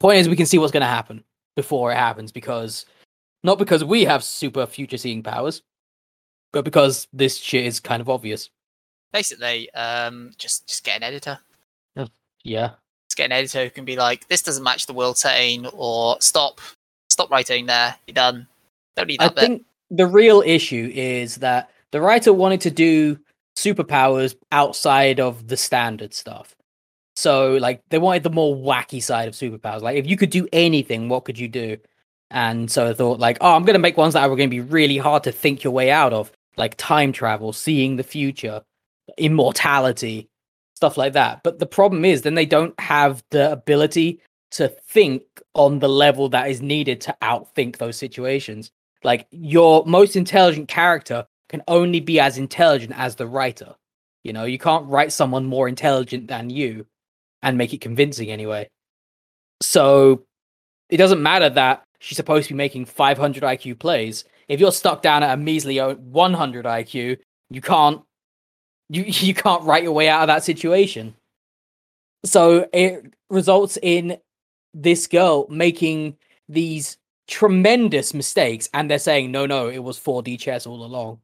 [SPEAKER 2] Point is, we can see what's going to happen before it happens because not because we have super future seeing powers, but because this shit is kind of obvious.
[SPEAKER 1] Basically, um, just just get an editor.
[SPEAKER 2] Yeah.
[SPEAKER 1] Just get an editor who can be like, this doesn't match the world setting, or stop, stop writing there. You're done. Don't need
[SPEAKER 2] I
[SPEAKER 1] that bit.
[SPEAKER 2] I think the real issue is that the writer wanted to do superpowers outside of the standard stuff. So, like, they wanted the more wacky side of superpowers. Like, if you could do anything, what could you do? And so I thought, like, oh, I'm going to make ones that are going to be really hard to think your way out of, like time travel, seeing the future, immortality. stuff like that. But the problem is, then they don't have the ability to think on the level that is needed to outthink those situations. Like your most intelligent character can only be as intelligent as the writer. You know, you can't write someone more intelligent than you and make it convincing anyway. So it doesn't matter that she's supposed to be making 500 IQ plays. If you're stuck down at a measly 100 IQ, you can't you you can't write your way out of that situation. So it results in this girl making these tremendous mistakes and they're saying no no it was 4D chess all along.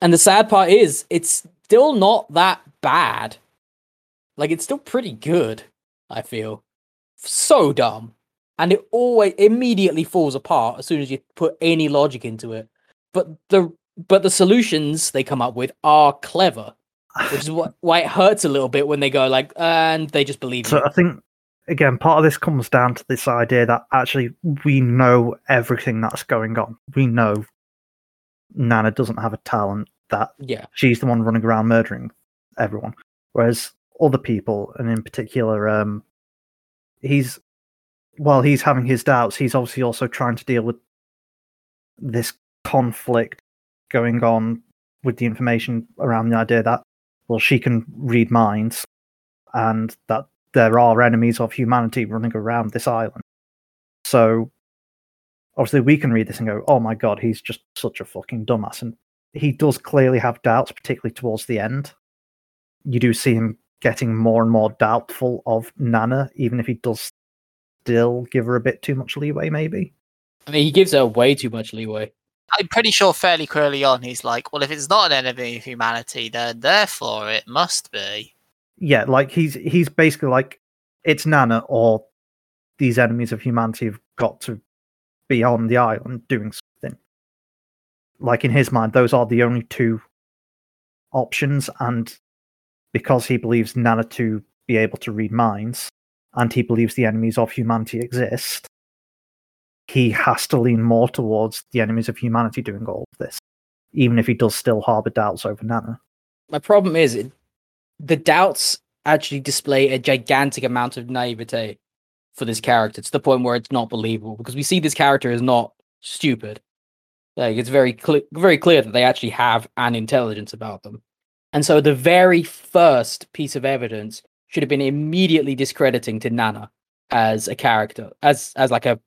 [SPEAKER 2] And the sad part is it's still not that bad. Like it's still pretty good, I feel. So dumb. And it always immediately falls apart as soon as you put any logic into it. But the but the solutions they come up with are clever. Which is what, why it hurts a little bit when they go like and they just believe
[SPEAKER 3] So
[SPEAKER 2] you.
[SPEAKER 3] I think again, part of this comes down to this idea that actually we know everything that's going on. We know Nana doesn't have a talent that
[SPEAKER 2] Yeah.
[SPEAKER 3] she's the one running around murdering everyone, whereas other people, and in particular, um, he's while he's having his doubts, he's obviously also trying to deal with this conflict going on with the information around the idea that well she can read minds and that there are enemies of humanity running around this island. So obviously we can read this and go oh my god he's just such a fucking dumbass. And he does clearly have doubts particularly towards the end. You do see him getting more and more doubtful of nana even if he does still give her a bit too much leeway maybe
[SPEAKER 2] I mean he gives her way too much leeway.
[SPEAKER 1] I'm pretty sure fairly early on he's like, well, if it's not an enemy of humanity, then therefore it must be.
[SPEAKER 3] yeah, like he's he's basically like it's Nana or these enemies of humanity have got to be on the island doing something. Like in his mind, those are the only two options, and because he believes Nana to be able to read minds, and he believes the enemies of humanity exist, he has to lean more towards the enemies of humanity doing all of this, even if he does still harbor doubts over Nana.
[SPEAKER 2] My problem is it, the doubts actually display a gigantic amount of naivete for this character to the point where it's not believable because we see this character is not stupid. Like it's very clear, very clear that they actually have an intelligence about them, and so the very first piece of evidence should have been immediately discrediting to Nana as a character, as as like a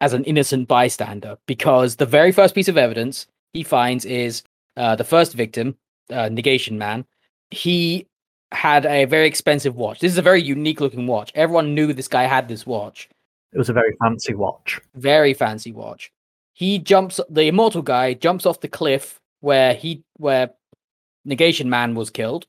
[SPEAKER 2] as an innocent bystander, because the very first piece of evidence he finds is uh, the first victim, uh, Negation Man. He had a very expensive watch. This is a very unique looking watch. Everyone knew this guy had this watch.
[SPEAKER 3] It was a very fancy watch.
[SPEAKER 2] Very fancy watch. He jumps the immortal guy jumps off the cliff where he where Negation Man was killed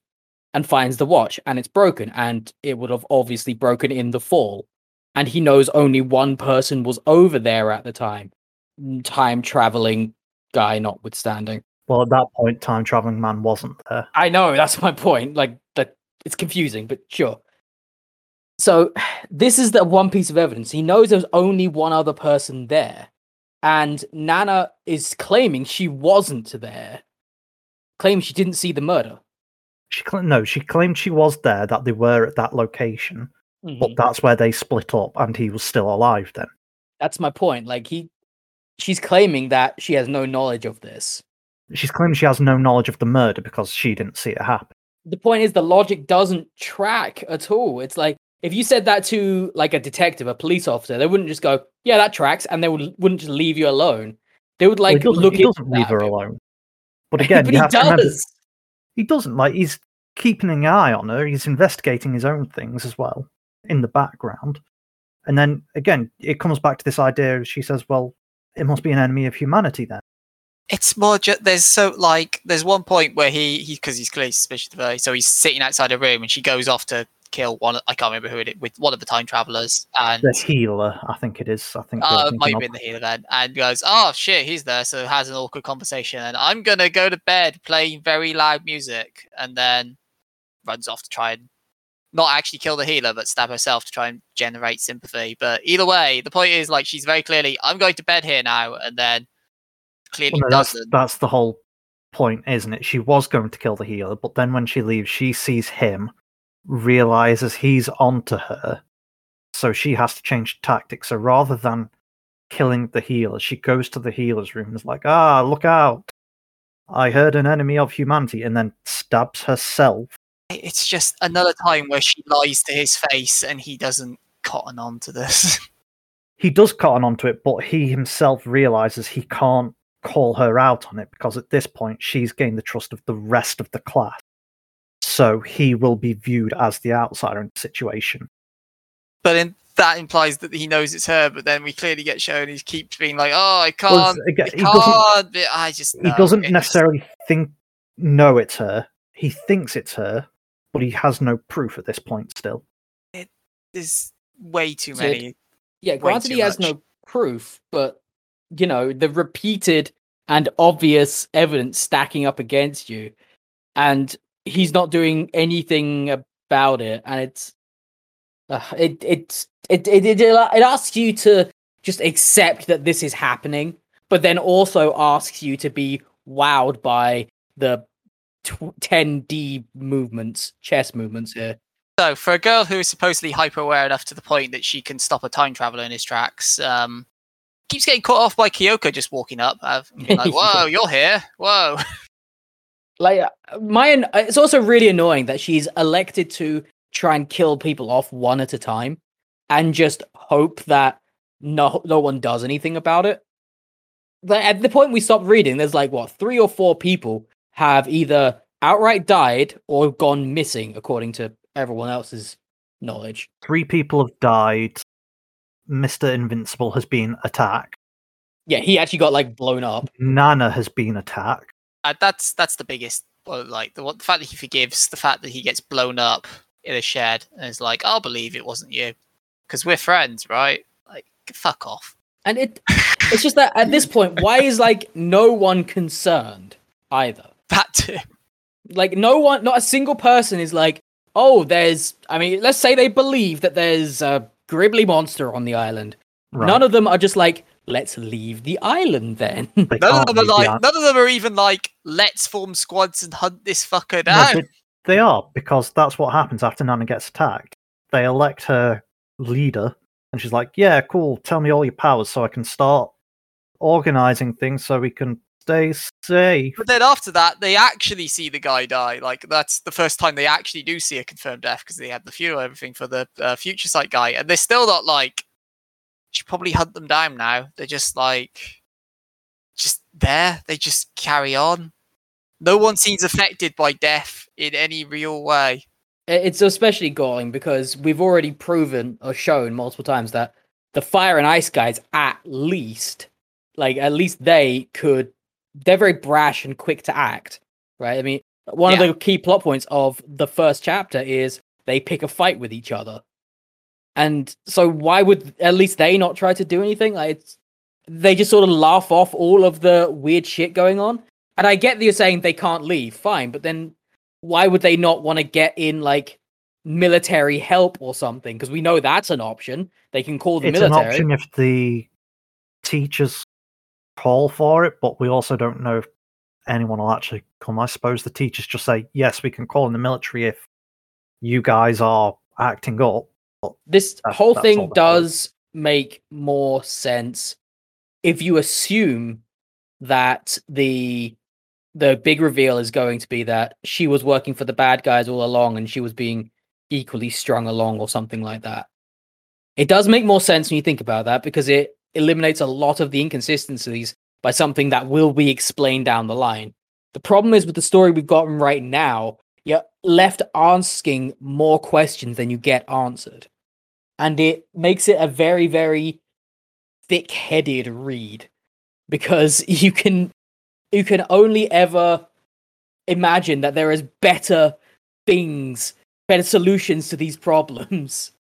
[SPEAKER 2] and finds the watch and it's broken and it would have obviously broken in the fall. And he knows only one person was over there at the time. Mm, time traveling guy notwithstanding.
[SPEAKER 3] Well, at that point, time traveling man wasn't there.
[SPEAKER 2] I know that's my point. Like that, it's confusing, but sure. So this is the one piece of evidence. He knows there's only one other person there, and Nana is claiming she wasn't there. Claiming she didn't see the murder.
[SPEAKER 3] She cl- no, she claimed she was there, that they were at that location,
[SPEAKER 2] Mhm.
[SPEAKER 3] but that's where they split up, and he was still alive then.
[SPEAKER 2] That's my point. Like he, she's claiming that she has no knowledge of this.
[SPEAKER 3] She's claiming she has no knowledge of the murder because she didn't see it happen.
[SPEAKER 2] the point is the logic doesn't track at all. It's like if you said that to like a detective, a police officer, they wouldn't just go, "Yeah, that tracks," and they would wouldn't just leave you alone. They would
[SPEAKER 3] Well,
[SPEAKER 2] like
[SPEAKER 3] he
[SPEAKER 2] look
[SPEAKER 3] he doesn't leave her alone. But again,
[SPEAKER 2] but
[SPEAKER 3] you
[SPEAKER 2] he
[SPEAKER 3] have to remember,
[SPEAKER 2] does.
[SPEAKER 3] He doesn't. Like he's keeping an eye on her. He's investigating his own things as well in the background. And then again, it comes back to this idea. She says, "Well, it must be an enemy of humanity then."
[SPEAKER 1] It's more just there's so like there's one point where he he because he's clearly suspicious of her, so he's sitting outside a room and she goes off to kill one. I can't remember who it with one of the time travelers and
[SPEAKER 3] The healer, I think it is. I think.
[SPEAKER 1] uh, might been the healer then, and goes, "Oh shit, he's there." So has an awkward conversation, and I'm gonna go to bed playing very loud music, and then runs off to try and not actually kill the healer, but stab herself to try and generate sympathy. But either way, the point is like she's very clearly, "I'm going to bed here now," and then clearly
[SPEAKER 3] Well, no,
[SPEAKER 1] doesn't.
[SPEAKER 3] that's the whole point, isn't it? She was going to kill the healer, but then when she leaves, she sees him, realizes he's onto her, so she has to change tactics. So rather than killing the healer, she goes to the healer's room and is like, "Ah, look out! I heard an enemy of humanity," and then stabs herself.
[SPEAKER 1] It's just another time where she lies to his face and he doesn't cotton on to this.
[SPEAKER 3] He does cotton on to it, but he himself realizes he can't call her out on it because at this point she's gained the trust of the rest of the class. So he will be viewed as the outsider in the situation.
[SPEAKER 1] but then that implies that he knows it's her, but then we clearly get shown he keeps being like, Oh, I can't
[SPEAKER 3] again,
[SPEAKER 1] I
[SPEAKER 3] he doesn't
[SPEAKER 1] can't but I just
[SPEAKER 3] he doesn't
[SPEAKER 1] It's-
[SPEAKER 3] necessarily think know it's her. He thinks it's her, but he has no proof at this point still.
[SPEAKER 1] it is way too
[SPEAKER 2] So-
[SPEAKER 1] many.
[SPEAKER 2] Yeah, granted
[SPEAKER 1] too
[SPEAKER 2] he has
[SPEAKER 1] much.
[SPEAKER 2] no proof, but you know, the repeated and obvious evidence stacking up against you, and he's not doing anything about it, and it's uh, it it's it, it it it asks you to just accept that this is happening, but then also asks you to be wowed by the tw- 10D movements, chess movements here.
[SPEAKER 1] So for a girl who is supposedly hyper aware enough to the point that she can stop a time traveler in his tracks, um keeps getting caught off by Kyoya just walking up. Uh, like, Whoa, you're here. Whoa.
[SPEAKER 2] like my it's also really annoying that she's elected to try and kill people off one at a time and just hope that no no one does anything about it like at the point we stopped reading there's like what three or four people have either outright died or gone missing according to everyone else's knowledge
[SPEAKER 3] Three people have died. Mr. Invincible has been attacked.
[SPEAKER 2] yeah he actually got like blown up
[SPEAKER 3] Nana has been attacked.
[SPEAKER 1] Uh, that's that's the biggest well, like the, what- the fact that he forgives, the fact that he gets blown up in a shed and is like, I'll believe it wasn't you. Because we're friends, right? Like fuck off.
[SPEAKER 2] and it it's just that at this point why is like no one concerned either
[SPEAKER 1] That too.
[SPEAKER 2] like no one not a single person is like oh there's i mean let's say they believe that there's a gribbly monster on the island
[SPEAKER 3] Right.
[SPEAKER 2] none of them are just like let's leave the island then
[SPEAKER 1] None of them are
[SPEAKER 3] leave the
[SPEAKER 1] like none of them are even like, let's form squads and hunt this fucker
[SPEAKER 3] No,
[SPEAKER 1] down.
[SPEAKER 3] they, they are because that's what happens after Nana gets attacked. They elect her leader, and she's like, "Yeah, cool. Tell me all your powers so I can start organizing things so we can stay safe."
[SPEAKER 1] But then after that, they actually see the guy die. Like that's the first time they actually do see a confirmed death because they had the fuel, everything for the uh, future sight guy, and they're still not like. Should probably hunt them down now. They're just like, just there. They just carry on. No one seems affected by death in any real way.
[SPEAKER 2] It's especially galling because we've already proven or shown multiple times that the fire and ice guys at least like at least they could they're very brash and quick to act right i mean one
[SPEAKER 1] Yeah.
[SPEAKER 2] of the key plot points of the first chapter is they pick a fight with each other and so why would at least they not try to do anything like it's they just sort of laugh off all of the weird shit going on and i get that you're saying they can't leave fine but then why would they not want to get in like military help or something? Because we know that's an option. They can call the
[SPEAKER 3] it's
[SPEAKER 2] military.
[SPEAKER 3] an option if the teachers call for it, but we also don't know if anyone will actually come. I suppose the teachers just say, "Yes, we can call in the military if you guys are acting up."
[SPEAKER 2] This
[SPEAKER 3] That's-
[SPEAKER 2] whole
[SPEAKER 3] that's
[SPEAKER 2] thing
[SPEAKER 3] all that is.
[SPEAKER 2] does make more sense if you assume that the the big reveal is going to be that she was working for the bad guys all along and she was being equally strung along or something like that. It does make more sense when you think about that because it eliminates a lot of the inconsistencies by something that will be explained down the line. The problem is with the story we've gotten right now, you're left asking more questions than you get answered. And it makes it a very, very thick headed read because you can you can only ever imagine that there is better things, better solutions to these problems.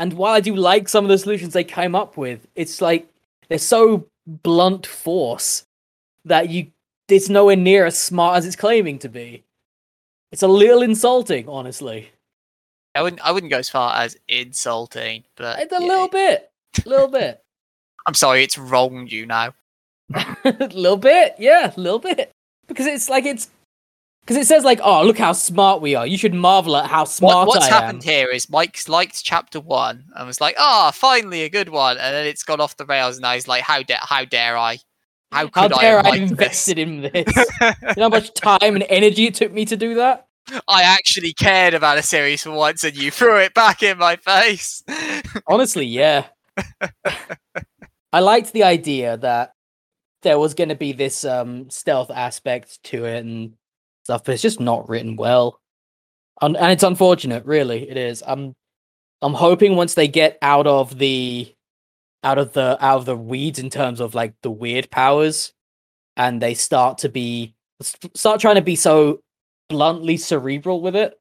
[SPEAKER 2] And while I do like some of the solutions they came up with, it's like they're so blunt force that you it's nowhere near as smart as it's claiming to be. It's a little insulting, honestly.
[SPEAKER 1] I wouldn't. I wouldn't go as far as insulting, but
[SPEAKER 2] It's a
[SPEAKER 1] yeah,
[SPEAKER 2] little bit. A little bit.
[SPEAKER 1] I'm sorry, it's wronged you now.
[SPEAKER 2] a little bit, yeah, a little bit. because it's like it's because it says like, "Oh, look how smart we are." You should marvel at how smart
[SPEAKER 1] What, what's
[SPEAKER 2] I
[SPEAKER 1] happened
[SPEAKER 2] am.
[SPEAKER 1] here is Mike's liked chapter one and was like, "Ah, finally a good one," and then it's gone off the rails, and now he's like, "How dare, how dare I? How
[SPEAKER 2] How
[SPEAKER 1] could I
[SPEAKER 2] dare
[SPEAKER 1] have
[SPEAKER 2] I
[SPEAKER 1] liked this?"
[SPEAKER 2] invested in this? you know how much time and energy it took me to do that?
[SPEAKER 1] I actually cared about a series for once, and you threw it back in my face.
[SPEAKER 2] Honestly, yeah. I liked the idea that there was going to be this um stealth aspect to it and stuff, but it's just not written well. And, and it's unfortunate, really. It is. I'm I'm hoping once they get out of the out of the out of the weeds in terms of like the weird powers and they start to be start trying to be so bluntly cerebral with it.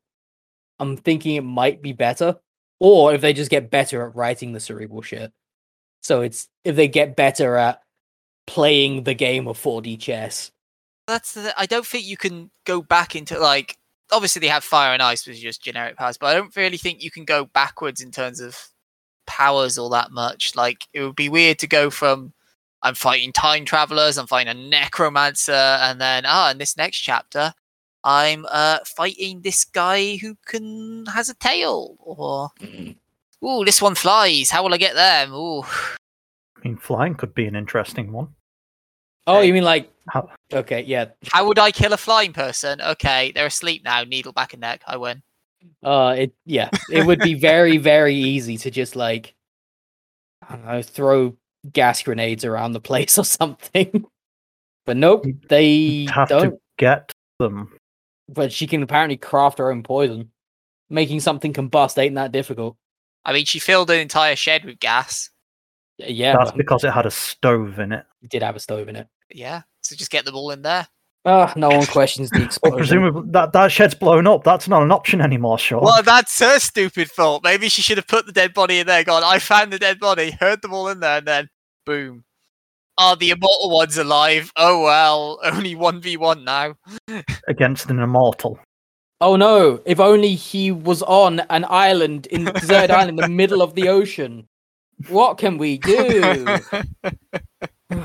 [SPEAKER 2] I'm thinking it might be better or if they just get better at writing the cerebral shit. So it's if they get better at playing the game of 4D chess.
[SPEAKER 1] That's the. I don't think you can go back into like. Obviously, they have fire and ice, is just generic powers, but I don't really think you can go backwards in terms of powers all that much. Like, it would be weird to go from I'm fighting time travelers, I'm fighting a necromancer, and then ah, in this next chapter, I'm uh fighting this guy who can has a tail, or ooh, this one flies. How will I get them? Ooh,
[SPEAKER 3] I mean, flying could be an interesting one.
[SPEAKER 2] Oh,
[SPEAKER 1] Hey.
[SPEAKER 2] you mean like
[SPEAKER 3] How,
[SPEAKER 2] okay, yeah.
[SPEAKER 1] how would I kill a flying person? Okay, they're asleep now. Needle back and neck. I win.
[SPEAKER 2] Uh it yeah, it would be very very easy to just like I don't know, throw gas grenades around the place or something. But nope, they
[SPEAKER 3] you'd have
[SPEAKER 2] don't.
[SPEAKER 3] to get them.
[SPEAKER 2] But she can apparently craft her own poison. Making something combust ain't that difficult.
[SPEAKER 1] I mean, she filled an entire shed with gas.
[SPEAKER 2] Yeah,
[SPEAKER 3] That's
[SPEAKER 2] but
[SPEAKER 3] because it had a stove in it.
[SPEAKER 2] it did have a stove in it.
[SPEAKER 1] Yeah, so just get them all in there.
[SPEAKER 2] Ah, no one questions the
[SPEAKER 3] Well,
[SPEAKER 2] explosion.
[SPEAKER 3] presumably that, that shed's blown up. That's not an option anymore, Sean.
[SPEAKER 1] Well, that's her stupid fault. Maybe she should have put the dead body in there. God, I found the dead body. Heard them all in there, and then boom. Are the immortal ones alive? Oh well, only one v one now.
[SPEAKER 3] Against an immortal.
[SPEAKER 2] Oh no! If only he was on an island in deserted island in the middle of the ocean. What can we do?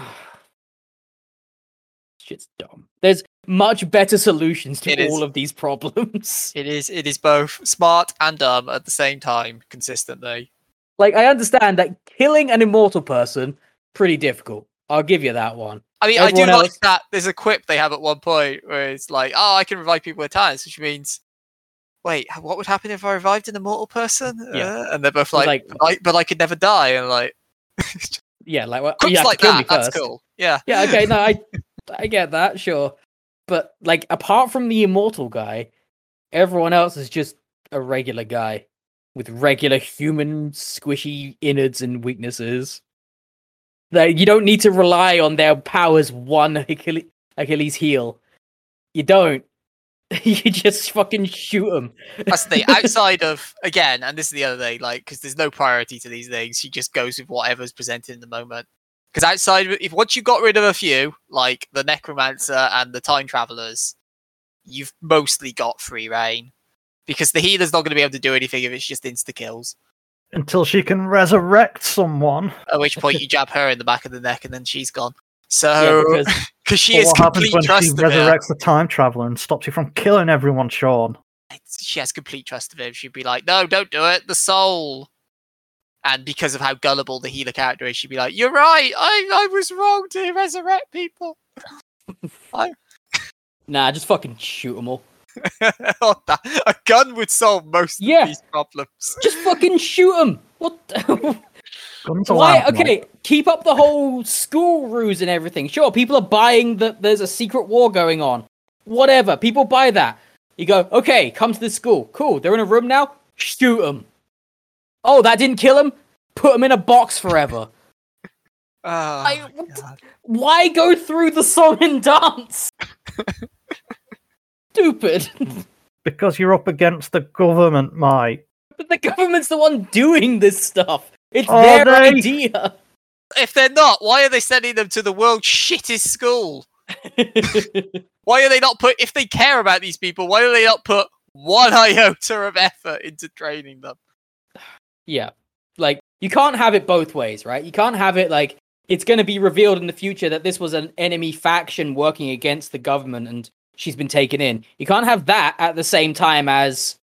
[SPEAKER 2] Shit's dumb. There's much better solutions to
[SPEAKER 1] It is.
[SPEAKER 2] all of these problems.
[SPEAKER 1] it is. It is both smart and dumb at the same time, consistently.
[SPEAKER 2] Like I understand that killing an immortal person pretty difficult. I'll give you that one.
[SPEAKER 1] I mean, I do
[SPEAKER 2] Everyone
[SPEAKER 1] like that. There's a quip they have at one point where it's like, "Oh, I can revive people with talents," which means, wait, what would happen if I revived an immortal person?
[SPEAKER 2] Yeah.
[SPEAKER 1] Uh, and they're both like,
[SPEAKER 2] like-
[SPEAKER 1] "I- "But I could never die." And like,
[SPEAKER 2] Yeah, like well, you have
[SPEAKER 1] like
[SPEAKER 2] to kill me
[SPEAKER 1] that. That's cool. Yeah.
[SPEAKER 2] Yeah, okay, no, I I get that, sure. But like apart from the immortal guy, everyone else is just a regular guy with regular human squishy innards and weaknesses. That you don't need to rely on their powers one Achilles, Achilles heel. You don't. you just fucking shoot them.
[SPEAKER 1] That's the thing. Outside of again, and this is the other thing, like because there's no priority to these things. She just goes with whatever's presented in the moment. Because outside, if once you got rid of a few, like the necromancer and the time travelers, you've mostly got free reign. Because the healer's not going to be able to do anything if it's just insta kills.
[SPEAKER 3] Until she can resurrect someone.
[SPEAKER 1] At which point you jab her in the back of the neck and then she's gone.
[SPEAKER 2] Yeah,
[SPEAKER 1] So
[SPEAKER 2] because
[SPEAKER 1] because she
[SPEAKER 3] But
[SPEAKER 1] has
[SPEAKER 3] what happens
[SPEAKER 1] complete
[SPEAKER 3] when she
[SPEAKER 1] trust of him.
[SPEAKER 3] resurrects the time traveler and stops you from killing everyone, Sean?
[SPEAKER 1] she has complete trust of him. She'd be like, "No, don't do it. The soul." And because of how gullible the healer character is, she'd be like, "You're right. I I was wrong to resurrect people."
[SPEAKER 2] nah, just fucking shoot them all.
[SPEAKER 1] That- a gun would solve most
[SPEAKER 2] Yeah.
[SPEAKER 1] of these problems.
[SPEAKER 2] Just fucking shoot them. What? the- Why?
[SPEAKER 3] loud, Mike.
[SPEAKER 2] Okay, keep up the whole school ruse and everything. Sure, people are buying that there's a secret war going on. Whatever, people buy that. You go, okay, come to the school. Cool, they're in a room now. Shoot them. Oh, that didn't kill him. Put him in a box forever.
[SPEAKER 1] Oh,
[SPEAKER 2] I-
[SPEAKER 1] my
[SPEAKER 2] what-
[SPEAKER 1] God.
[SPEAKER 2] Why go through the song and dance? Stupid.
[SPEAKER 3] Because you're up against the government, Mike.
[SPEAKER 2] but the government's the one doing this stuff. It's
[SPEAKER 3] Are
[SPEAKER 2] their
[SPEAKER 3] they?
[SPEAKER 2] idea.
[SPEAKER 1] If they're not, why are they sending them to the world's shittest school? Why are they not put? If they care about these people, why do they not put one iota of effort into training them?
[SPEAKER 2] Yeah. Like you can't have it both ways, right? You can't have it like it's going to be revealed in the future that this was an enemy faction working against the government and she's been taken in. You can't have that at the same time as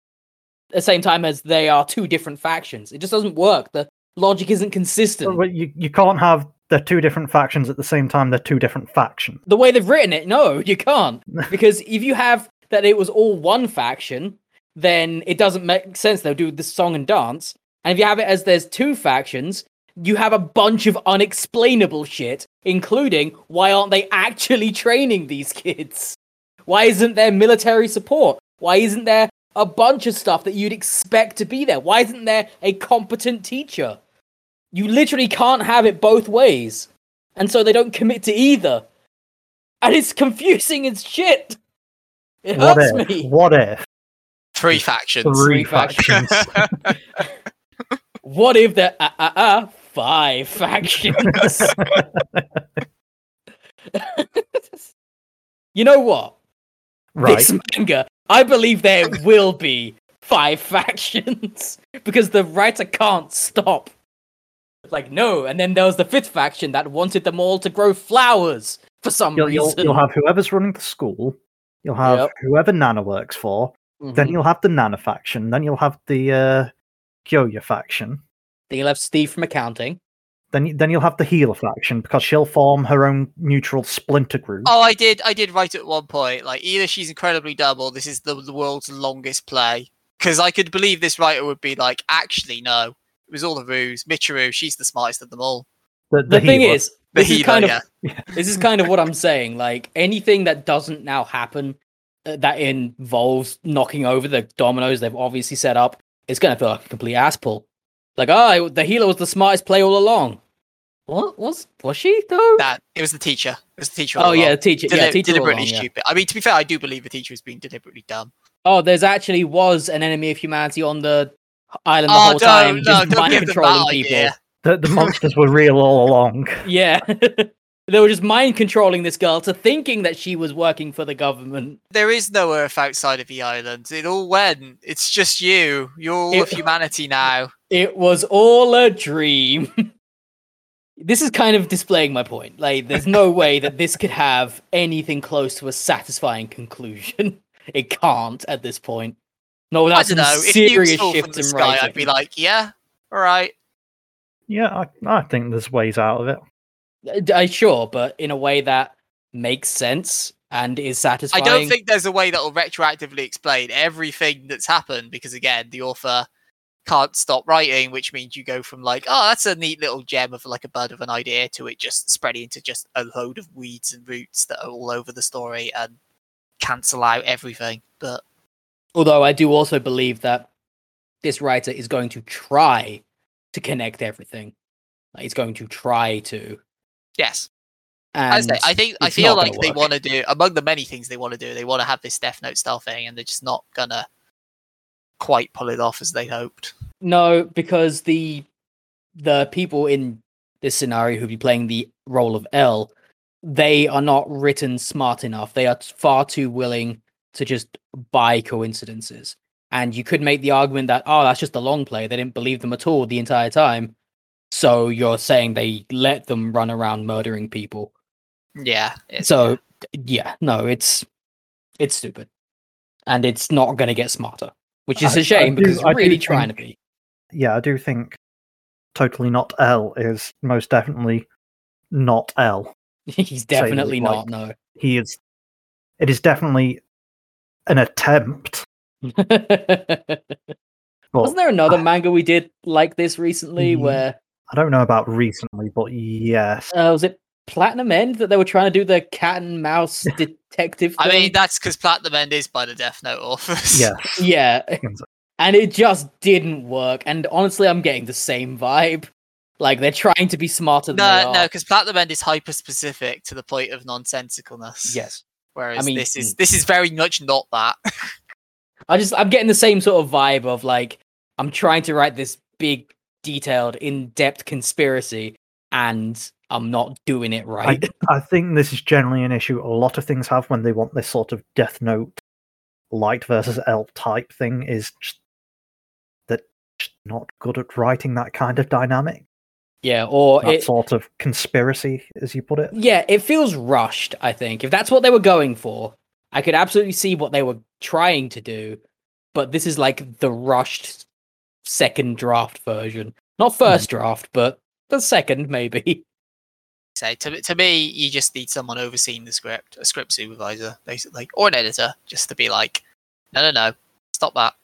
[SPEAKER 2] the same time as they are two different factions. It just doesn't work. The logic isn't consistent.
[SPEAKER 3] But you, you can't have the two different factions at the same time. They're two different factions.
[SPEAKER 2] The way they've written it, no, you can't. Because if you have that it was all one faction, then it doesn't make sense. They'll do the song and dance. And if you have it as there's two factions, you have a bunch of unexplainable shit, including why aren't they actually training these kids? Why isn't there military support? Why isn't there a bunch of stuff that you'd expect to be there? Why isn't there a competent teacher? You literally can't have it both ways. And so they don't commit to either. And it's confusing as shit. It
[SPEAKER 3] What
[SPEAKER 2] hurts
[SPEAKER 3] if?
[SPEAKER 2] me.
[SPEAKER 3] What if
[SPEAKER 1] Three factions.
[SPEAKER 3] three
[SPEAKER 2] Three factions.
[SPEAKER 3] factions?
[SPEAKER 2] What if there are uh, uh, five factions? you know what?
[SPEAKER 3] Right.
[SPEAKER 2] This manga, I believe there will be five factions because the writer can't stop. Like, no, and then there was the fifth faction that wanted them all to grow flowers for some
[SPEAKER 3] You'll, you'll,
[SPEAKER 2] reason.
[SPEAKER 3] you'll have whoever's running the school. You'll have
[SPEAKER 2] Yep.
[SPEAKER 3] whoever Nana works for. Then
[SPEAKER 2] Mhm.
[SPEAKER 3] you'll have the Nana faction. Then you'll have the uh, Kyoya faction.
[SPEAKER 2] Then you'll have Steve from accounting.
[SPEAKER 3] Then then you'll have the healer faction because she'll form her own neutral splinter group.
[SPEAKER 1] Oh, I did. I did write at one point. Like either she's incredibly dumb, or this is the, the world's longest play. Because I could believe this writer would be like, actually, no, it was all a ruse. Michiru, she's the smartest of them all.
[SPEAKER 3] the,
[SPEAKER 2] The, thing is,
[SPEAKER 1] The
[SPEAKER 2] this is kind of
[SPEAKER 1] yeah.
[SPEAKER 2] this is kind of what I'm saying. Like anything that doesn't now happen uh, that involves knocking over the dominoes they've obviously set up is going to feel like a complete ass pull. Like, oh, the healer was the smartest play all along. What was was she though?
[SPEAKER 1] That it was the teacher. It was the teacher.
[SPEAKER 2] oh
[SPEAKER 1] all
[SPEAKER 2] yeah, the teacher.
[SPEAKER 1] Deli-
[SPEAKER 2] yeah, teacher
[SPEAKER 1] deliberately
[SPEAKER 2] along, yeah.
[SPEAKER 1] stupid. I mean, to be fair, I do believe the teacher was being deliberately dumb.
[SPEAKER 2] Oh, there's actually was an enemy of humanity on the island the
[SPEAKER 1] oh,
[SPEAKER 2] whole
[SPEAKER 1] don't,
[SPEAKER 2] time,
[SPEAKER 1] no,
[SPEAKER 2] just
[SPEAKER 1] don't
[SPEAKER 2] mind
[SPEAKER 1] give them
[SPEAKER 2] controlling
[SPEAKER 1] that
[SPEAKER 2] people.
[SPEAKER 1] idea.
[SPEAKER 3] the, the monsters were real all along.
[SPEAKER 2] Yeah. they were just mind controlling this girl to thinking that she was working for the government.
[SPEAKER 1] There is no Earth outside of the island. It all went. It's just you. You're all of humanity now.
[SPEAKER 2] It was all a dream. this is kind of displaying my point. Like, there's no way that this could have anything close to a satisfying conclusion. It can't at this point. No,
[SPEAKER 1] I
[SPEAKER 2] without
[SPEAKER 1] don't know.
[SPEAKER 2] Serious
[SPEAKER 1] you fall from
[SPEAKER 2] shift
[SPEAKER 1] the
[SPEAKER 2] in
[SPEAKER 1] sky,
[SPEAKER 2] writing.
[SPEAKER 1] I'd be like, yeah, all right.
[SPEAKER 3] Yeah, I, I think there's ways out of it.
[SPEAKER 2] Uh, sure, but in a way that makes sense and is satisfying.
[SPEAKER 1] I don't think there's a way that will retroactively explain everything that's happened because, again, the author can't stop writing, which means you go from like, oh, that's a neat little gem of like a bud of an idea to it just spreading into just a load of weeds and roots that are all over the story and cancel out everything. But
[SPEAKER 2] Although I do also believe that this writer is going to try to connect everything. Like, he's going to try to.
[SPEAKER 1] Yes,
[SPEAKER 2] And
[SPEAKER 1] I, say, I think I feel like they want to do among the many things they want to do, they want to have this Death Note style thing, and they're just not gonna quite pull it off as they hoped.
[SPEAKER 2] No, because the the people in this scenario who'd be playing the role of L, they are not written smart enough. They are far too willing to just buy coincidences. And you could make the argument that oh, that's just a long play. They didn't believe them at all the entire time. So you're saying they let them run around murdering people.
[SPEAKER 1] Yeah.
[SPEAKER 2] So yeah, no, it's it's stupid, and it's not going to get smarter, which is
[SPEAKER 3] I-
[SPEAKER 2] a shame
[SPEAKER 3] do-
[SPEAKER 2] because it's
[SPEAKER 3] I do
[SPEAKER 2] really trying to be.
[SPEAKER 3] Yeah, I do think totally not L is most definitely not L.
[SPEAKER 2] He's
[SPEAKER 3] Say,
[SPEAKER 2] definitely
[SPEAKER 3] like-
[SPEAKER 2] not. No.
[SPEAKER 3] He is. It is definitely an attempt.
[SPEAKER 2] Wasn't there another manga we did like this recently?
[SPEAKER 3] Ye-
[SPEAKER 2] Where
[SPEAKER 3] I don't know about recently, but yes.
[SPEAKER 2] uh, was it Platinum End that they were trying to do the cat and mouse detective?
[SPEAKER 1] I mean, that's because Platinum End is by the Death Note authors.
[SPEAKER 3] Yeah,
[SPEAKER 2] yeah, and it just didn't work. And honestly, I'm getting the same vibe. Like they're trying to be smarter than they
[SPEAKER 1] No,
[SPEAKER 2] are.
[SPEAKER 1] no, because Platinum End is hyper specific to the point of nonsensicalness.
[SPEAKER 2] Yes.
[SPEAKER 1] Whereas
[SPEAKER 2] mean,
[SPEAKER 1] this is
[SPEAKER 2] mm.
[SPEAKER 1] this is very much not that.
[SPEAKER 2] I just I'm getting the same sort of vibe of like I'm trying to write this big, detailed, in-depth conspiracy, and I'm not doing it right.
[SPEAKER 3] I think this is generally an issue a lot of things have when they want this sort of Death Note Light versus L type thing is just that just not good at writing that kind of dynamic.
[SPEAKER 2] Yeah, or
[SPEAKER 3] that
[SPEAKER 2] it,
[SPEAKER 3] sort of conspiracy, as you put it.
[SPEAKER 2] yeah, it feels rushed. I think if that's what they were going for, I could absolutely see what they were trying to do. But this is like the rushed second draft version, not first hmm. draft, but the second maybe.
[SPEAKER 1] Say to to me, you just need someone overseeing the script, a script supervisor, basically, or an editor, just to be like, no, no, no, stop that,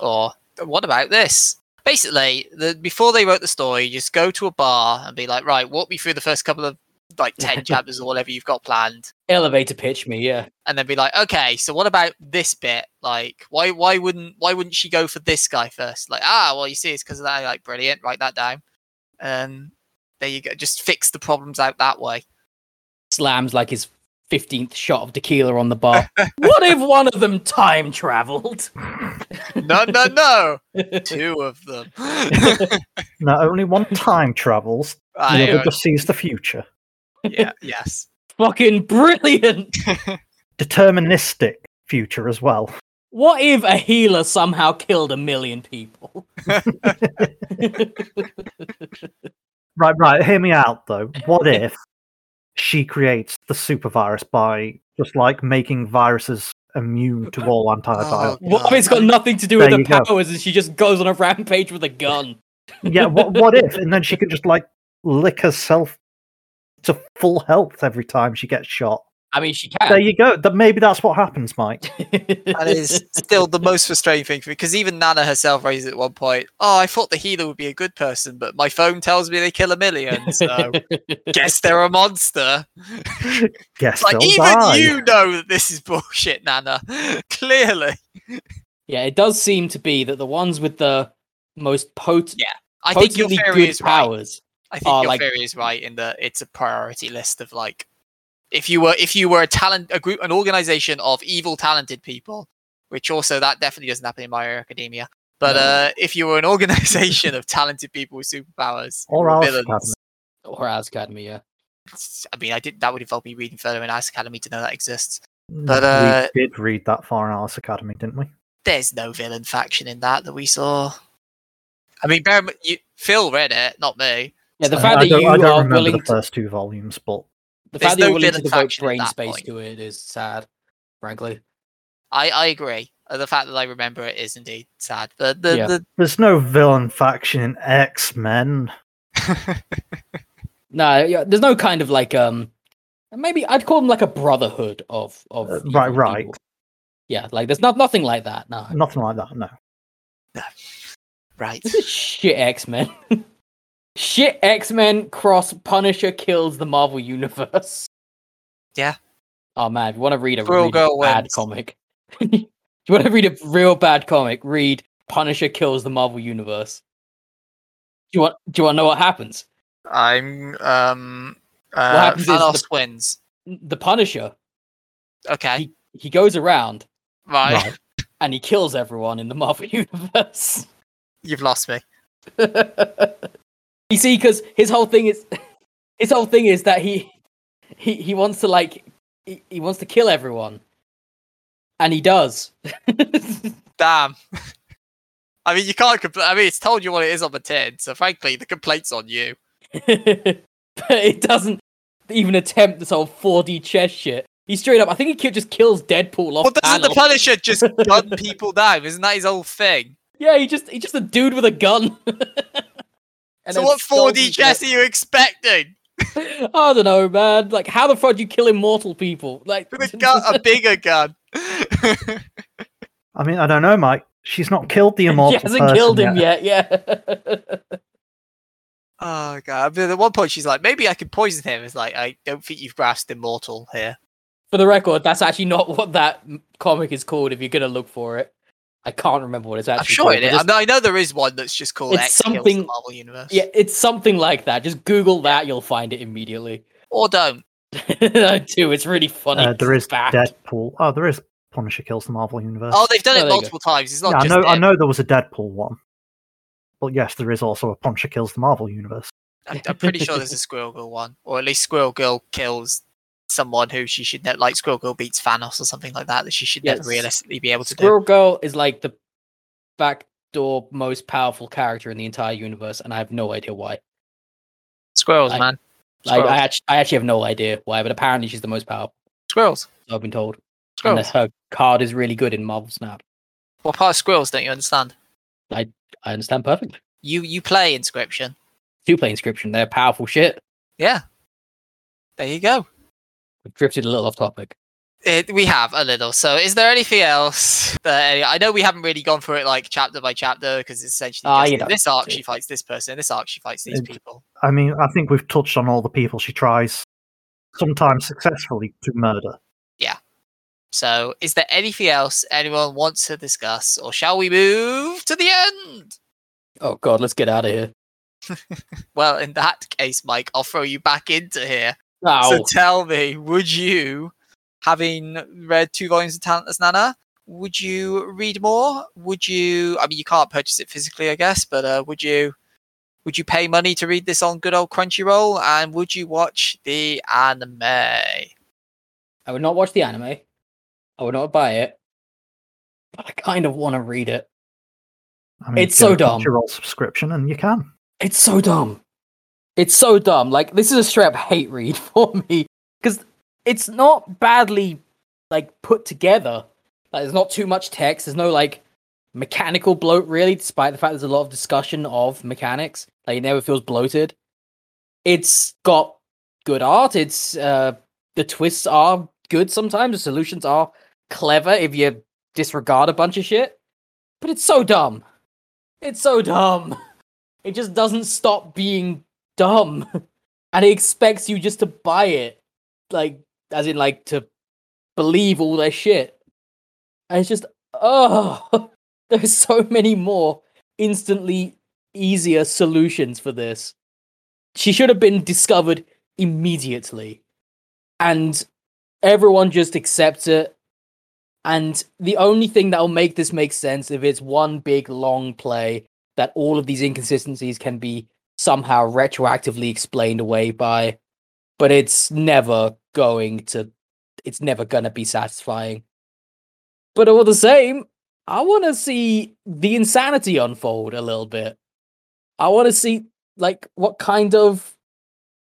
[SPEAKER 1] or what about this? Basically, the before they wrote the story, just go to a bar and be like, right, walk me through the first couple of like ten chapters or whatever you've got planned,
[SPEAKER 2] Elevator pitch me, yeah.
[SPEAKER 1] and then be like, okay, so what about this bit? Like, why why wouldn't why wouldn't she go for this guy first? Like, ah, well, you see, it's because of that. Like, brilliant, write that down. And there you go. Just fix the problems out that way.
[SPEAKER 2] Slams like his fifteenth shot of tequila on the bar. what if one of them time traveled?
[SPEAKER 1] No, no, no. Two of them.
[SPEAKER 3] Not only one time travels, the
[SPEAKER 1] I,
[SPEAKER 3] other
[SPEAKER 1] uh,
[SPEAKER 3] just sees the future.
[SPEAKER 1] Yeah, yes.
[SPEAKER 2] Fucking brilliant.
[SPEAKER 3] Deterministic future as well.
[SPEAKER 2] What if a healer somehow killed a million people?
[SPEAKER 3] Right, right. Hear me out though. What if she creates the super virus by just like making viruses immune to all antibiotics?
[SPEAKER 1] Oh,
[SPEAKER 2] What if
[SPEAKER 1] God.
[SPEAKER 2] it's got nothing to do with
[SPEAKER 3] There
[SPEAKER 2] her
[SPEAKER 3] you go.
[SPEAKER 2] powers and she just goes on a rampage with a gun?
[SPEAKER 3] yeah. What? What if? And then she could just like lick herself to full health every time she gets shot.
[SPEAKER 2] I mean, she can.
[SPEAKER 3] There you go. That maybe that's what happens, Mike.
[SPEAKER 1] That is still the most frustrating thing for me because even Nana herself raised it at one point. Oh, I thought the healer would be a good person, but my phone tells me they kill a million, so guess they're a monster.
[SPEAKER 3] Guess
[SPEAKER 1] Like
[SPEAKER 3] they'll
[SPEAKER 1] even
[SPEAKER 3] die.
[SPEAKER 1] you know that this is bullshit, Nana. Clearly,
[SPEAKER 2] yeah, it does seem to be that the ones with the most potent,
[SPEAKER 1] Yeah, I think your
[SPEAKER 2] potently
[SPEAKER 1] theory
[SPEAKER 2] good
[SPEAKER 1] is right.
[SPEAKER 2] powers.
[SPEAKER 1] I think
[SPEAKER 2] are,
[SPEAKER 1] your
[SPEAKER 2] like-
[SPEAKER 1] theory is right in that it's a priority list of like if you were if you were a talent a group an organization of evil talented people, which also that definitely doesn't happen in My Hero Academia. But
[SPEAKER 2] No.
[SPEAKER 1] uh, if you were an organization of talented people with superpowers who
[SPEAKER 3] Or Alice
[SPEAKER 1] villains,
[SPEAKER 3] Academy.
[SPEAKER 2] Or As Academy, yeah.
[SPEAKER 1] I mean, I did that would involve me reading further in Alice Academy to know that exists.
[SPEAKER 3] Mm,
[SPEAKER 1] But, uh,
[SPEAKER 3] we did read that far in Alice Academy, didn't we?
[SPEAKER 1] There's no villain faction in that that we saw. I mean, bear, you, Phil read it, not me.
[SPEAKER 2] Yeah, the fact
[SPEAKER 3] I,
[SPEAKER 2] that
[SPEAKER 3] don't,
[SPEAKER 2] you
[SPEAKER 3] I don't
[SPEAKER 2] are
[SPEAKER 3] remember
[SPEAKER 2] willing
[SPEAKER 3] the first two volumes, but
[SPEAKER 2] the
[SPEAKER 1] There's
[SPEAKER 2] fact that you're willing to
[SPEAKER 1] villain
[SPEAKER 2] devote brain space
[SPEAKER 1] point.
[SPEAKER 2] to it is sad, frankly.
[SPEAKER 1] I, I agree. Uh, The fact that I remember it is indeed sad. The the,
[SPEAKER 2] Yeah.
[SPEAKER 1] the
[SPEAKER 3] there's no villain faction in X Men.
[SPEAKER 2] No, yeah, there's no kind of like um, maybe I'd call them like a brotherhood of of
[SPEAKER 3] Uh,
[SPEAKER 2] evil
[SPEAKER 3] right, right.
[SPEAKER 2] people. Yeah, like there's not nothing like that. No,
[SPEAKER 3] Nothing like that. No.
[SPEAKER 1] right.
[SPEAKER 2] this is shit X Men. shit X Men cross Punisher kills the Marvel universe.
[SPEAKER 1] Yeah.
[SPEAKER 2] Oh man, if you want to read a
[SPEAKER 1] Squirrel
[SPEAKER 2] really bad
[SPEAKER 1] wins.
[SPEAKER 2] comic, you want to read a real bad comic, read Punisher kills the Marvel universe. Do you want? Do you want to know what happens?
[SPEAKER 1] I'm um uh
[SPEAKER 2] happens is the-
[SPEAKER 1] Thanos wins.
[SPEAKER 2] The Punisher,
[SPEAKER 1] Okay.
[SPEAKER 2] he goes around
[SPEAKER 1] Right.
[SPEAKER 3] Right.
[SPEAKER 2] and he kills everyone in the Marvel universe.
[SPEAKER 1] You've lost me.
[SPEAKER 2] you see, because his whole thing is his whole thing is that he he he wants to like he, he wants to kill everyone, and he does.
[SPEAKER 1] Damn. I mean, you can't complain. I mean, it's told you what it is on the tin, so frankly, the complaint's on you.
[SPEAKER 2] but it doesn't even attempt this whole 4D chess shit. He straight up, I think he just kills Deadpool off
[SPEAKER 1] Well, doesn't the. Punisher just gun people down? Isn't that his whole thing?
[SPEAKER 2] yeah, he just he's just a dude with a gun. And
[SPEAKER 1] so what
[SPEAKER 2] skulls
[SPEAKER 1] 4D
[SPEAKER 2] and
[SPEAKER 1] chess are you expecting?
[SPEAKER 2] I don't know, man. Like, how the fuck do you kill immortal people? Like,
[SPEAKER 1] With a, gun, a bigger gun.
[SPEAKER 3] I mean, I don't know, Mike. She's not killed the immortal.
[SPEAKER 2] she hasn't
[SPEAKER 3] person
[SPEAKER 2] killed him yet. Yeah.
[SPEAKER 1] oh god! I mean, at one point, she's like, "Maybe I could poison him." It's like, I don't think you've grasped immortal here.
[SPEAKER 2] For the record, that's actually not what that comic is called. If you're gonna look for it, I can't remember what it's actually.
[SPEAKER 1] I'm sure
[SPEAKER 2] called,
[SPEAKER 1] it
[SPEAKER 2] but it's-
[SPEAKER 1] I, know, I know there is one that's just called
[SPEAKER 2] It's
[SPEAKER 1] X kills the
[SPEAKER 2] something-
[SPEAKER 1] Marvel Universe.
[SPEAKER 2] Yeah, it's something like that. Just Google that, you'll find it immediately.
[SPEAKER 1] Or don't.
[SPEAKER 2] I do. It's really funny.
[SPEAKER 3] Uh, there
[SPEAKER 2] It's
[SPEAKER 3] is
[SPEAKER 2] bad.
[SPEAKER 3] Deadpool. Oh, there is Punisher kills the Marvel universe.
[SPEAKER 1] Oh, they've done
[SPEAKER 2] Oh,
[SPEAKER 1] it
[SPEAKER 2] there you go.
[SPEAKER 1] multiple times. It's not
[SPEAKER 3] yeah, I
[SPEAKER 1] just
[SPEAKER 3] know. I know there was a Deadpool one, but yes, there is also a Punisher kills the Marvel universe.
[SPEAKER 1] I'm, I'm pretty sure there's a Squirrel Girl one, or at least Squirrel Girl kills someone who she should ne- like. Squirrel Girl beats Thanos or something like that. That she should
[SPEAKER 2] Yes.
[SPEAKER 1] never realistically be able to do.
[SPEAKER 2] Squirrel Girl is like the backdoor most powerful character in the entire universe, and I have no idea why.
[SPEAKER 1] Squirrels,
[SPEAKER 2] I-
[SPEAKER 1] man.
[SPEAKER 2] Like, I, actually, I actually have no idea why, but apparently she's the most powerful.
[SPEAKER 1] Squirrels.
[SPEAKER 2] so I've been told. And that her card is really good in Marvel Snap.
[SPEAKER 1] What part of squirrels don't you understand?
[SPEAKER 2] I understand perfectly.
[SPEAKER 1] You you play Inscryption.
[SPEAKER 2] Do play Inscryption. They're powerful shit.
[SPEAKER 1] Yeah. There you go.
[SPEAKER 2] We've drifted a little off topic.
[SPEAKER 1] It, we have a little. So, is there anything else that I know we haven't really gone through it like chapter by chapter because it's essentially
[SPEAKER 2] Ah,
[SPEAKER 1] just
[SPEAKER 2] you
[SPEAKER 1] in this arc she fights this person, this arc she fights these
[SPEAKER 3] It-
[SPEAKER 1] people.
[SPEAKER 3] I mean, I think we've touched on all the people she tries, sometimes successfully, to murder. Yeah.
[SPEAKER 1] So, is there anything else anyone wants to discuss, or shall we move to the end?
[SPEAKER 2] Oh god, let's get out of here.
[SPEAKER 1] Well, in that case, Mike, I'll throw you back into here.
[SPEAKER 2] Ow.
[SPEAKER 1] So tell me, would you, having read two volumes of Talentless Nana, would you read more? Would you? I mean, you can't purchase it physically, I guess, but uh, would you? Would you pay money to read this on good old Crunchyroll? And would you watch the anime?
[SPEAKER 2] I would not watch the anime. I would not buy it. But I kind of want to read it.
[SPEAKER 3] I mean,
[SPEAKER 2] It's so dumb.
[SPEAKER 3] Crunchyroll subscription, and you can.
[SPEAKER 2] It's so dumb. It's so dumb. Like this is a straight up hate read for me because it's not badly like put together. Like there's not too much text. There's no like mechanical bloat really, despite the fact there's a lot of discussion of mechanics. Like it never feels bloated. It's got good art. It's uh the twists are good sometimes. The solutions are clever if you disregard a bunch of shit. But it's so dumb. It's so dumb. It just doesn't stop being dumb. And it expects you just to buy it. Like as in like to believe all their shit. And it's just oh there's so many more instantly easier solutions for this. She should have been discovered immediately. And everyone just accepts it. And the only thing that'll make this make sense if it's one big long play that all of these inconsistencies can be somehow retroactively explained away by, but it's never going to, it's never gonna be satisfying. But all the same, I want to see the insanity unfold a little bit. I want to see like what kind of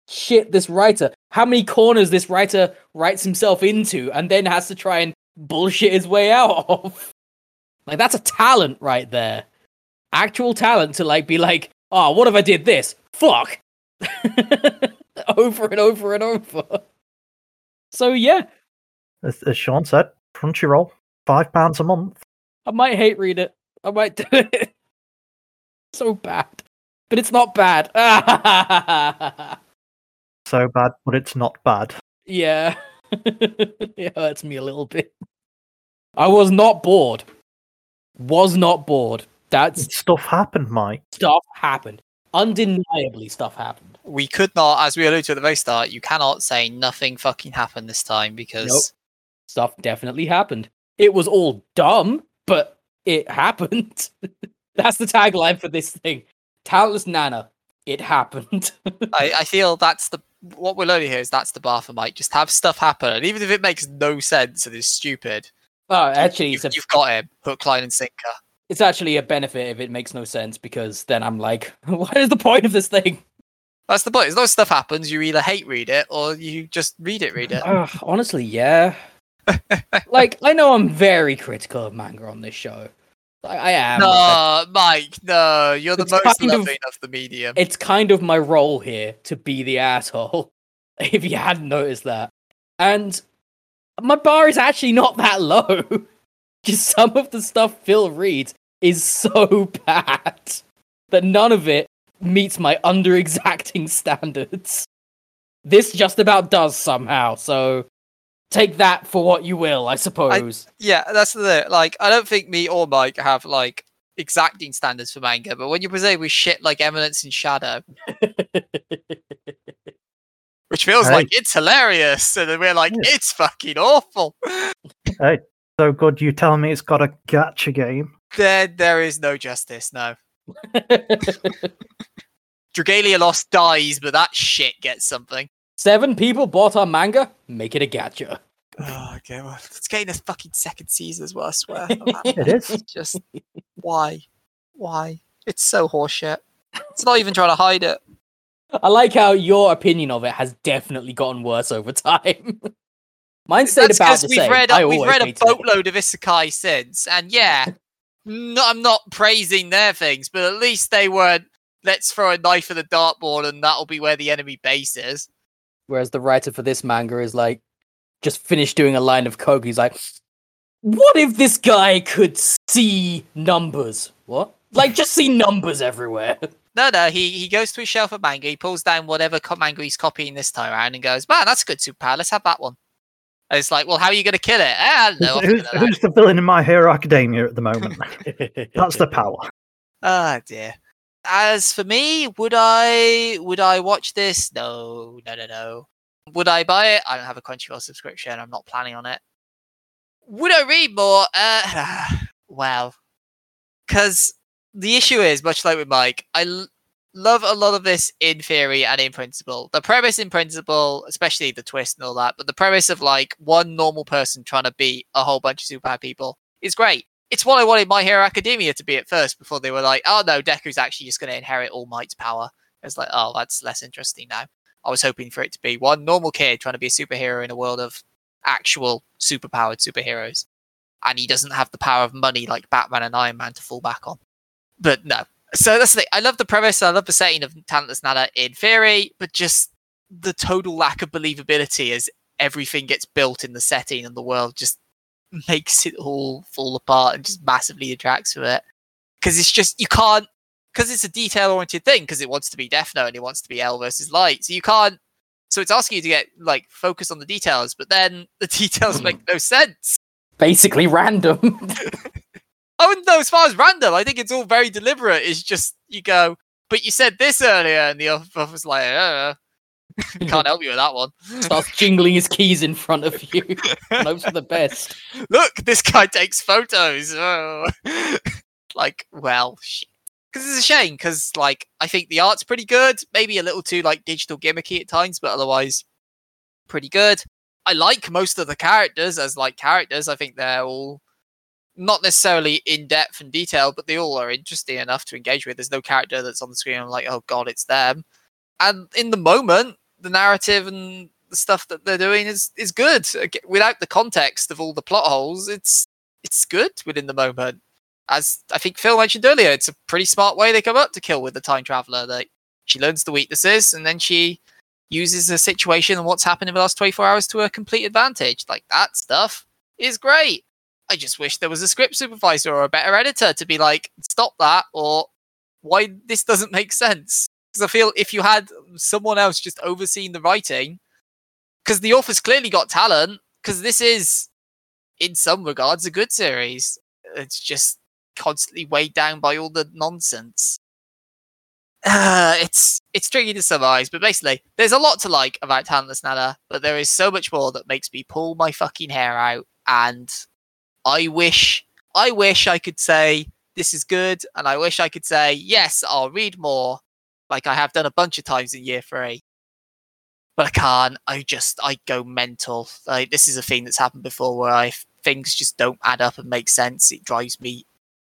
[SPEAKER 2] shit this writer, how many corners this writer writes himself into, and then has to try and bullshit his way out of. Like that's a talent right there. Actual talent to like be like, oh, what if I did this? Fuck. over and over and over. So yeah,
[SPEAKER 3] As, as Sean said, Crunchyroll, five pounds a month.
[SPEAKER 2] I might hate read it. I might do it. So bad. But it's not bad.
[SPEAKER 3] So bad, but it's not bad.
[SPEAKER 2] yeah. it hurts me a little bit. I was not bored. Was not bored. That's
[SPEAKER 3] Stuff happened, Mike.
[SPEAKER 2] stuff happened. Undeniably stuff happened.
[SPEAKER 1] We could not, as we alluded to at the very start, you cannot say nothing fucking happened this time because
[SPEAKER 2] Stuff definitely happened. It was all dumb, but it happened. That's the tagline for this thing. Talentless Nana. It happened.
[SPEAKER 1] I, I feel that's the what we're learning here is that's the bar for Mike. Just have stuff happen, and even if it makes no sense and is stupid,
[SPEAKER 2] oh, actually,
[SPEAKER 1] you've,
[SPEAKER 2] it's,
[SPEAKER 1] you've got him hook, line, and sinker.
[SPEAKER 2] It's actually a benefit if it makes no sense because then I'm like, what is the point of this thing?
[SPEAKER 1] That's the point. As long as stuff happens, you either hate read it or you just read it, read it.
[SPEAKER 2] Ugh, honestly, yeah. like, I know I'm very critical of manga on this show. I, I am.
[SPEAKER 1] No, Mike, no, you're the most
[SPEAKER 2] kind of-
[SPEAKER 1] of, the medium.
[SPEAKER 2] it's kind of my role here to be the asshole. If you hadn't noticed that, and my bar is actually not that low. Just some of the stuff Phil reads is so bad that none of it meets my under exacting standards. This just about does somehow. So take that for what you will, I suppose.
[SPEAKER 1] yeah, that's the like. I don't think me or Mike have like exacting standards for manga, but when you present with shit like Eminence in Shadow, which feels
[SPEAKER 3] Hey.
[SPEAKER 1] like it's hilarious, and then we're like,
[SPEAKER 3] Yeah.
[SPEAKER 1] it's fucking awful.
[SPEAKER 3] So good, you tell me it's got a gacha game.
[SPEAKER 1] There, there is no justice. No, Dragalia Lost dies, but that shit gets something.
[SPEAKER 2] Seven people bought our manga. Make it a gacha.
[SPEAKER 1] Oh, okay, well, it's getting a fucking second season as well. I swear.
[SPEAKER 3] It is.
[SPEAKER 1] It's just why, why? It's so horseshit. It's not even trying to hide it.
[SPEAKER 2] I like how your opinion of it has definitely gotten worse over time. Mine stayed
[SPEAKER 1] That's
[SPEAKER 2] about
[SPEAKER 1] because
[SPEAKER 2] the
[SPEAKER 1] we've
[SPEAKER 2] same.
[SPEAKER 1] read
[SPEAKER 2] I
[SPEAKER 1] we've read a boatload of isekai since, and yeah, no, I'm not praising their things, but at least they weren't. Let's throw a knife at the dartboard, and that'll be where the enemy base is.
[SPEAKER 2] Whereas the writer for this manga is like, just finished doing a line of coke. He's like, what if this guy could see numbers? What? Like, just see numbers everywhere.
[SPEAKER 1] No, no, he, he goes to his shelf of manga, he pulls down whatever manga he's copying this time around and goes, Man, that's a good superpower, let's have that one. And it's like, Well, how are you going to kill it? Ah, I don't know. I'll
[SPEAKER 3] Who's,
[SPEAKER 1] figure that out."
[SPEAKER 3] who's the villain in My Hero Academia at the moment? That's the power.
[SPEAKER 1] Ah, dear. As for me, would I would I watch this? No, no, no, no. Would I buy it? I don't have a Crunchyroll subscription. I'm not planning on it. Would I read more? Uh, well, because the issue is much like with Mike. I l- love a lot of this in theory and in principle. The premise in principle, especially the twist and all that, but the premise of like one normal person trying to beat a whole bunch of superpower people is great it's what I wanted My Hero Academia to be at first before they were like, oh no, Deku's actually just going to inherit All Might's power. It's like, oh, that's less interesting now. I was hoping for it to be one normal kid trying to be a superhero in a world of actual superpowered superheroes. And he doesn't have the power of money like Batman and Iron Man to fall back on. But no. So that's the thing. I love the premise. I love the setting of Talentless Nana in theory, but just the total lack of believability as everything gets built in the setting and the world just makes it all fall apart and just massively detracts from it. Because it's just you can't because it's a detail oriented thing because it wants to be Death Note and it wants to be L versus Light. So you can't. So it's asking you to get like focus on the details, but then the details make no sense.
[SPEAKER 2] Basically random.
[SPEAKER 1] I wouldn't know as far as random. I think it's all very deliberate. It's just you go, but you said this earlier, and the other was like, uh, can't help you with that one.
[SPEAKER 2] Starts jingling his keys in front of you. hopes for the best.
[SPEAKER 1] Look, this guy takes photos. Oh. like, well, shit. Because it's a shame. Because like, I think the art's pretty good. Maybe a little too like digital gimmicky at times, but otherwise, pretty good. I like most of the characters as like characters. I think they're all not necessarily in depth and detail, but they all are interesting enough to engage with. There's no character that's on the screen. I'm like, oh god, it's them. And in the moment, the narrative and the stuff that they're doing is is good. Without the context of all the plot holes, it's it's good within the moment. As I think Phil mentioned earlier, it's a pretty smart way they come up to kill with the time traveler. That she learns the weaknesses and then she uses the situation and what's happened in the last 24 hours to her complete advantage. Like that stuff is great. I just wish there was a script supervisor or a better editor to be like, stop that, or why this doesn't make sense. Because I feel if you had someone else just overseeing the writing, because the author's clearly got talent, because this is, in some regards, a good series. It's just constantly weighed down by all the nonsense. Uh, it's it's tricky to summarize, but basically, there's a lot to like about Talentless Nana, but there is so much more that makes me pull my fucking hair out. And I wish, I wish I could say this is good, and I wish I could say yes, I'll read more, like I have done a bunch of times in year three. But I can't. I just I go mental. Like this is a thing that's happened before, where I things just don't add up and make sense. It drives me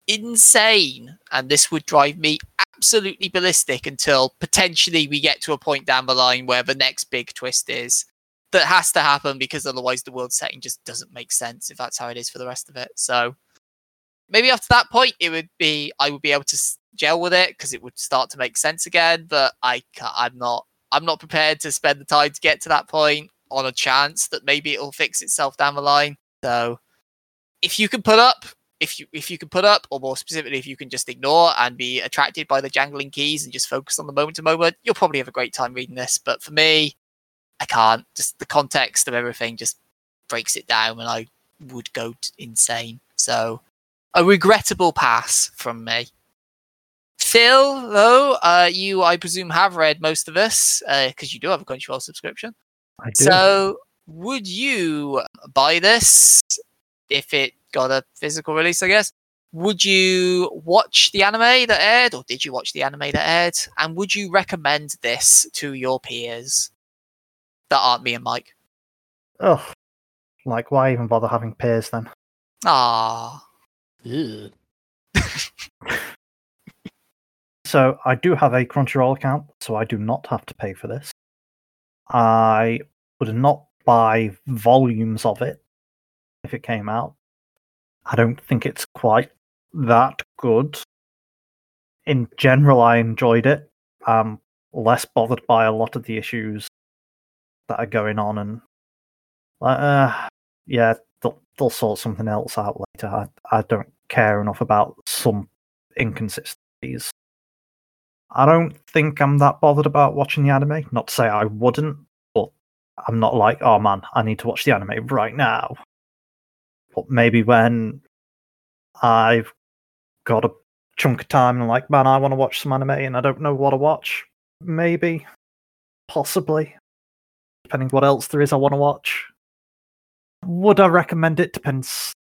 [SPEAKER 1] insane, and this would drive me absolutely ballistic until potentially we get to a point down the line where the next big twist is that has to happen because otherwise the world setting just doesn't make sense if that's how it is for the rest of it. So maybe after that point it would be I would be able to gel with it because it would start to make sense again. But I I'm not I'm not prepared to spend the time to get to that point on a chance that maybe it'll fix itself down the line. So if you can put up if you if you can put up, or more specifically, if you can just ignore and be attracted by the jangling keys and just focus on the moment to moment, you'll probably have a great time reading this. But for me, I can't. Just the context of everything just breaks it down, and I would go insane. So a regrettable pass from me. Phil, though, uh, you I presume have read most of this because you do have a Crunchyroll subscription.
[SPEAKER 3] I do.
[SPEAKER 1] So, would you buy this if it got a physical release? I guess. Would you watch the anime that aired, or did you watch the anime that aired? And would you recommend this to your peers that aren't me and Mike?
[SPEAKER 3] oh, like why even bother having peers then?
[SPEAKER 1] Ah,
[SPEAKER 3] So so I do have a Crunchyroll account, so I do not have to pay for this. I would not buy volumes of it if it came out. I don't think it's quite that good. In general, I enjoyed it. I'm less bothered by a lot of the issues that are going on, and like, uh, yeah, they'll, they'll sort something else out later. I, I don't care enough about some inconsistencies. I don't think I'm that bothered about watching the anime. Not to say I wouldn't, but I'm not like, oh man, I need to watch the anime right now. But maybe when I've got a chunk of time and like, man, I want to watch some anime and I don't know what to watch. Maybe, possibly, depending what else there is I want to watch. Would I recommend it? Depends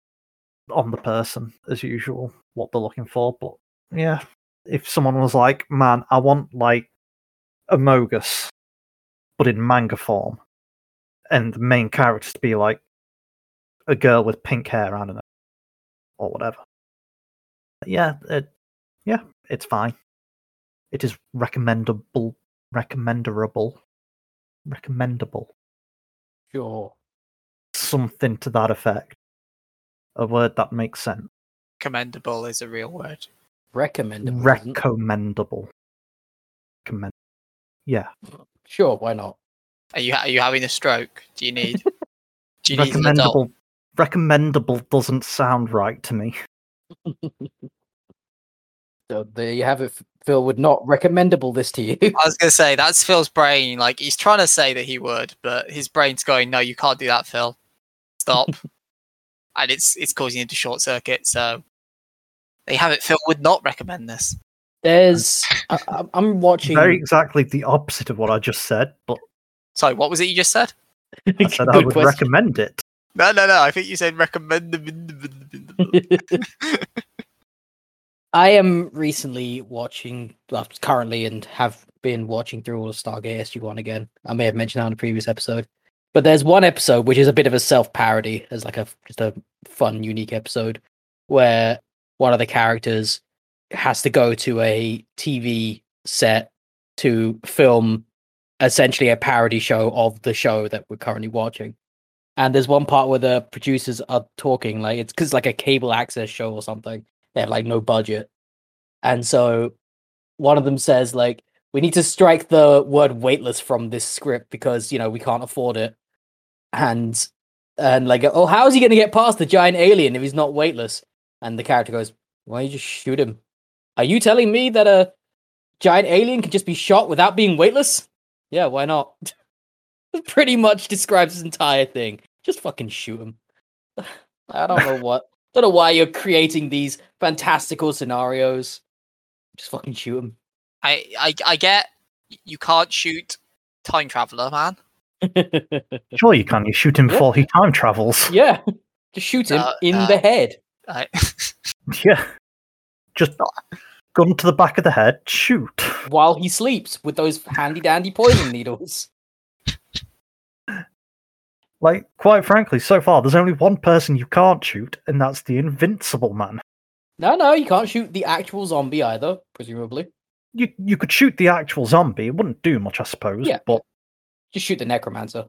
[SPEAKER 3] on the person, as usual, what they're looking for. But yeah, if someone was like, man, I want like a Mogus, but in manga form, and the main character to be like a girl with pink hair, I don't know, or whatever. Yeah, it, yeah, it's fine. It is recommendable, recommendable, recommendable,
[SPEAKER 2] Sure.
[SPEAKER 3] something to that effect. A word that makes sense.
[SPEAKER 1] Commendable is a real word.
[SPEAKER 2] Recommendable. isn't-
[SPEAKER 3] Recommendable. Commend. Yeah,
[SPEAKER 2] Sure, why not?
[SPEAKER 1] Are you are you having a stroke? Do you need? Do you need an adult?
[SPEAKER 3] recommendable. Recommendable doesn't sound right to me.
[SPEAKER 2] So there you have it. Phil would not recommendable this to you.
[SPEAKER 1] I was gonna say that's Phil's brain. Like he's trying to say that he would, but his brain's going, "No, you can't do that, Phil. Stop." and it's it's causing him to short circuit. So there you have it. Phil would not recommend this.
[SPEAKER 2] There's. I, I'm- I'm watching.
[SPEAKER 3] Very exactly the opposite of what I just said, but
[SPEAKER 1] Sorry, what was it you just said?
[SPEAKER 3] I said I would
[SPEAKER 2] question.
[SPEAKER 3] recommend it.
[SPEAKER 1] No, no, no. I think you said recommend.
[SPEAKER 2] I am recently watching, well, currently, and have been watching through all of Stargate SG-1 again. I may have mentioned that on a previous episode, but there's one episode which is a bit of a self-parody, as like a just a fun, unique episode where one of the characters has to go to a TV set to film essentially a parody show of the show that we're currently watching. And there's one part where the producers are talking, like it's because like a cable access show or something. They have like no budget, and so one of them says like, "We need to strike the word weightless from this script because you know we can't afford it." And and like, oh, how is he going to get past the giant alien if he's not weightless? And the character goes, "Why don't you just shoot him?" Are you telling me that a giant alien can just be shot without being weightless? Yeah, why not? Pretty much describes his entire thing. Just fucking shoot him. I don't know what. Don't know why you're creating these fantastical scenarios. Just fucking shoot him.
[SPEAKER 1] I, I I get you can't shoot time traveler, man.
[SPEAKER 3] Sure, you can. You shoot him
[SPEAKER 2] Yeah.
[SPEAKER 3] before he time travels.
[SPEAKER 2] yeah, just shoot him
[SPEAKER 1] Uh,
[SPEAKER 2] in
[SPEAKER 1] uh,
[SPEAKER 2] the head.
[SPEAKER 1] I,
[SPEAKER 3] Yeah. Just gun to the back of the head, shoot.
[SPEAKER 2] while he sleeps with those handy dandy poison needles.
[SPEAKER 3] Like, quite frankly, so far, there's only one person you can't shoot, and that's the Invincible Man.
[SPEAKER 2] No, no, you can't shoot the actual zombie either, presumably.
[SPEAKER 3] You you could shoot the actual zombie. It wouldn't do much, I suppose.
[SPEAKER 2] Yeah,
[SPEAKER 3] but
[SPEAKER 2] Just shoot the necromancer.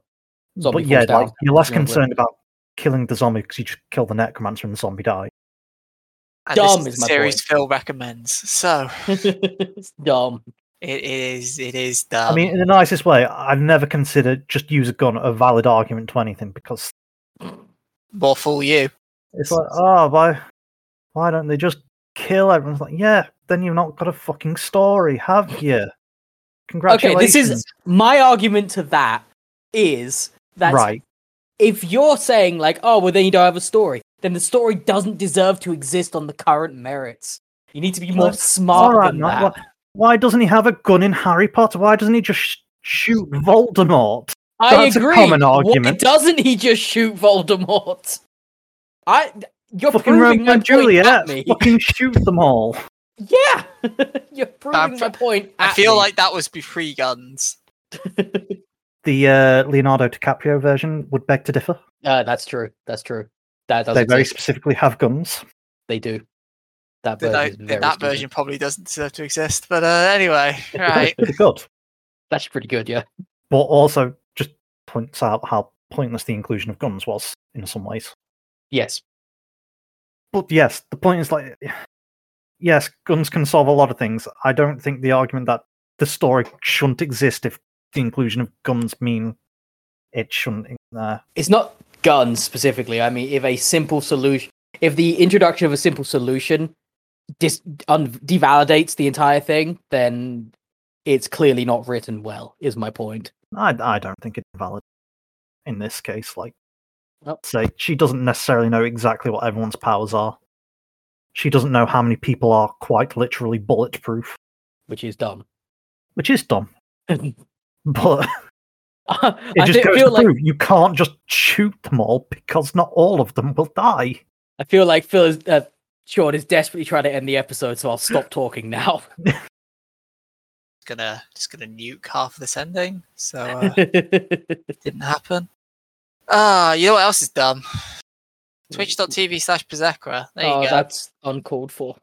[SPEAKER 2] Zombie
[SPEAKER 3] but yeah,
[SPEAKER 2] down,
[SPEAKER 3] like, you're less concerned about killing the zombie because you just kill the necromancer and the zombie dies.
[SPEAKER 1] and
[SPEAKER 2] Dumb
[SPEAKER 1] this
[SPEAKER 2] is
[SPEAKER 1] is
[SPEAKER 2] my
[SPEAKER 1] the series
[SPEAKER 2] point.
[SPEAKER 1] Phil recommends. So
[SPEAKER 2] it's dumb.
[SPEAKER 1] It is it is
[SPEAKER 3] I mean, in the nicest way, I've never considered just use a gun a valid argument to anything because
[SPEAKER 1] more fool you.
[SPEAKER 3] it's like, oh, why, why don't they just kill everyone? It's like, yeah, then you've not got a fucking story, have you? Congratulations.
[SPEAKER 2] Okay, this is my argument to that is that
[SPEAKER 3] right.
[SPEAKER 2] if you're saying like, oh, well, then you don't have a story, then the story doesn't deserve to exist on the current merits. You need to be more
[SPEAKER 3] Well,
[SPEAKER 2] smart
[SPEAKER 3] right,
[SPEAKER 2] than that.
[SPEAKER 3] why, why doesn't he have a gun in Harry Potter? Why doesn't he just sh- shoot Voldemort?
[SPEAKER 2] I
[SPEAKER 3] That's a
[SPEAKER 2] agree.
[SPEAKER 3] common
[SPEAKER 2] Why
[SPEAKER 3] argument.
[SPEAKER 2] doesn't he just shoot Voldemort? I you're
[SPEAKER 3] fucking
[SPEAKER 2] proving
[SPEAKER 3] Romeo
[SPEAKER 2] my
[SPEAKER 3] and
[SPEAKER 2] point
[SPEAKER 3] Juliet.
[SPEAKER 2] at me.
[SPEAKER 3] Fucking shoot them all.
[SPEAKER 2] Yeah, you're proving
[SPEAKER 1] pr-
[SPEAKER 2] my point.
[SPEAKER 1] I feel
[SPEAKER 2] me.
[SPEAKER 1] like that was before guns.
[SPEAKER 3] The uh, Leonardo DiCaprio version would beg to differ.
[SPEAKER 2] uh, that's true. That's true. That does
[SPEAKER 3] They very specifically have guns.
[SPEAKER 2] They do. That
[SPEAKER 1] That,
[SPEAKER 2] version, is
[SPEAKER 1] that
[SPEAKER 2] stupid.
[SPEAKER 1] version probably doesn't deserve to exist. But uh, anyway, right.
[SPEAKER 3] Pretty good.
[SPEAKER 2] That's pretty good, yeah.
[SPEAKER 3] But also just points out how pointless the inclusion of guns was in some ways.
[SPEAKER 2] Yes.
[SPEAKER 3] But yes, the point is like, yes, guns can solve a lot of things. I don't think the argument that the story shouldn't exist if the inclusion of guns mean it shouldn't. Uh,
[SPEAKER 2] It's not guns specifically. I mean, if a simple solution, if the introduction of a simple solution dis- un- devalidates the entire thing, then it's clearly not written well. Is my point.
[SPEAKER 3] I I don't think it's valid in this case. Like,
[SPEAKER 2] Well-
[SPEAKER 3] say she doesn't necessarily know exactly what everyone's powers are. She doesn't know how many people are quite literally bulletproof,
[SPEAKER 2] Which is dumb.
[SPEAKER 3] which is dumb. But it just goes
[SPEAKER 2] feel like
[SPEAKER 3] you can't just shoot them all because not all of them will die.
[SPEAKER 2] I feel like Phil is uh, Sean is desperately trying to end the episode, so I'll stop talking now.
[SPEAKER 1] gonna just gonna nuke half of this ending. So uh, didn't happen. Ah, you know what else is dumb? Twitch.tv slash Berserkra. There you
[SPEAKER 2] oh,
[SPEAKER 1] go.
[SPEAKER 2] that's uncalled for.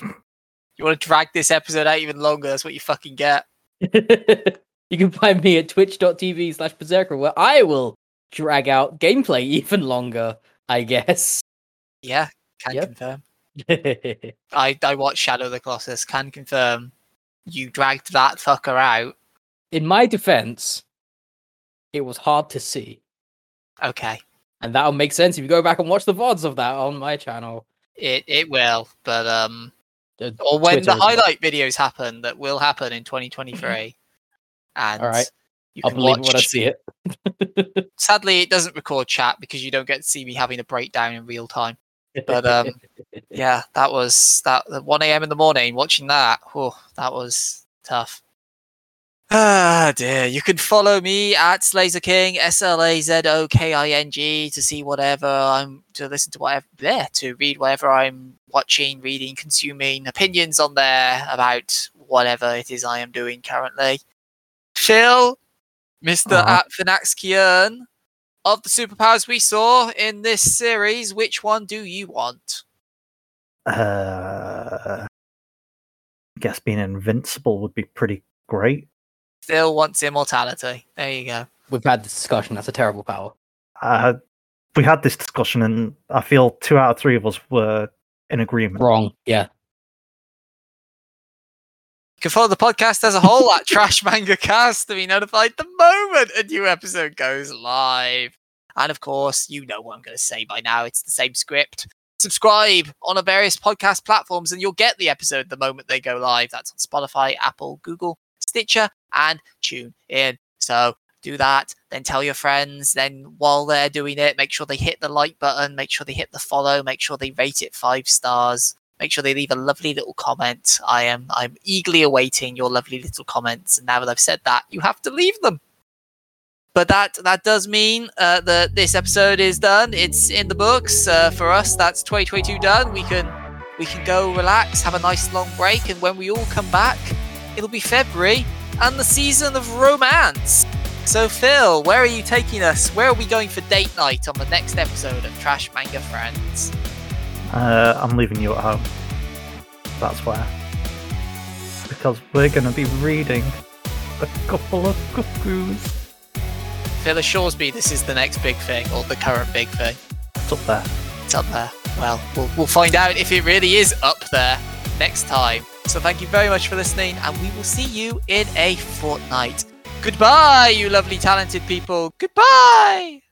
[SPEAKER 1] You want to drag this episode out even longer? That's what you fucking get.
[SPEAKER 2] you can find me at twitch.tv slash berserker where I will drag out gameplay even longer, I guess.
[SPEAKER 1] Yeah, can
[SPEAKER 2] Yep.
[SPEAKER 1] confirm. I I watched Shadow of the Colossus. Can confirm. You dragged that fucker out.
[SPEAKER 2] In my defense, it was hard to see.
[SPEAKER 1] Okay,
[SPEAKER 2] And that'll make sense if you go back and watch the VODs of that on my channel.
[SPEAKER 1] it it will, but um,
[SPEAKER 2] Uh,
[SPEAKER 1] or when
[SPEAKER 2] Twitter
[SPEAKER 1] the highlight videos happen, that will happen in 2023. And
[SPEAKER 2] Alright.
[SPEAKER 1] you
[SPEAKER 2] I'll believe it when I see it.
[SPEAKER 1] Sadly, it doesn't record chat because you don't get to see me having a breakdown in real time. But, um, Yeah, that was that at 1 a.m. in the morning watching that. Oh, that was tough. Ah dear. You can follow me at Slazo King, S L A Z O K I N G, to see whatever I'm to listen to whatever there to read whatever I'm watching, reading, consuming, opinions on there about whatever it is I am doing currently. Phil, Mister
[SPEAKER 3] Uh-huh.
[SPEAKER 1] at Finaxkian, of the superpowers we saw in this series, which one do you want?
[SPEAKER 3] Uh, I guess being invincible would be pretty great.
[SPEAKER 1] Still wants immortality. There you go.
[SPEAKER 2] We've had this discussion. That's a terrible power.
[SPEAKER 3] Uh, we had this discussion, and I feel two out of three of us were in agreement.
[SPEAKER 2] Wrong. Yeah.
[SPEAKER 1] You can follow the podcast as a whole at Trash Manga Cast to be notified the moment a new episode goes live. And of course, you know what I'm going to say by now. It's the same script. Subscribe on the various podcast platforms and you'll get the episode the moment they go live. That's on Spotify, Apple, Google, Stitcher, and Tune In. So do that, then tell your friends. Then while they're doing it, make sure they hit the like button, make sure they hit the follow, make sure they rate it five stars make sure they leave a lovely little comment. I am I'm eagerly awaiting your lovely little comments. And now that I've said that, you have to leave them. But that that does mean uh, that this episode is done. It's in the books uh, for us. That's 2022 done. We can we can go relax, have a nice long break, and when we all come back, it'll be February and the season of romance. So Phil, where are you taking us? Where are we going for date night on the next episode of Trash Manga Friends?
[SPEAKER 3] Uh, I'm leaving you at home. That's where. Because we're going to be reading a couple of cuckoos.
[SPEAKER 1] Phil assures me this is the next big thing or the current big thing.
[SPEAKER 3] It's up there.
[SPEAKER 1] It's up there. Well, we'll, we'll find out if it really is up there next time. So thank you very much for listening, and we will see you in a fortnight. Goodbye, you lovely, talented people. Goodbye.